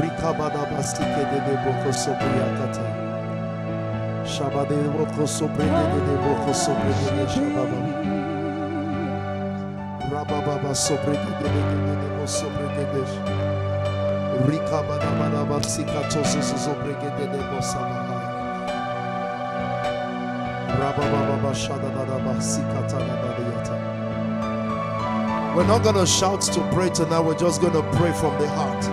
Rika bada bastike de leboko sobriakata. Sobregedesh. Rika We're not going to shout to pray tonight. We're just going to pray from the heart.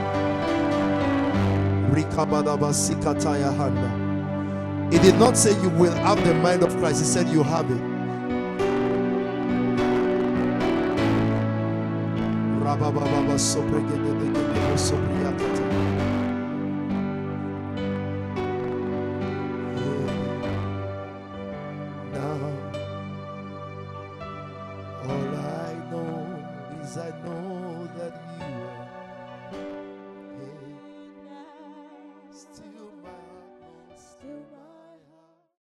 He did not say you will have the mind of Christ. He said you have it. Now,